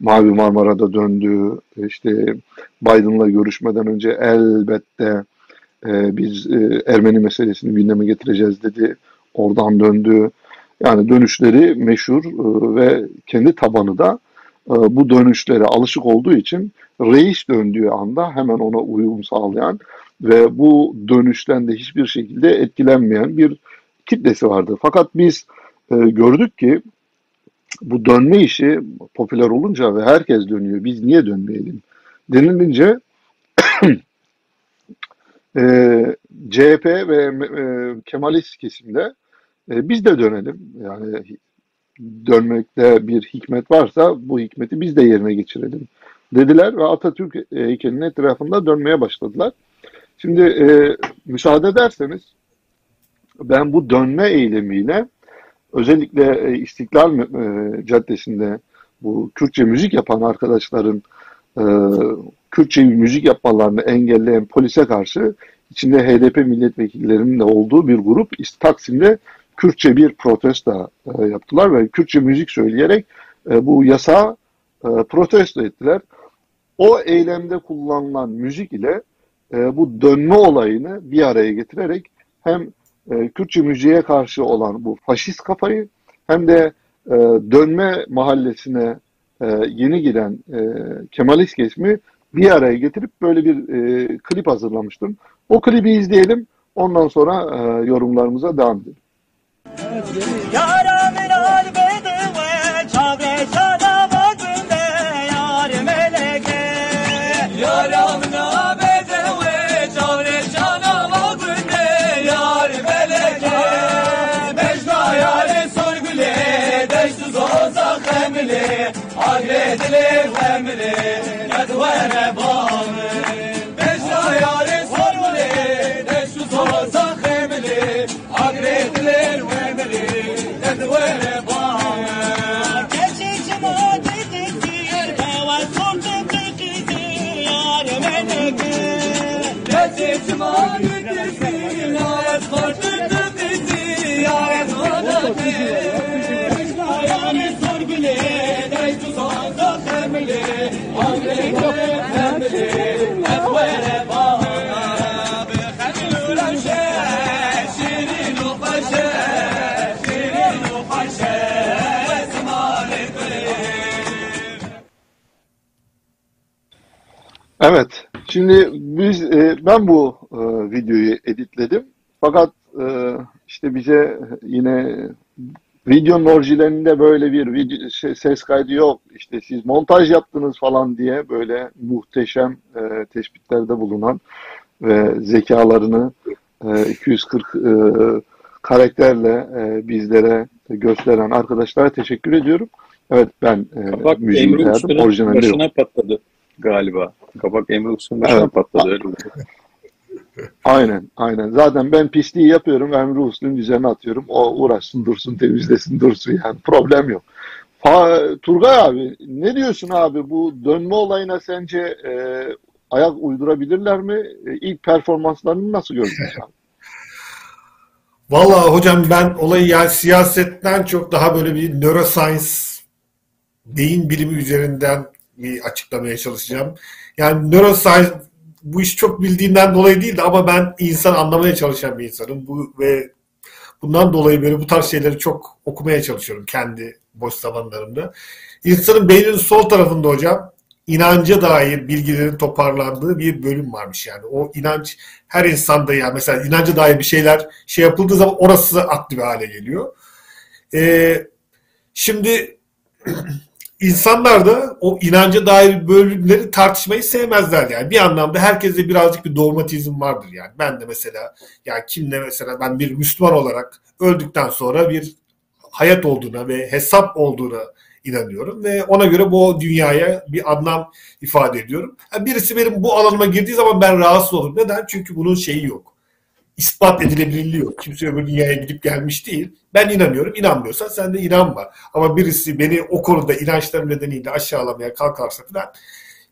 Mavi Marmara'da döndü. İşte Biden'la görüşmeden önce elbette e, biz e, Ermeni meselesini gündeme getireceğiz dedi. Oradan döndü. Yani dönüşleri meşhur e, ve kendi tabanı da e, bu dönüşlere alışık olduğu için reis döndüğü anda hemen ona uyum sağlayan ve bu dönüşten de hiçbir şekilde etkilenmeyen bir kitlesi vardı. Fakat biz e, gördük ki bu dönme işi popüler olunca ve herkes dönüyor. Biz niye dönmeyelim? Denilince e, CHP ve e, Kemalist kesimde e, biz de dönelim. Yani dönmekte bir hikmet varsa bu hikmeti biz de yerine geçirelim dediler ve Atatürk heykelinin etrafında dönmeye başladılar. Şimdi e, müsaade ederseniz ben bu dönme eylemiyle özellikle e, İstiklal e, Caddesi'nde bu Kürtçe müzik yapan arkadaşların e, Kürtçe müzik yapmalarını engelleyen polise karşı içinde HDP milletvekillerinin de olduğu bir grup Taksim'de Kürtçe bir protesto e, yaptılar ve Kürtçe müzik söyleyerek bu yasa e, protesto ettiler. O eylemde kullanılan müzik ile bu dönme olayını bir araya getirerek hem e, Kürtçe müziğe karşı olan bu faşist kafayı hem de e, dönme mahallesine e, yeni giren e, Kemalist kesimi bir araya getirip böyle bir e, klip hazırlamıştım. O klibi izleyelim. Ondan sonra e, yorumlarımıza devam edelim. Yaramın Evet, şimdi biz e, ben bu e, videoyu editledim. Fakat e, işte bize yine videonun orijinalinde böyle bir video, şey, ses kaydı yok. İşte siz montaj yaptınız falan diye böyle muhteşem e, tespitlerde bulunan ve zekalarını e, 240 e, karakterle e, bizlere gösteren arkadaşlara teşekkür ediyorum. Evet ben e, Bak müziği Emre beğendim. Uslu'nun Orijinali yok. başına patladı galiba. Kabak Emre Uslu'nun başına Evet. patladı öyle oldu. Aynen, aynen. Zaten ben pisliği yapıyorum, Emre Uslu'nun üzerine atıyorum. O uğraşsın, dursun, temizlesin, dursun yani. Problem yok. Fa Turgay abi, ne diyorsun abi? Bu dönme olayına sence e, ayak uydurabilirler mi? E, ilk performanslarını nasıl gördün sen? Vallahi hocam ben olayı yani siyasetten çok daha böyle bir neuroscience beyin bilimi üzerinden bir açıklamaya çalışacağım. Yani neuroscience bu iş çok bildiğimden dolayı değildi ama ben insan anlamaya çalışan bir insanım. Bu ve bundan dolayı böyle bu tarz şeyleri çok okumaya çalışıyorum kendi boş zamanlarımda. İnsanın beyninin sol tarafında hocam inanca dair bilgilerin toparlandığı bir bölüm varmış yani. O inanç her insanda yani mesela inanca dair bir şeyler şey yapıldığı zaman orası aktif hale geliyor. Ee, şimdi insanlar da o inanca dair bölümleri tartışmayı sevmezler yani. Bir anlamda herkeste birazcık bir dogmatizm vardır yani. Ben de mesela yani kimle mesela ben bir Müslüman olarak öldükten sonra bir hayat olduğuna ve hesap olduğuna inanıyorum ve ona göre bu dünyaya bir anlam ifade ediyorum. Yani birisi benim bu alanıma girdiği zaman ben rahatsız olurum. Neden? Çünkü bunun şeyi yok. İspat edilebilirliği yok. Kimse öbür dünyaya gidip gelmiş değil. Ben inanıyorum. İnanmıyorsan sen de inanma. Ama birisi beni o konuda inançlarım nedeniyle aşağılamaya kalkarsa falan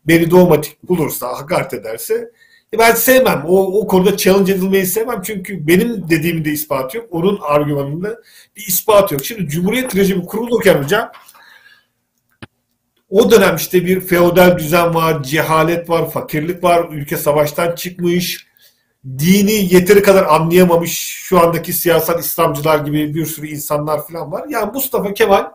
beni dogmatik bulursa, hakaret ederse e ben sevmem. O, o konuda challenge edilmeyi sevmem. Çünkü benim dediğimin de ispatı yok. Onun argümanında bir ispat yok. Şimdi Cumhuriyet rejimi kurulurken hocam o dönem işte bir feodal düzen var, cehalet var, fakirlik var, ülke savaştan çıkmış, dini yeteri kadar anlayamamış şu andaki siyasal İslamcılar gibi bir sürü insanlar falan var. Yani Mustafa Kemal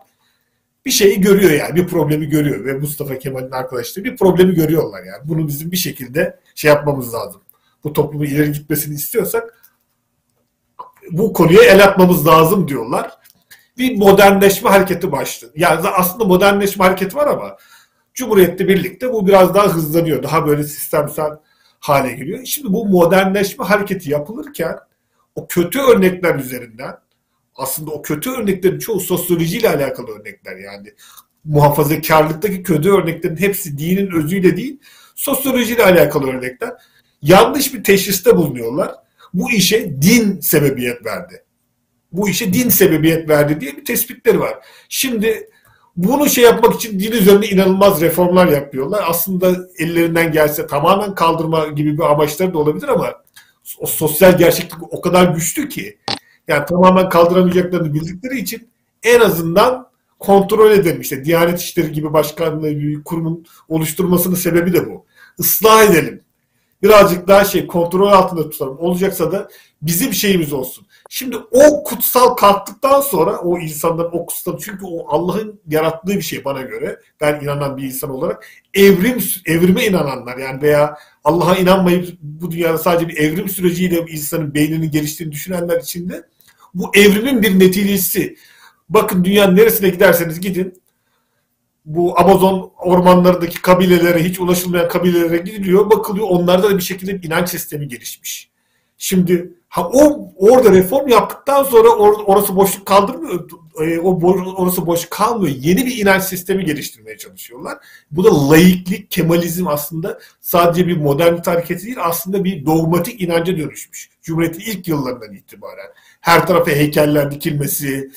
bir şeyi görüyor yani bir problemi görüyor ve Mustafa Kemal'in arkadaşları bir problemi görüyorlar yani. Bunu bizim bir şekilde şey yapmamız lazım. Bu toplumu ileri gitmesini istiyorsak bu konuya el atmamız lazım diyorlar. Bir modernleşme hareketi başladı. Yani aslında modernleşme hareketi var ama Cumhuriyet'le birlikte bu biraz daha hızlanıyor. Daha böyle sistemsel hale geliyor. Şimdi bu modernleşme hareketi yapılırken o kötü örnekler üzerinden aslında o kötü örneklerin çoğu sosyolojiyle alakalı örnekler yani. Muhafazakarlıktaki kötü örneklerin hepsi dinin özüyle değil, sosyolojiyle alakalı örnekler. Yanlış bir teşhiste bulunuyorlar. Bu işe din sebebiyet verdi. Bu işe din sebebiyet verdi diye bir tespitleri var. Şimdi bunu şey yapmak için din üzerinde inanılmaz reformlar yapıyorlar. Aslında ellerinden gelse tamamen kaldırma gibi bir amaçları da olabilir ama o sosyal gerçeklik o kadar güçlü ki yani tamamen kaldıramayacaklarını bildikleri için en azından kontrol edelim. İşte Diyanet İşleri gibi başkanlığı bir kurumun oluşturmasının sebebi de bu. Islah edelim. Birazcık daha şey kontrol altında tutalım. Olacaksa da bizim şeyimiz olsun. Şimdi o kutsal kalktıktan sonra o insanların o kutsal çünkü o Allah'ın yarattığı bir şey bana göre ben inanan bir insan olarak evrim evrime inananlar yani veya Allah'a inanmayıp bu dünyada sadece bir evrim süreciyle insanın beyninin geliştiğini düşünenler için de bu evrimin bir neticesi. Bakın dünyanın neresine giderseniz gidin bu Amazon ormanlarındaki kabilelere hiç ulaşılmayan kabilelere gidiliyor. Bakılıyor onlarda da bir şekilde bir inanç sistemi gelişmiş. Şimdi ha o orada reform yaptıktan sonra or, orası boşluk kaldırmıyor. E, o orası boş kalmıyor. Yeni bir inanç sistemi geliştirmeye çalışıyorlar. Bu da laiklik, kemalizm aslında sadece bir modernite hareketi değil aslında bir dogmatik inanca dönüşmüş. Cumhuriyet'in ilk yıllarından itibaren. Her tarafa heykeller dikilmesi,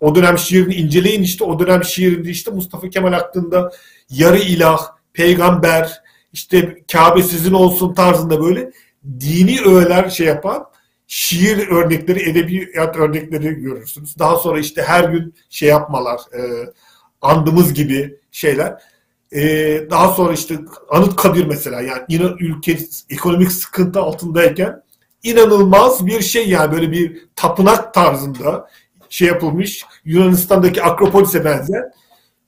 o dönem şiirini inceleyin işte o dönem şiirinde işte Mustafa Kemal hakkında yarı ilah, peygamber, işte Kabe sizin olsun tarzında böyle dini öğeler şey yapan şiir örnekleri, edebiyat örnekleri görürsünüz. Daha sonra işte her gün şey yapmalar, e, andımız gibi şeyler. E, daha sonra işte Anıt Kabir mesela yani inan, ülke ekonomik sıkıntı altındayken inanılmaz bir şey yani böyle bir tapınak tarzında şey yapılmış Yunanistan'daki Akropolis'e benzer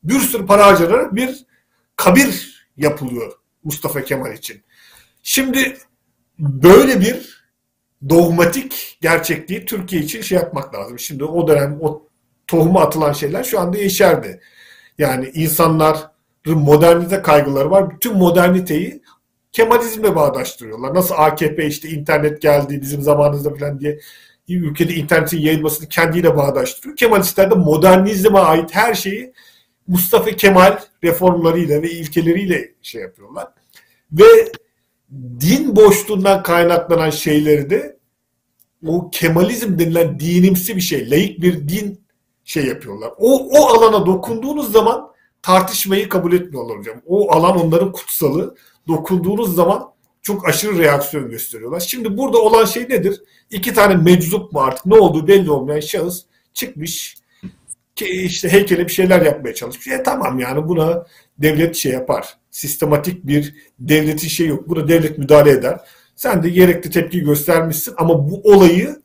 bir sürü para harcanarak bir kabir yapılıyor Mustafa Kemal için. Şimdi böyle bir dogmatik gerçekliği Türkiye için şey yapmak lazım. Şimdi o dönem o tohuma atılan şeyler şu anda yeşerdi. Yani insanların modernite kaygıları var. Bütün moderniteyi Kemalizmle bağdaştırıyorlar. Nasıl AKP işte internet geldi bizim zamanımızda falan diye ülkede internetin yayılmasını kendiyle bağdaştırıyor. Kemalistler de modernizme ait her şeyi Mustafa Kemal reformlarıyla ve ilkeleriyle şey yapıyorlar. Ve din boşluğundan kaynaklanan şeyleri de o Kemalizm denilen dinimsi bir şey, layık bir din şey yapıyorlar. O, o alana dokunduğunuz zaman tartışmayı kabul etmiyorlar hocam. O alan onların kutsalı. Dokunduğunuz zaman çok aşırı reaksiyon gösteriyorlar. Şimdi burada olan şey nedir? İki tane meczup mu artık ne olduğu belli olmayan şahıs çıkmış işte heykele bir şeyler yapmaya çalışmış. E tamam yani buna devlet şey yapar. Sistematik bir devletin şey yok. Buna devlet müdahale eder. Sen de gerekli tepki göstermişsin ama bu olayı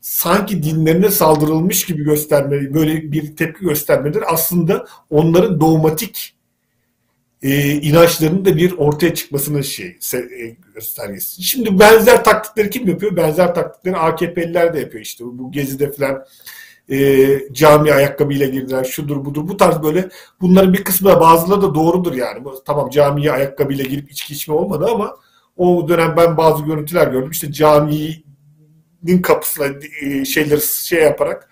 sanki dinlerine saldırılmış gibi göstermeli, böyle bir tepki göstermedir. Aslında onların dogmatik e, inançlarının da bir ortaya çıkmasının şey e, göstergesi. Şimdi benzer taktikleri kim yapıyor? Benzer taktikleri AKP'liler de yapıyor işte. Bu Gezi'de falan e, cami ayakkabıyla girdiler, şudur budur. Bu tarz böyle bunların bir kısmı da bazıları da doğrudur yani. Tamam camiye ayakkabıyla girip içki içme olmadı ama o dönem ben bazı görüntüler gördüm. İşte caminin kapısına e, şeyleri şey yaparak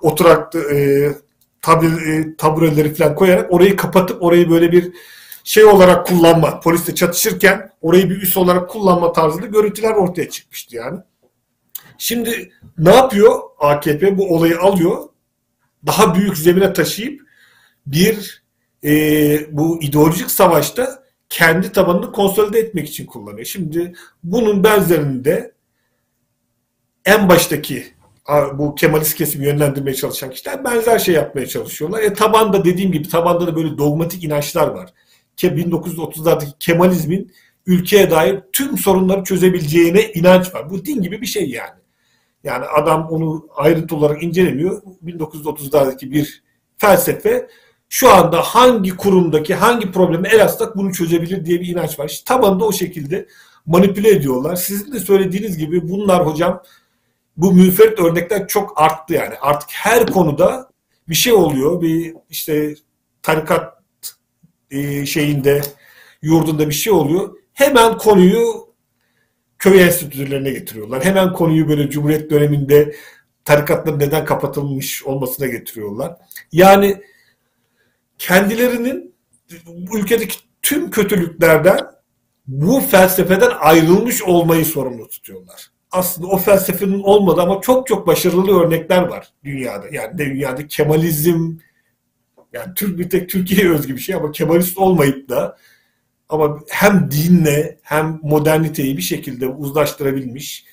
oturak e, tabi, e, tabureleri falan koyarak orayı kapatıp orayı böyle bir şey olarak kullanma, polisle çatışırken orayı bir üs olarak kullanma tarzında görüntüler ortaya çıkmıştı yani. Şimdi ne yapıyor AKP? Bu olayı alıyor, daha büyük zemine taşıyıp bir e, bu ideolojik savaşta kendi tabanını konsolide etmek için kullanıyor. Şimdi bunun benzerinde en baştaki bu Kemalist kesimi yönlendirmeye çalışan kişiler benzer şey yapmaya çalışıyorlar. E tabanda dediğim gibi tabanda da böyle dogmatik inançlar var. 1930'lardaki Kemalizmin ülkeye dair tüm sorunları çözebileceğine inanç var. Bu din gibi bir şey yani. Yani adam onu ayrıntı olarak incelemiyor. 1930'lardaki bir felsefe şu anda hangi kurumdaki hangi problemi el atsak bunu çözebilir diye bir inanç var. İşte tabanında o şekilde manipüle ediyorlar. Sizin de söylediğiniz gibi bunlar hocam bu müferit örnekler çok arttı yani. Artık her konuda bir şey oluyor. Bir işte tarikat e, şeyinde yurdunda bir şey oluyor. Hemen konuyu köy enstitülerine getiriyorlar. Hemen konuyu böyle Cumhuriyet döneminde tarikatların neden kapatılmış olmasına getiriyorlar. Yani kendilerinin ülkedeki tüm kötülüklerden bu felsefeden ayrılmış olmayı sorumlu tutuyorlar. Aslında o felsefenin olmadı ama çok çok başarılı örnekler var dünyada. Yani dünyada Kemalizm yani Türk bir tek Türkiye'ye özgü bir şey ama Kemalist olmayıp da ama hem dinle hem moderniteyi bir şekilde uzlaştırabilmiş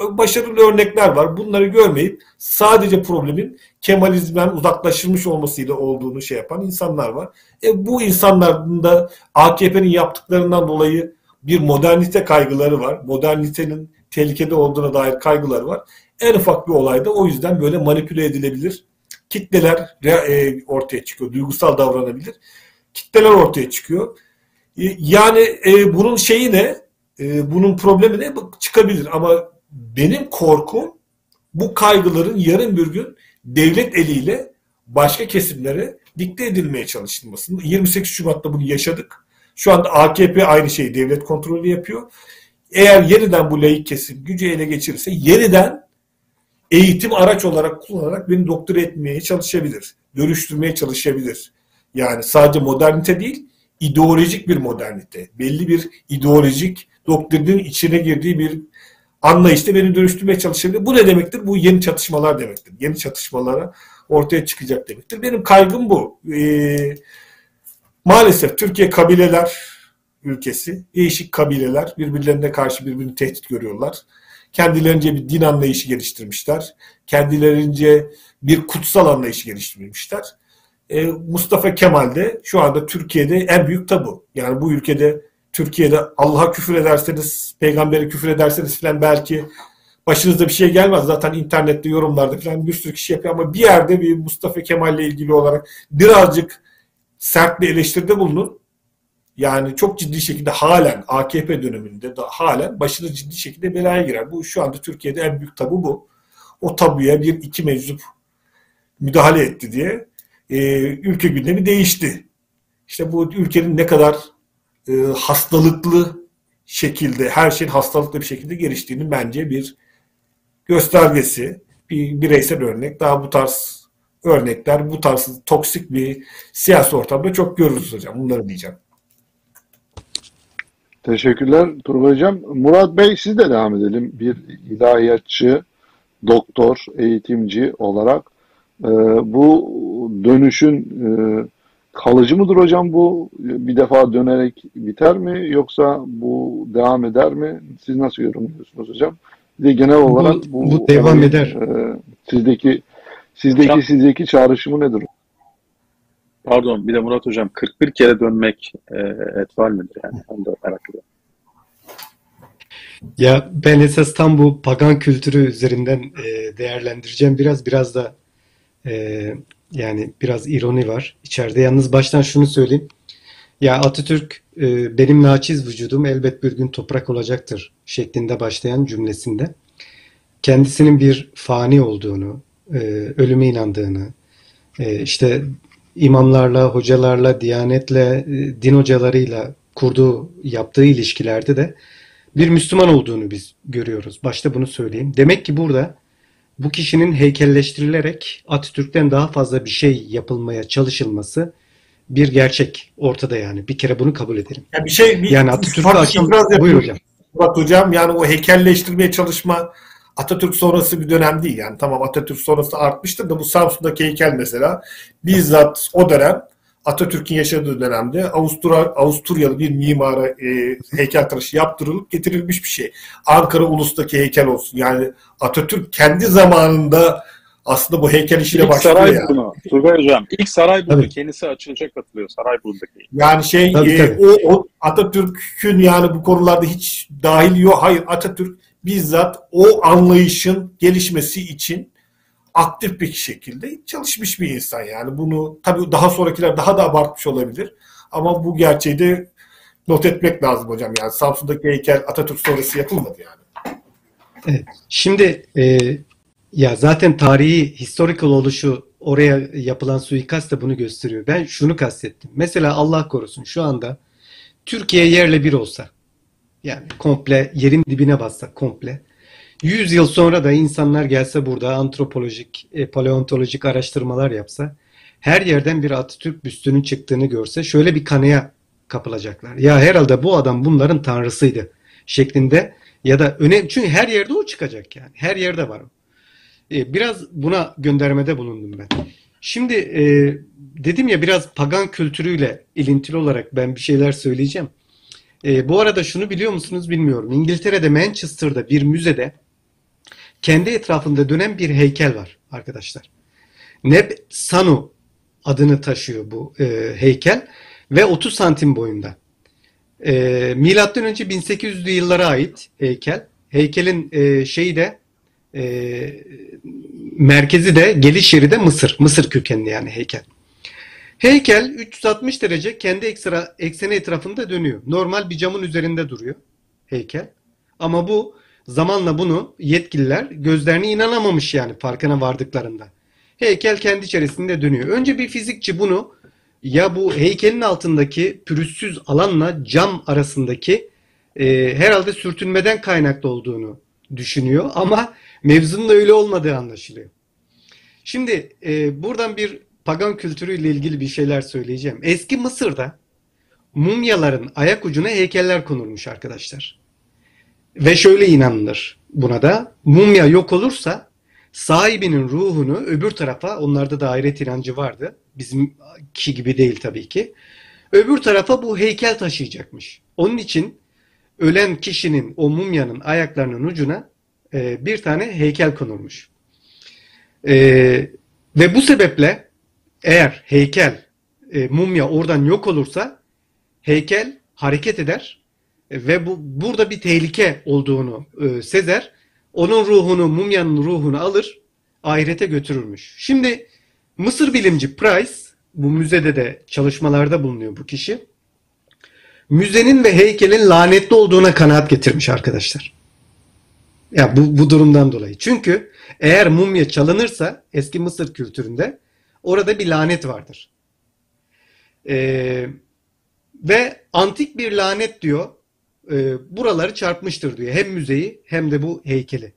başarılı örnekler var. Bunları görmeyip sadece problemin Kemalizmden uzaklaşılmış olmasıyla olduğunu şey yapan insanlar var. E, bu insanların da AKP'nin yaptıklarından dolayı bir modernite kaygıları var. Modernitenin tehlikede olduğuna dair kaygıları var. En ufak bir olayda o yüzden böyle manipüle edilebilir. Kitleler e, ortaya çıkıyor. Duygusal davranabilir. Kitleler ortaya çıkıyor. E, yani e, bunun şeyi ne? E, bunun problemi ne? Çıkabilir ama benim korkum bu kaygıların yarın bir gün devlet eliyle başka kesimlere dikte edilmeye çalışılması. 28 Şubat'ta bunu yaşadık. Şu anda AKP aynı şeyi devlet kontrolü yapıyor. Eğer yeniden bu layık kesim gücü ele geçirirse yeniden eğitim araç olarak kullanarak beni doktor etmeye çalışabilir. Dönüştürmeye çalışabilir. Yani sadece modernite değil, ideolojik bir modernite. Belli bir ideolojik doktrinin içine girdiği bir anlayışta beni dönüştürmeye çalışabilir. Bu ne demektir? Bu yeni çatışmalar demektir. Yeni çatışmalara ortaya çıkacak demektir. Benim kaygım bu. Ee, maalesef Türkiye kabileler ülkesi. Değişik kabileler birbirlerine karşı birbirini tehdit görüyorlar. Kendilerince bir din anlayışı geliştirmişler. Kendilerince bir kutsal anlayışı geliştirmişler. Ee, Mustafa Kemal de şu anda Türkiye'de en büyük tabu. Yani bu ülkede Türkiye'de Allah'a küfür ederseniz, peygambere küfür ederseniz falan belki başınıza bir şey gelmez. Zaten internette yorumlarda falan bir sürü kişi yapıyor ama bir yerde bir Mustafa Kemal ile ilgili olarak birazcık sert bir eleştiride bulunun. Yani çok ciddi şekilde halen AKP döneminde de halen başına ciddi şekilde belaya girer. Bu şu anda Türkiye'de en büyük tabu bu. O tabuya bir iki meczup müdahale etti diye e, ülke gündemi değişti. İşte bu ülkenin ne kadar e, hastalıklı şekilde, her şeyin hastalıklı bir şekilde geliştiğini bence bir göstergesi, bir bireysel örnek. Daha bu tarz örnekler, bu tarz toksik bir siyasi ortamda çok görürüz hocam. Bunları diyeceğim. Teşekkürler Turgay Hocam. Murat Bey siz de devam edelim. Bir ilahiyatçı, doktor, eğitimci olarak e, bu dönüşün e, Kalıcı mıdır hocam bu? Bir defa dönerek biter mi yoksa bu devam eder mi? Siz nasıl yorumluyorsunuz hocam? Bir de genel olarak bu, bu, bu devam yani, eder. E, sizdeki sizdeki hocam, sizdeki çağrışımı nedir? Pardon bir de Murat hocam 41 kere dönmek e, etval midir yani? Onu da merak ediyorum. Ya ben esas tam bu pagan kültürü üzerinden e, değerlendireceğim biraz biraz da e, yani biraz ironi var içeride. Yalnız baştan şunu söyleyeyim. Ya Atatürk e, benim naçiz vücudum elbet bir gün toprak olacaktır şeklinde başlayan cümlesinde kendisinin bir fani olduğunu, e, ölüme inandığını, e, işte imamlarla, hocalarla, diyanetle, din hocalarıyla kurduğu, yaptığı ilişkilerde de bir Müslüman olduğunu biz görüyoruz. Başta bunu söyleyeyim. Demek ki burada bu kişinin heykelleştirilerek Atatürk'ten daha fazla bir şey yapılmaya çalışılması bir gerçek ortada yani. Bir kere bunu kabul edelim. Yani bir şey bir, yani Atatürk'ü aşan buyur hocam. Murat hocam yani o heykelleştirmeye çalışma Atatürk sonrası bir dönem değil yani. Tamam Atatürk sonrası artmıştır da bu Samsun'daki heykel mesela bizzat o dönem Atatürk'ün yaşadığı dönemde Avusturya, Avusturyalı bir mimara e, heykeltıraşı yaptırılıp getirilmiş bir şey. Ankara Ulus'taki heykel olsun. Yani Atatürk kendi zamanında aslında bu heykel işiyle ilk başlıyor saray yani. Bunu, Turgay Hocam ilk saray buldu. Kendisi açılacak katılıyor saray buldaki. Yani şey tabii, e, tabii. O, o Atatürk'ün yani bu konularda hiç dahil yok. Hayır Atatürk bizzat o anlayışın gelişmesi için aktif bir şekilde çalışmış bir insan yani. Bunu tabii daha sonrakiler daha da abartmış olabilir. Ama bu gerçeği de not etmek lazım hocam. Yani Samsun'daki heykel Atatürk sonrası yapılmadı yani. Evet. Şimdi e, ya zaten tarihi historical oluşu oraya yapılan suikast da bunu gösteriyor. Ben şunu kastettim. Mesela Allah korusun şu anda Türkiye yerle bir olsa yani komple yerin dibine bassak komple 100 yıl sonra da insanlar gelse burada antropolojik, e, paleontolojik araştırmalar yapsa, her yerden bir Atatürk büstünün çıktığını görse şöyle bir kanıya kapılacaklar. Ya herhalde bu adam bunların tanrısıydı şeklinde ya da önemli çünkü her yerde o çıkacak yani. Her yerde var. E, biraz buna göndermede bulundum ben. Şimdi e, dedim ya biraz pagan kültürüyle ilintili olarak ben bir şeyler söyleyeceğim. E, bu arada şunu biliyor musunuz bilmiyorum. İngiltere'de Manchester'da bir müzede kendi etrafında dönen bir heykel var arkadaşlar. Neb Sanu adını taşıyor bu e, heykel ve 30 santim boyunda. E, Milattan önce 1800'lü yıllara ait heykel. Heykelin e, şeyi de e, merkezi de geliş yeri de Mısır. Mısır kökenli yani heykel. Heykel 360 derece kendi ekstra, ekseni etrafında dönüyor. Normal bir camın üzerinde duruyor heykel. Ama bu zamanla bunu yetkililer gözlerine inanamamış yani farkına vardıklarında. Heykel kendi içerisinde dönüyor. Önce bir fizikçi bunu ya bu heykelin altındaki pürüzsüz alanla cam arasındaki e, herhalde sürtünmeden kaynaklı olduğunu düşünüyor ama mevzunun da öyle olmadığı anlaşılıyor. Şimdi e, buradan bir pagan kültürüyle ilgili bir şeyler söyleyeceğim. Eski Mısır'da mumyaların ayak ucuna heykeller konulmuş arkadaşlar. Ve şöyle inanılır buna da mumya yok olursa sahibinin ruhunu öbür tarafa onlarda da ahiret inancı vardı. Bizimki gibi değil tabii ki. Öbür tarafa bu heykel taşıyacakmış. Onun için ölen kişinin o mumyanın ayaklarının ucuna e, bir tane heykel konulmuş. E, ve bu sebeple eğer heykel e, mumya oradan yok olursa heykel hareket eder ve bu burada bir tehlike olduğunu e, sezer. Onun ruhunu, mumyanın ruhunu alır, ahirete götürürmüş. Şimdi Mısır bilimci Price, bu müzede de çalışmalarda bulunuyor bu kişi. Müzenin ve heykelin lanetli olduğuna kanaat getirmiş arkadaşlar. Ya bu, bu durumdan dolayı. Çünkü eğer mumya çalınırsa eski Mısır kültüründe orada bir lanet vardır. Ee, ve antik bir lanet diyor e, buraları çarpmıştır diyor. Hem müzeyi hem de bu heykeli.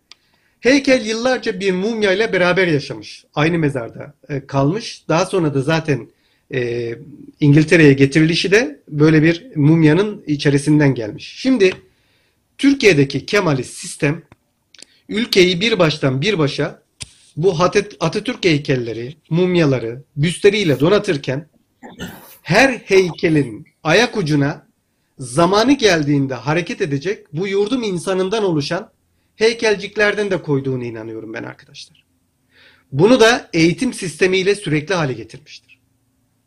Heykel yıllarca bir mumya ile beraber yaşamış. Aynı mezarda e, kalmış. Daha sonra da zaten e, İngiltere'ye getirilişi de böyle bir mumyanın içerisinden gelmiş. Şimdi Türkiye'deki Kemalist sistem ülkeyi bir baştan bir başa bu Atatürk heykelleri, mumyaları, büstleriyle donatırken her heykelin ayak ucuna zamanı geldiğinde hareket edecek bu yurdum insanından oluşan heykelciklerden de koyduğunu inanıyorum ben arkadaşlar. Bunu da eğitim sistemiyle sürekli hale getirmiştir.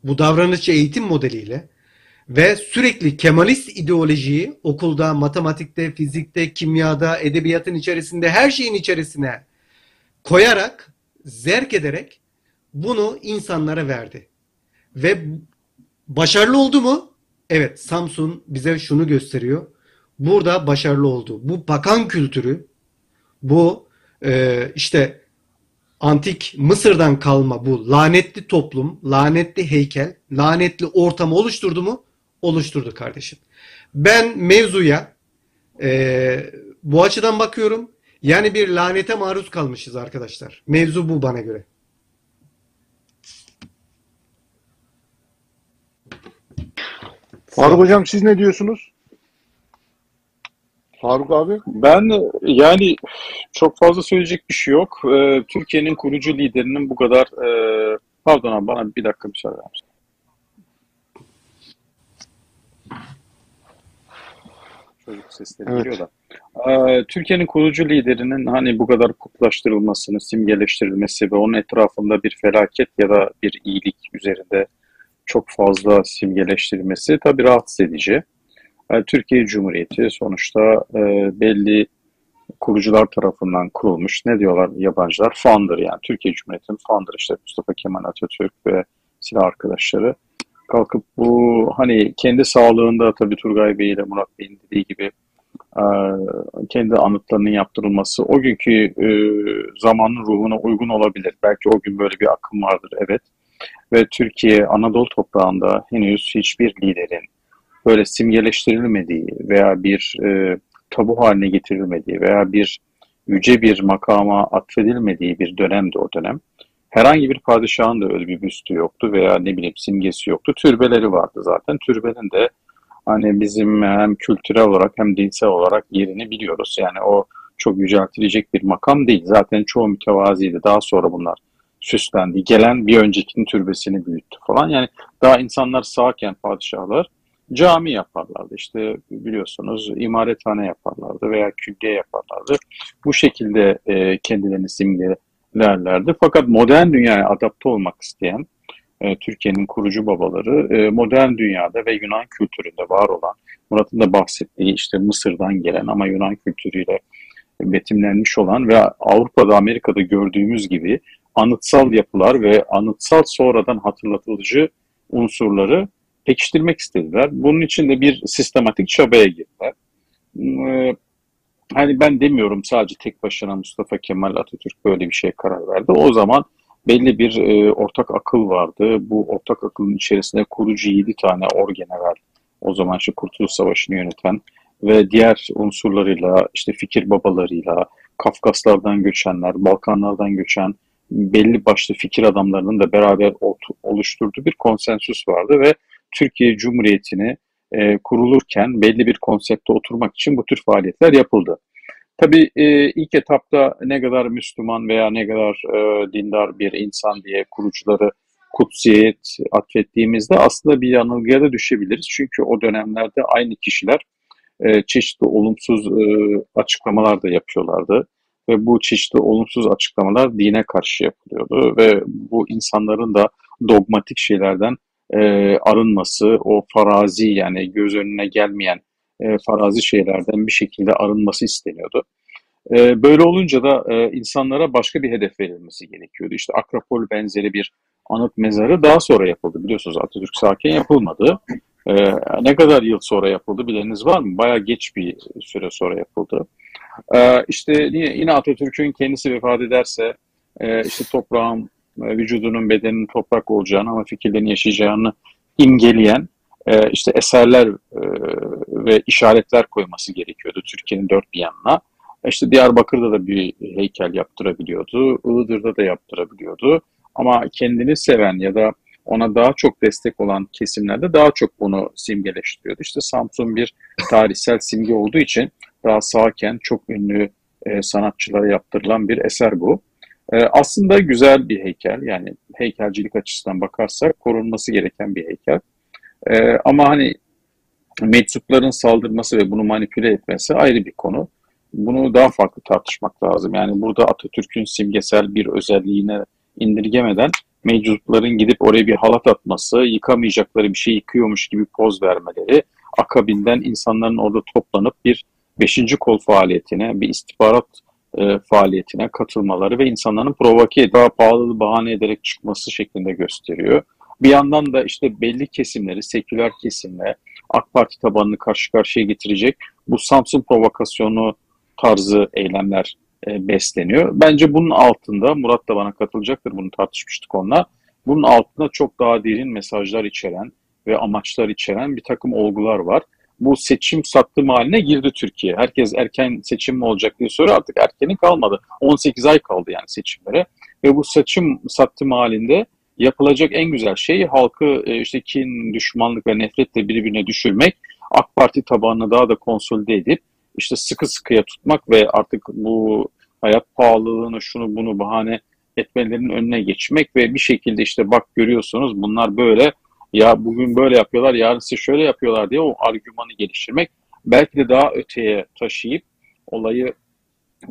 Bu davranışçı eğitim modeliyle ve sürekli Kemalist ideolojiyi okulda, matematikte, fizikte, kimyada, edebiyatın içerisinde her şeyin içerisine koyarak, zerk ederek bunu insanlara verdi. Ve başarılı oldu mu? Evet, Samsun bize şunu gösteriyor. Burada başarılı oldu. Bu bakan kültürü, bu e, işte antik Mısır'dan kalma bu lanetli toplum, lanetli heykel, lanetli ortamı oluşturdu mu? Oluşturdu kardeşim. Ben mevzuya e, bu açıdan bakıyorum. Yani bir lanete maruz kalmışız arkadaşlar. Mevzu bu bana göre. Faruk Hocam siz ne diyorsunuz? Faruk abi? Ben yani çok fazla söyleyecek bir şey yok. Ee, Türkiye'nin kurucu liderinin bu kadar e, pardon abi bana bir dakika müsaade eder misin? Çocuk sesleri Evet. geliyor da. Ee, Türkiye'nin kurucu liderinin hani bu kadar kutlaştırılmasını, simgeleştirilmesi ve onun etrafında bir felaket ya da bir iyilik üzerinde çok fazla simgeleştirilmesi tabii rahatsız edici. Türkiye Cumhuriyeti sonuçta e, belli kurucular tarafından kurulmuş. Ne diyorlar yabancılar? Founder yani Türkiye Cumhuriyeti'nin founder işte Mustafa Kemal Atatürk ve silah arkadaşları. Kalkıp bu hani kendi sağlığında tabii Turgay Bey ile Murat Bey'in dediği gibi e, kendi anıtlarının yaptırılması o günkü e, zamanın ruhuna uygun olabilir. Belki o gün böyle bir akım vardır evet. Ve Türkiye Anadolu toprağında henüz hiçbir liderin böyle simgeleştirilmediği veya bir e, tabu haline getirilmediği veya bir yüce bir makama atfedilmediği bir dönemdi o dönem. Herhangi bir padişahın da öyle bir büstü yoktu veya ne bileyim simgesi yoktu. Türbeleri vardı zaten. Türbenin de hani bizim hem kültürel olarak hem dinsel olarak yerini biliyoruz. Yani o çok yüceltilecek bir makam değil. Zaten çoğu mütevaziydi. Daha sonra bunlar süslendi. Gelen bir öncekinin türbesini büyüttü falan. Yani daha insanlar sağken padişahlar cami yaparlardı. İşte biliyorsunuz imarethane yaparlardı veya külliye yaparlardı. Bu şekilde e, kendilerini simgelerlerdi. Fakat modern dünyaya adapte olmak isteyen e, Türkiye'nin kurucu babaları e, modern dünyada ve Yunan kültüründe var olan Murat'ın da bahsettiği işte Mısır'dan gelen ama Yunan kültürüyle betimlenmiş olan ve Avrupa'da Amerika'da gördüğümüz gibi anıtsal yapılar ve anıtsal sonradan hatırlatıcı unsurları pekiştirmek istediler. Bunun için de bir sistematik çabaya girdiler. Ee, hani ben demiyorum sadece tek başına Mustafa Kemal Atatürk böyle bir şeye karar verdi. O zaman belli bir e, ortak akıl vardı. Bu ortak akılın içerisinde kurucu 7 tane orgeneral, o zaman şu Kurtuluş Savaşı'nı yöneten ve diğer unsurlarıyla, işte fikir babalarıyla, Kafkaslardan göçenler, Balkanlardan göçen belli başlı fikir adamlarının da beraber oluşturduğu bir konsensüs vardı ve Türkiye Cumhuriyeti'ni e, kurulurken belli bir konsepte oturmak için bu tür faaliyetler yapıldı. Tabii e, ilk etapta ne kadar Müslüman veya ne kadar e, dindar bir insan diye kurucuları kutsiyet atfettiğimizde aslında bir yanılgıya da düşebiliriz. Çünkü o dönemlerde aynı kişiler e, çeşitli olumsuz e, açıklamalar da yapıyorlardı. Ve bu çeşitli olumsuz açıklamalar dine karşı yapılıyordu. Ve bu insanların da dogmatik şeylerden e, arınması, o farazi yani göz önüne gelmeyen e, farazi şeylerden bir şekilde arınması isteniyordu. E, böyle olunca da e, insanlara başka bir hedef verilmesi gerekiyordu. İşte Akropol benzeri bir anıt mezarı daha sonra yapıldı. Biliyorsunuz Atatürk sakin yapılmadı. E, ne kadar yıl sonra yapıldı bileniniz var mı? Baya geç bir süre sonra yapıldı. E, işte yine, yine Atatürk'ün kendisi vefat ederse e, işte toprağın e, vücudunun bedeninin toprak olacağını ama fikirlerini yaşayacağını imgeleyen e, işte eserler ve işaretler koyması gerekiyordu Türkiye'nin dört bir yanına. İşte Diyarbakır'da da bir heykel yaptırabiliyordu, Iğdır'da da yaptırabiliyordu. Ama kendini seven ya da ona daha çok destek olan kesimlerde daha çok bunu simgeleştiriyordu. İşte Samsun bir tarihsel simge olduğu için daha sağken çok ünlü e, sanatçılara yaptırılan bir eser bu. E, aslında güzel bir heykel yani heykelcilik açısından bakarsak korunması gereken bir heykel. E, ama hani meczupların saldırması ve bunu manipüle etmesi ayrı bir konu. Bunu daha farklı tartışmak lazım. Yani burada Atatürk'ün simgesel bir özelliğine indirgemeden meczupların gidip oraya bir halat atması, yıkamayacakları bir şey yıkıyormuş gibi poz vermeleri, akabinden insanların orada toplanıp bir beşinci kol faaliyetine, bir istihbarat e, faaliyetine katılmaları ve insanların provoke daha pahalı bahane ederek çıkması şeklinde gösteriyor. Bir yandan da işte belli kesimleri, seküler kesimle AK Parti tabanını karşı karşıya getirecek bu Samsun provokasyonu tarzı eylemler e, besleniyor. Bence bunun altında, Murat da bana katılacaktır, bunu tartışmıştık onunla. Bunun altında çok daha derin mesajlar içeren ve amaçlar içeren bir takım olgular var bu seçim sattım haline girdi Türkiye. Herkes erken seçim mi olacak diye soruyor. Artık erkeni kalmadı. 18 ay kaldı yani seçimlere. Ve bu seçim sattım halinde yapılacak en güzel şey halkı e, işte kin, düşmanlık ve nefretle birbirine düşürmek. AK Parti tabanını daha da konsolide edip işte sıkı sıkıya tutmak ve artık bu hayat pahalılığını şunu bunu bahane etmelerinin önüne geçmek ve bir şekilde işte bak görüyorsunuz bunlar böyle ya bugün böyle yapıyorlar, yarın size şöyle yapıyorlar diye o argümanı geliştirmek belki de daha öteye taşıyıp olayı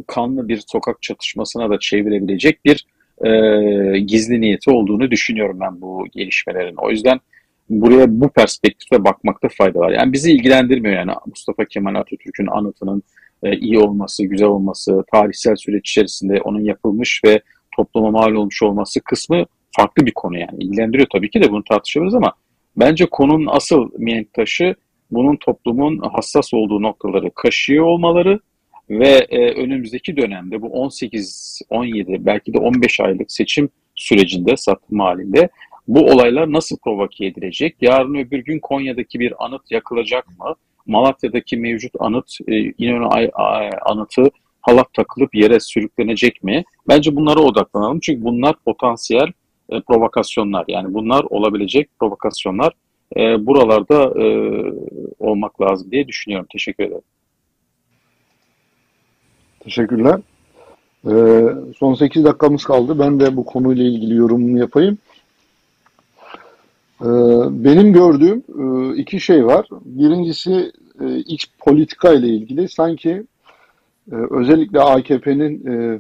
kanlı bir sokak çatışmasına da çevirebilecek bir e, gizli niyeti olduğunu düşünüyorum ben bu gelişmelerin. O yüzden buraya bu perspektifle bakmakta fayda var. Yani bizi ilgilendirmiyor yani Mustafa Kemal Atatürk'ün anıtının e, iyi olması, güzel olması, tarihsel süreç içerisinde onun yapılmış ve topluma mal olmuş olması kısmı farklı bir konu yani. İlgilendiriyor tabii ki de bunu tartışabiliriz ama bence konunun asıl mihenk taşı bunun toplumun hassas olduğu noktaları kaşıyor olmaları ve e, önümüzdeki dönemde bu 18, 17 belki de 15 aylık seçim sürecinde satım halinde bu olaylar nasıl provoke edilecek? Yarın öbür gün Konya'daki bir anıt yakılacak mı? Malatya'daki mevcut anıt, e, İnönü anıtı halat takılıp yere sürüklenecek mi? Bence bunlara odaklanalım. Çünkü bunlar potansiyel e, provokasyonlar. Yani bunlar olabilecek provokasyonlar. E, buralarda e, olmak lazım diye düşünüyorum. Teşekkür ederim. Teşekkürler. Ee, son 8 dakikamız kaldı. Ben de bu konuyla ilgili yorumumu yapayım. Ee, benim gördüğüm e, iki şey var. Birincisi e, iç politika ile ilgili. Sanki e, özellikle AKP'nin e,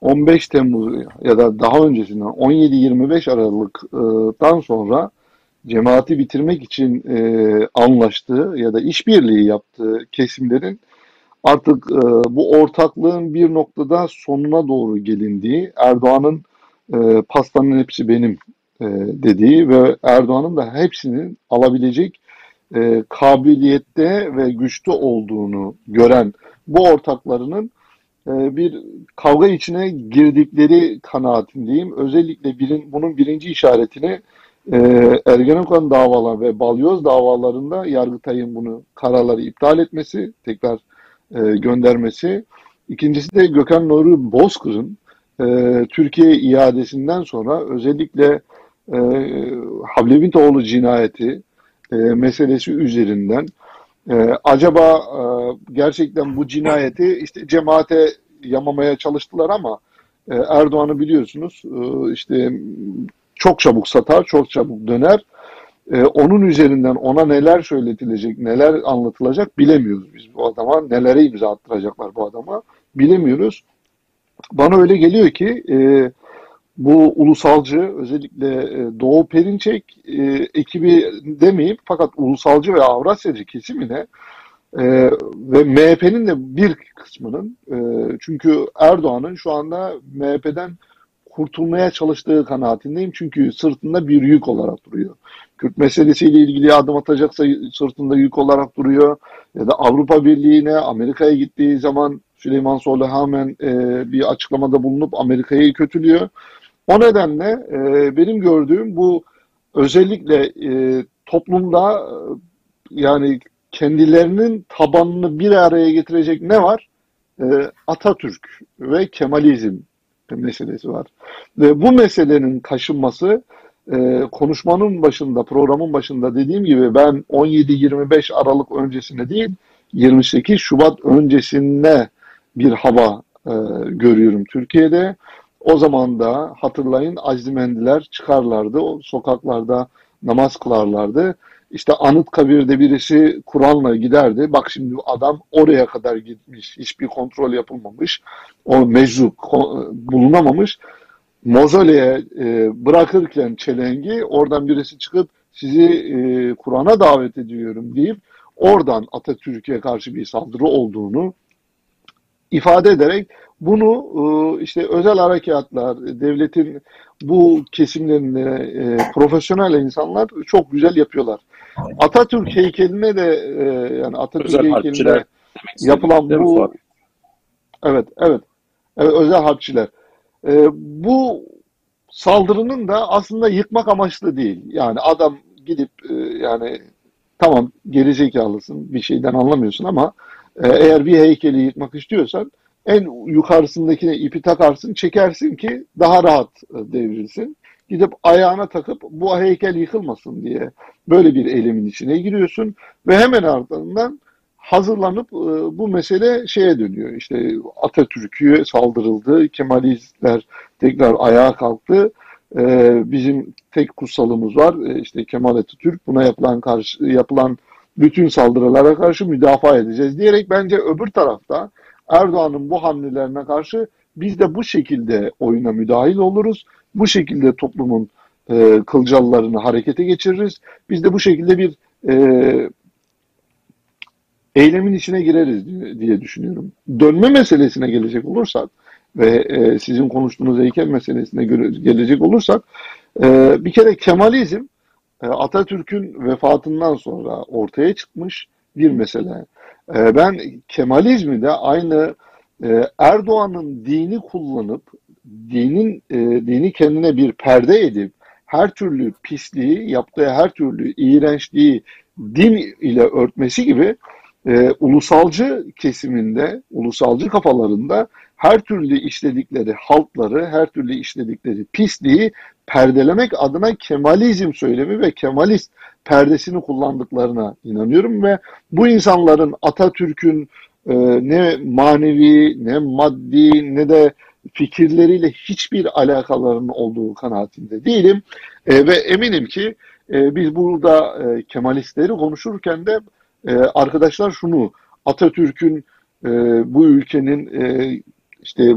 15 Temmuz ya da daha öncesinden 17-25 Aralık'tan sonra cemaati bitirmek için e, anlaştığı ya da işbirliği yaptığı kesimlerin artık e, bu ortaklığın bir noktada sonuna doğru gelindiği, Erdoğan'ın e, pastanın hepsi benim e, dediği ve Erdoğan'ın da hepsinin alabilecek e, kabiliyette ve güçlü olduğunu gören bu ortaklarının bir kavga içine girdikleri kanaatindeyim. Özellikle birin, bunun birinci işaretini e, Ergenekon davaları ve Balyoz davalarında Yargıtay'ın bunu kararları iptal etmesi, tekrar e, göndermesi. İkincisi de Gökhan Nuri Bozkır'ın e, Türkiye iadesinden sonra özellikle e, Havlevitoğlu cinayeti e, meselesi üzerinden e, acaba e, gerçekten bu cinayeti işte cemaate yamamaya çalıştılar ama e, Erdoğan'ı biliyorsunuz e, işte çok çabuk satar, çok çabuk döner. E, onun üzerinden ona neler söyletilecek, neler anlatılacak bilemiyoruz biz bu adama. Nelere imza attıracaklar bu adama bilemiyoruz. Bana öyle geliyor ki e, bu ulusalcı özellikle e, Doğu Perinçek e, ekibi demeyeyim fakat ulusalcı ve Avrasyacı kesimine e, ve MHP'nin de bir kısmının e, çünkü Erdoğan'ın şu anda MHP'den kurtulmaya çalıştığı kanaatindeyim. Çünkü sırtında bir yük olarak duruyor. Kürt meselesiyle ilgili adım atacaksa sırtında yük olarak duruyor. Ya da Avrupa Birliği'ne, Amerika'ya gittiği zaman Süleyman Soylu hemen e, bir açıklamada bulunup Amerika'yı kötülüyor. O nedenle e, benim gördüğüm bu özellikle e, toplumda e, yani kendilerinin tabanını bir araya getirecek ne var? E, Atatürk ve Kemalizm meselesi var. Ve bu meselenin kaşınması e, konuşmanın başında, programın başında dediğim gibi ben 17-25 Aralık öncesine değil 28 Şubat öncesine bir hava e, görüyorum Türkiye'de. O zaman da hatırlayın Azimendiler çıkarlardı. O sokaklarda namaz kılarlardı. İşte Anıtkabir'de birisi Kur'an'la giderdi. Bak şimdi adam oraya kadar gitmiş. Hiçbir kontrol yapılmamış. O meczup bulunamamış. Mozole'ye e, bırakırken çelengi oradan birisi çıkıp sizi e, Kur'an'a davet ediyorum deyip oradan Atatürk'e karşı bir saldırı olduğunu ifade ederek bunu e, işte özel harekatlar, devletin bu kesimlerinde e, profesyonel insanlar çok güzel yapıyorlar. Atatürk heykeline de e, yani Atatürk özel heykeline yapılan bu evet evet evet özel harpçiler bu saldırının da aslında yıkmak amaçlı değil. Yani adam gidip yani tamam gerizekalısın bir şeyden anlamıyorsun ama eğer bir heykeli yıkmak istiyorsan en yukarısındakine ipi takarsın, çekersin ki daha rahat e, devrilsin. Gidip ayağına takıp bu heykel yıkılmasın diye böyle bir elimin içine giriyorsun ve hemen ardından hazırlanıp e, bu mesele şeye dönüyor. İşte Atatürk'ü saldırıldı, Kemalistler tekrar ayağa kalktı. E, bizim tek kutsalımız var. İşte Kemal Atatürk buna yapılan karşı yapılan bütün saldırılara karşı müdafaa edeceğiz diyerek bence öbür tarafta Erdoğan'ın bu hamlelerine karşı biz de bu şekilde oyuna müdahil oluruz. Bu şekilde toplumun e, kılcallarını harekete geçiririz. Biz de bu şekilde bir e, eylemin içine gireriz diye düşünüyorum. Dönme meselesine gelecek olursak ve e, sizin konuştuğunuz heykel meselesine gelecek olursak e, bir kere Kemalizm Atatürk'ün vefatından sonra ortaya çıkmış bir mesele. E, ben Kemalizmi de aynı e, Erdoğan'ın dini kullanıp dinin e, dini kendine bir perde edip her türlü pisliği, yaptığı her türlü iğrençliği din ile örtmesi gibi e, ulusalcı kesiminde, ulusalcı kafalarında her türlü işledikleri haltları, her türlü işledikleri pisliği perdelemek adına Kemalizm söylemi ve Kemalist perdesini kullandıklarına inanıyorum ve bu insanların Atatürk'ün e, ne manevi, ne maddi, ne de fikirleriyle hiçbir alakalarının olduğu kanaatinde değilim. E, ve eminim ki e, biz burada e, Kemalistleri konuşurken de e, arkadaşlar şunu Atatürk'ün e, bu ülkenin e, işte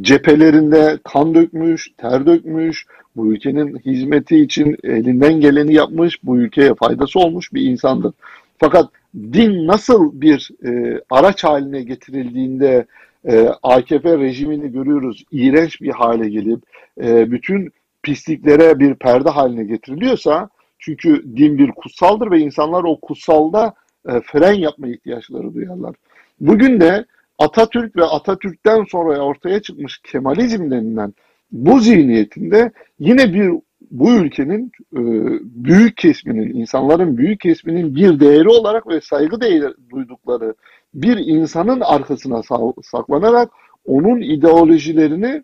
cephelerinde kan dökmüş, ter dökmüş, bu ülkenin hizmeti için elinden geleni yapmış, bu ülkeye faydası olmuş bir insandır. Fakat din nasıl bir e, araç haline getirildiğinde e, AKP rejimini görüyoruz, iğrenç bir hale gelip e, bütün pisliklere bir perde haline getiriliyorsa, çünkü din bir kutsaldır ve insanlar o kutsalda e, fren yapma ihtiyaçları duyarlar. Bugün de Atatürk ve Atatürk'ten sonra ortaya çıkmış Kemalizm denilen bu zihniyetinde yine bir bu ülkenin e, büyük kesminin, insanların büyük kesminin bir değeri olarak ve saygı değeri duydukları bir insanın arkasına saklanarak onun ideolojilerini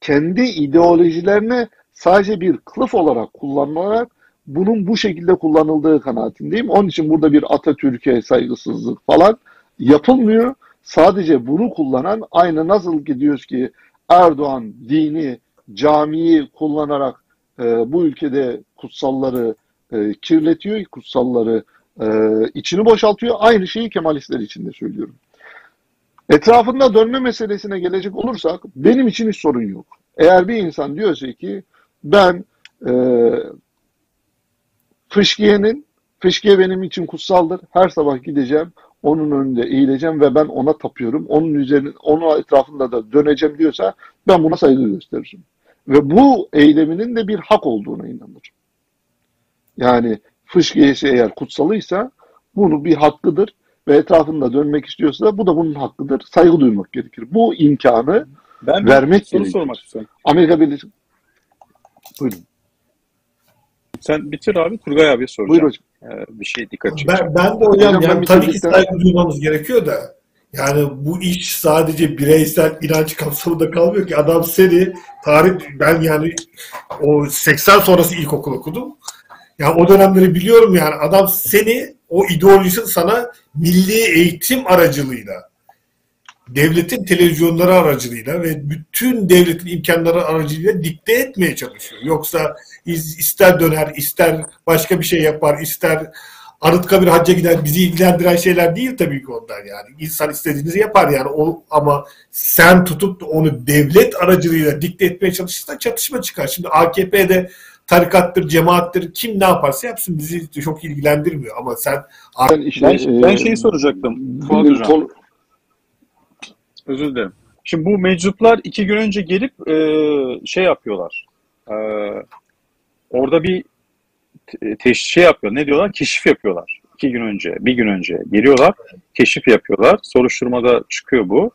kendi ideolojilerine sadece bir kılıf olarak kullanılarak bunun bu şekilde kullanıldığı kanaatindeyim. Onun için burada bir Atatürk'e saygısızlık falan yapılmıyor. Sadece bunu kullanan aynı nasıl gidiyoruz ki Erdoğan dini, camiyi kullanarak e, bu ülkede kutsalları e, kirletiyor, kutsalları e, içini boşaltıyor. Aynı şeyi Kemalistler için de söylüyorum. Etrafında dönme meselesine gelecek olursak benim için hiç sorun yok. Eğer bir insan diyorsa ki ben e, fışkiyenin, fışkiye benim için kutsaldır. Her sabah gideceğim, onun önünde eğileceğim ve ben ona tapıyorum. Onun üzerine, onun etrafında da döneceğim diyorsa ben buna saygı gösteririm. Ve bu eyleminin de bir hak olduğuna inanırım. Yani fışkiyesi eğer kutsalıysa bunu bir hakkıdır ve etrafında dönmek istiyorsa da bu da bunun hakkıdır. Saygı duymak gerekir. Bu imkanı ben vermek soru gerekir. sormak istiyorum. Amerika Birleşik Buyurun. Sen bitir abi Turgay abi soracağım. Buyur hocam. Ee, bir şey dikkat çekeceğim. Ben, ben de hocam, hocam yani tabii ki saygı duymamız gerekiyor da yani bu iş sadece bireysel inanç kapsamında kalmıyor ki. Adam seni tarih ben yani o 80 sonrası ilkokul okudum. Yani o dönemleri biliyorum yani adam seni o ideolojisini sana milli eğitim aracılığıyla devletin televizyonları aracılığıyla ve bütün devletin imkanları aracılığıyla dikte etmeye çalışıyor. Yoksa ister döner, ister başka bir şey yapar, ister Anıtkabir hacca gider bizi ilgilendiren şeyler değil tabii ki onlar yani. İnsan istediğinizi yapar yani o ama sen tutup da onu devlet aracılığıyla dikte etmeye çalışırsan çatışma çıkar. Şimdi AKP'de tarikattır, cemaattir kim ne yaparsa yapsın bizi çok ilgilendirmiyor ama sen ben, işte, ben, ben şeyi soracaktım. Fuat Hocam. Özür dilerim. Şimdi bu meczuplar iki gün önce gelip e, şey yapıyorlar. E, orada bir te, şey yapıyor. Ne diyorlar? Keşif yapıyorlar. İki gün önce, bir gün önce geliyorlar. Keşif yapıyorlar. Soruşturmada çıkıyor bu.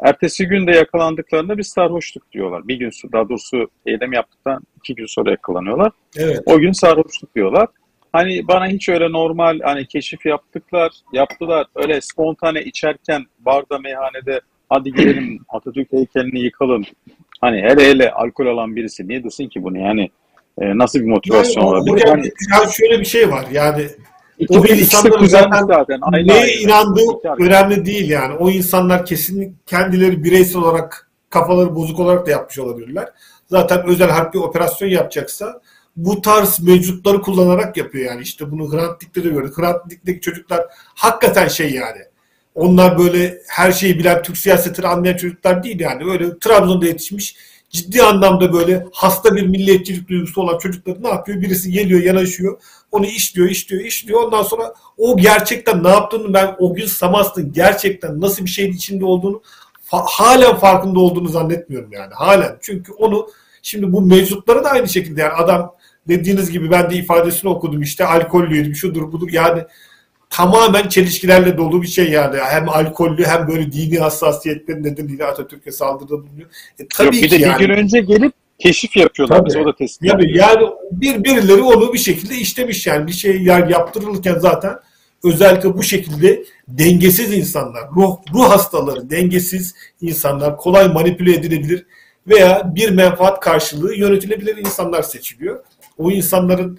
Ertesi gün de yakalandıklarında bir sarhoşluk diyorlar. Bir gün daha doğrusu eylem yaptıktan iki gün sonra yakalanıyorlar. Evet. O gün sarhoşluk diyorlar. Hani bana hiç öyle normal hani keşif yaptıklar, yaptılar. Öyle spontane içerken barda, meyhanede hadi gidelim Atatürk heykelini yıkalım. Hani hele hele alkol alan birisi niye desin ki bunu yani e, nasıl bir motivasyon yani, olabilir? Hocam, yani, yani şöyle bir şey var yani o insanların zaten, zaten aynı neye aynı inandığı önemli değil yani. O insanlar kesin kendileri bireysel olarak kafaları bozuk olarak da yapmış olabilirler. Zaten özel harp bir operasyon yapacaksa bu tarz mevcutları kullanarak yapıyor yani. işte bunu Hrant Dink'te de gördük. Hrant Dink'teki çocuklar hakikaten şey yani onlar böyle her şeyi bilen Türk siyasetini anlayan çocuklar değil yani. Öyle Trabzon'da yetişmiş ciddi anlamda böyle hasta bir milliyetçilik duygusu olan çocuklar ne yapıyor? Birisi geliyor yanaşıyor. Onu işliyor, işliyor, işliyor. Ondan sonra o gerçekten ne yaptığını ben o gün Samast'ın gerçekten nasıl bir şeyin içinde olduğunu fa- halen farkında olduğunu zannetmiyorum yani. Halen. Çünkü onu şimdi bu mevcutlara da aynı şekilde yani adam dediğiniz gibi ben de ifadesini okudum işte alkollüydüm şudur budur yani tamamen çelişkilerle dolu bir şey yani. Hem alkollü hem böyle dini hassasiyetlerin nedeniyle Atatürk'e saldırıda bulunuyor. E, tabii Yok, bir de yani. bir gün önce gelip keşif yapıyorlar. Tabii. Biz o da tespit yani, yani bir birileri onu bir şekilde işlemiş yani. Bir şey yani yaptırılırken zaten özellikle bu şekilde dengesiz insanlar, ruh, ruh hastaları, dengesiz insanlar kolay manipüle edilebilir veya bir menfaat karşılığı yönetilebilir insanlar seçiliyor. O insanların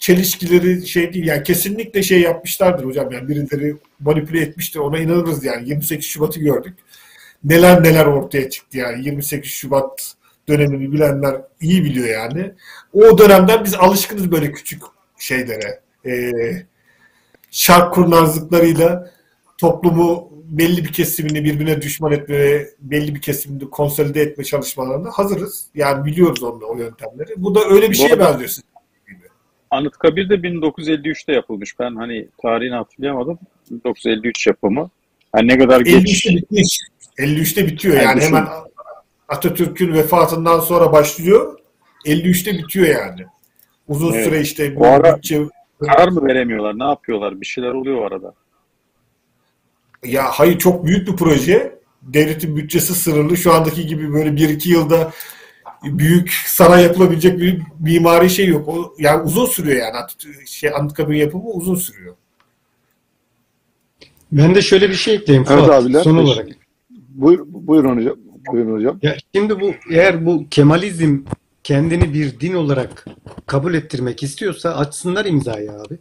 çelişkileri şey değil yani kesinlikle şey yapmışlardır hocam yani birileri manipüle etmiştir ona inanırız yani 28 Şubat'ı gördük. Neler neler ortaya çıktı yani 28 Şubat dönemini bilenler iyi biliyor yani. O dönemden biz alışkınız böyle küçük şeylere. E, şark kurnazlıklarıyla toplumu belli bir kesimini birbirine düşman etme, belli bir kesimini konsolide etme çalışmalarında hazırız. Yani biliyoruz onu, o yöntemleri. Bu da öyle bir şeye benziyor. gibi. Anıtkabir de 1953'te yapılmış. Ben hani tarihini hatırlayamadım. 1953 yapımı. Yani ne kadar geç 53'te bitiyor. 53'te bitiyor Yani yani hemen Atatürk'ün vefatından sonra başlıyor. 53'te bitiyor yani. Uzun Evet. süre işte bu ara- bütçe karar mı veremiyorlar? Ne yapıyorlar? Bir şeyler oluyor arada. Ya hayır çok büyük bir proje. Devletin bütçesi sınırlı. Şu andaki gibi böyle bir iki yılda büyük saray yapılabilecek bir mimari şey yok. O, yani uzun sürüyor yani. At- Şey, Anıtkabir yapımı uzun sürüyor. Ben de şöyle bir şey ekleyeyim Evet Fuat, abiler. son olarak. Buyur, buyurun hocam. Buyurun hocam. Ya şimdi bu eğer bu Kemalizm kendini bir din olarak kabul ettirmek istiyorsa açsınlar imzayı abi.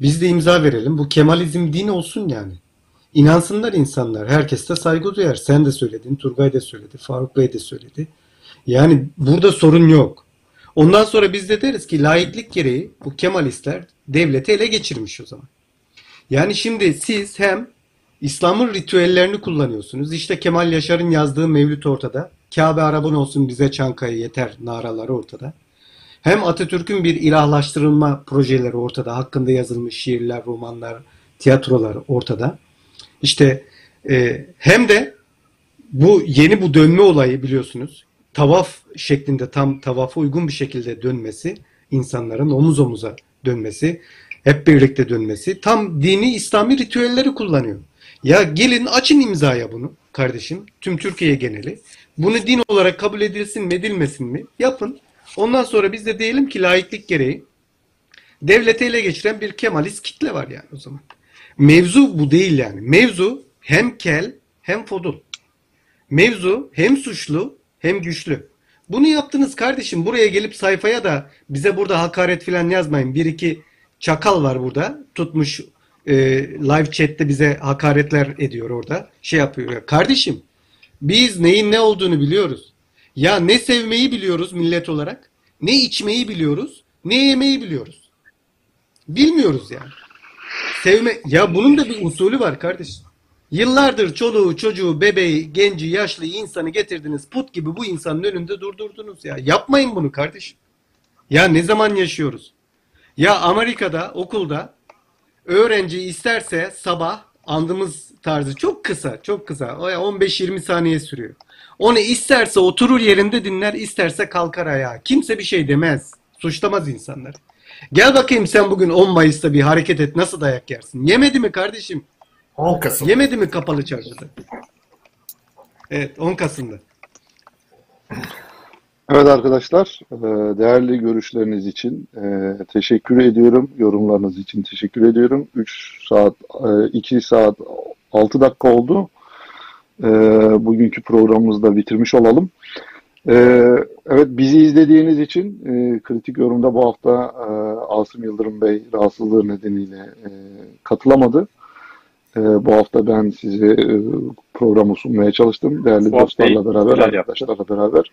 Biz de imza verelim. Bu Kemalizm din olsun yani. İnansınlar insanlar. Herkes de saygı duyar. Sen de söyledin, Turgay da söyledi, Faruk Bey de söyledi. Yani burada sorun yok. Ondan sonra biz de deriz ki laiklik gereği bu Kemalistler devleti ele geçirmiş o zaman. Yani şimdi siz hem İslam'ın ritüellerini kullanıyorsunuz. İşte Kemal Yaşar'ın yazdığı Mevlüt ortada. Kabe Arabın olsun bize Çankaya yeter naraları ortada. Hem Atatürk'ün bir ilahlaştırılma projeleri ortada. Hakkında yazılmış şiirler, romanlar, tiyatrolar ortada. İşte e, hem de bu yeni bu dönme olayı biliyorsunuz. Tavaf şeklinde tam tavafa uygun bir şekilde dönmesi, insanların omuz omuza dönmesi, hep birlikte dönmesi tam dini İslami ritüelleri kullanıyor. Ya gelin açın imzaya bunu kardeşim. Tüm Türkiye geneli. Bunu din olarak kabul edilsin mi edilmesin mi? Yapın. Ondan sonra biz de diyelim ki laiklik gereği devleti ele geçiren bir Kemalist kitle var yani o zaman. Mevzu bu değil yani. Mevzu hem kel hem fodul. Mevzu hem suçlu hem güçlü. Bunu yaptınız kardeşim. Buraya gelip sayfaya da bize burada hakaret falan yazmayın. Bir iki çakal var burada. Tutmuş e, live chatte bize hakaretler ediyor orada. Şey yapıyor. Ya Kardeşim biz neyin ne olduğunu biliyoruz. Ya ne sevmeyi biliyoruz millet olarak. Ne içmeyi biliyoruz. Ne yemeyi biliyoruz. Bilmiyoruz yani. Sevme ya bunun da bir usulü var kardeşim. Yıllardır çoluğu, çocuğu, bebeği, genci, yaşlı insanı getirdiniz. Put gibi bu insanın önünde durdurdunuz ya. Yapmayın bunu kardeşim. Ya ne zaman yaşıyoruz? Ya Amerika'da okulda öğrenci isterse sabah andımız tarzı çok kısa, çok kısa. O ya 15-20 saniye sürüyor. Onu isterse oturur yerinde dinler, isterse kalkar ayağa. Kimse bir şey demez. Suçlamaz insanlar. Gel bakayım sen bugün 10 Mayıs'ta bir hareket et nasıl dayak yersin? Yemedi mi kardeşim? 10 Kasım. Yemedi mi kapalı çarşıda? Evet 10 Kasım'da. Evet arkadaşlar, e, değerli görüşleriniz için e, teşekkür ediyorum. Yorumlarınız için teşekkür ediyorum. 3 saat, 2 saat 6 dakika oldu. E, Bugünkü programımızı da bitirmiş olalım. E, Evet, bizi izlediğiniz için e, kritik yorumda bu hafta e, Asım Yıldırım Bey rahatsızlığı nedeniyle e, katılamadı. E, Bu hafta ben size e, programı sunmaya çalıştım. Değerli Fuat dostlarla beraber, yaptı. arkadaşlarla beraber.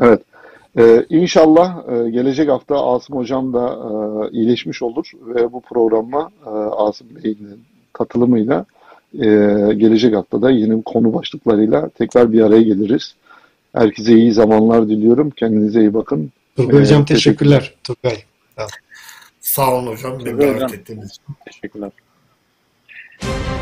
Evet. Ee, inşallah e, gelecek hafta Asım Hocam da e, iyileşmiş olur ve bu programa e, Asım Bey'in katılımıyla e, gelecek hafta da yeni konu başlıklarıyla tekrar bir araya geliriz. Herkese iyi zamanlar diliyorum. Kendinize iyi bakın. Turgay Ee, Hocam teşekkürler. Turgay. Sağ olun hocam. Beni davet ettiğiniz için. Teşekkürler. Bye.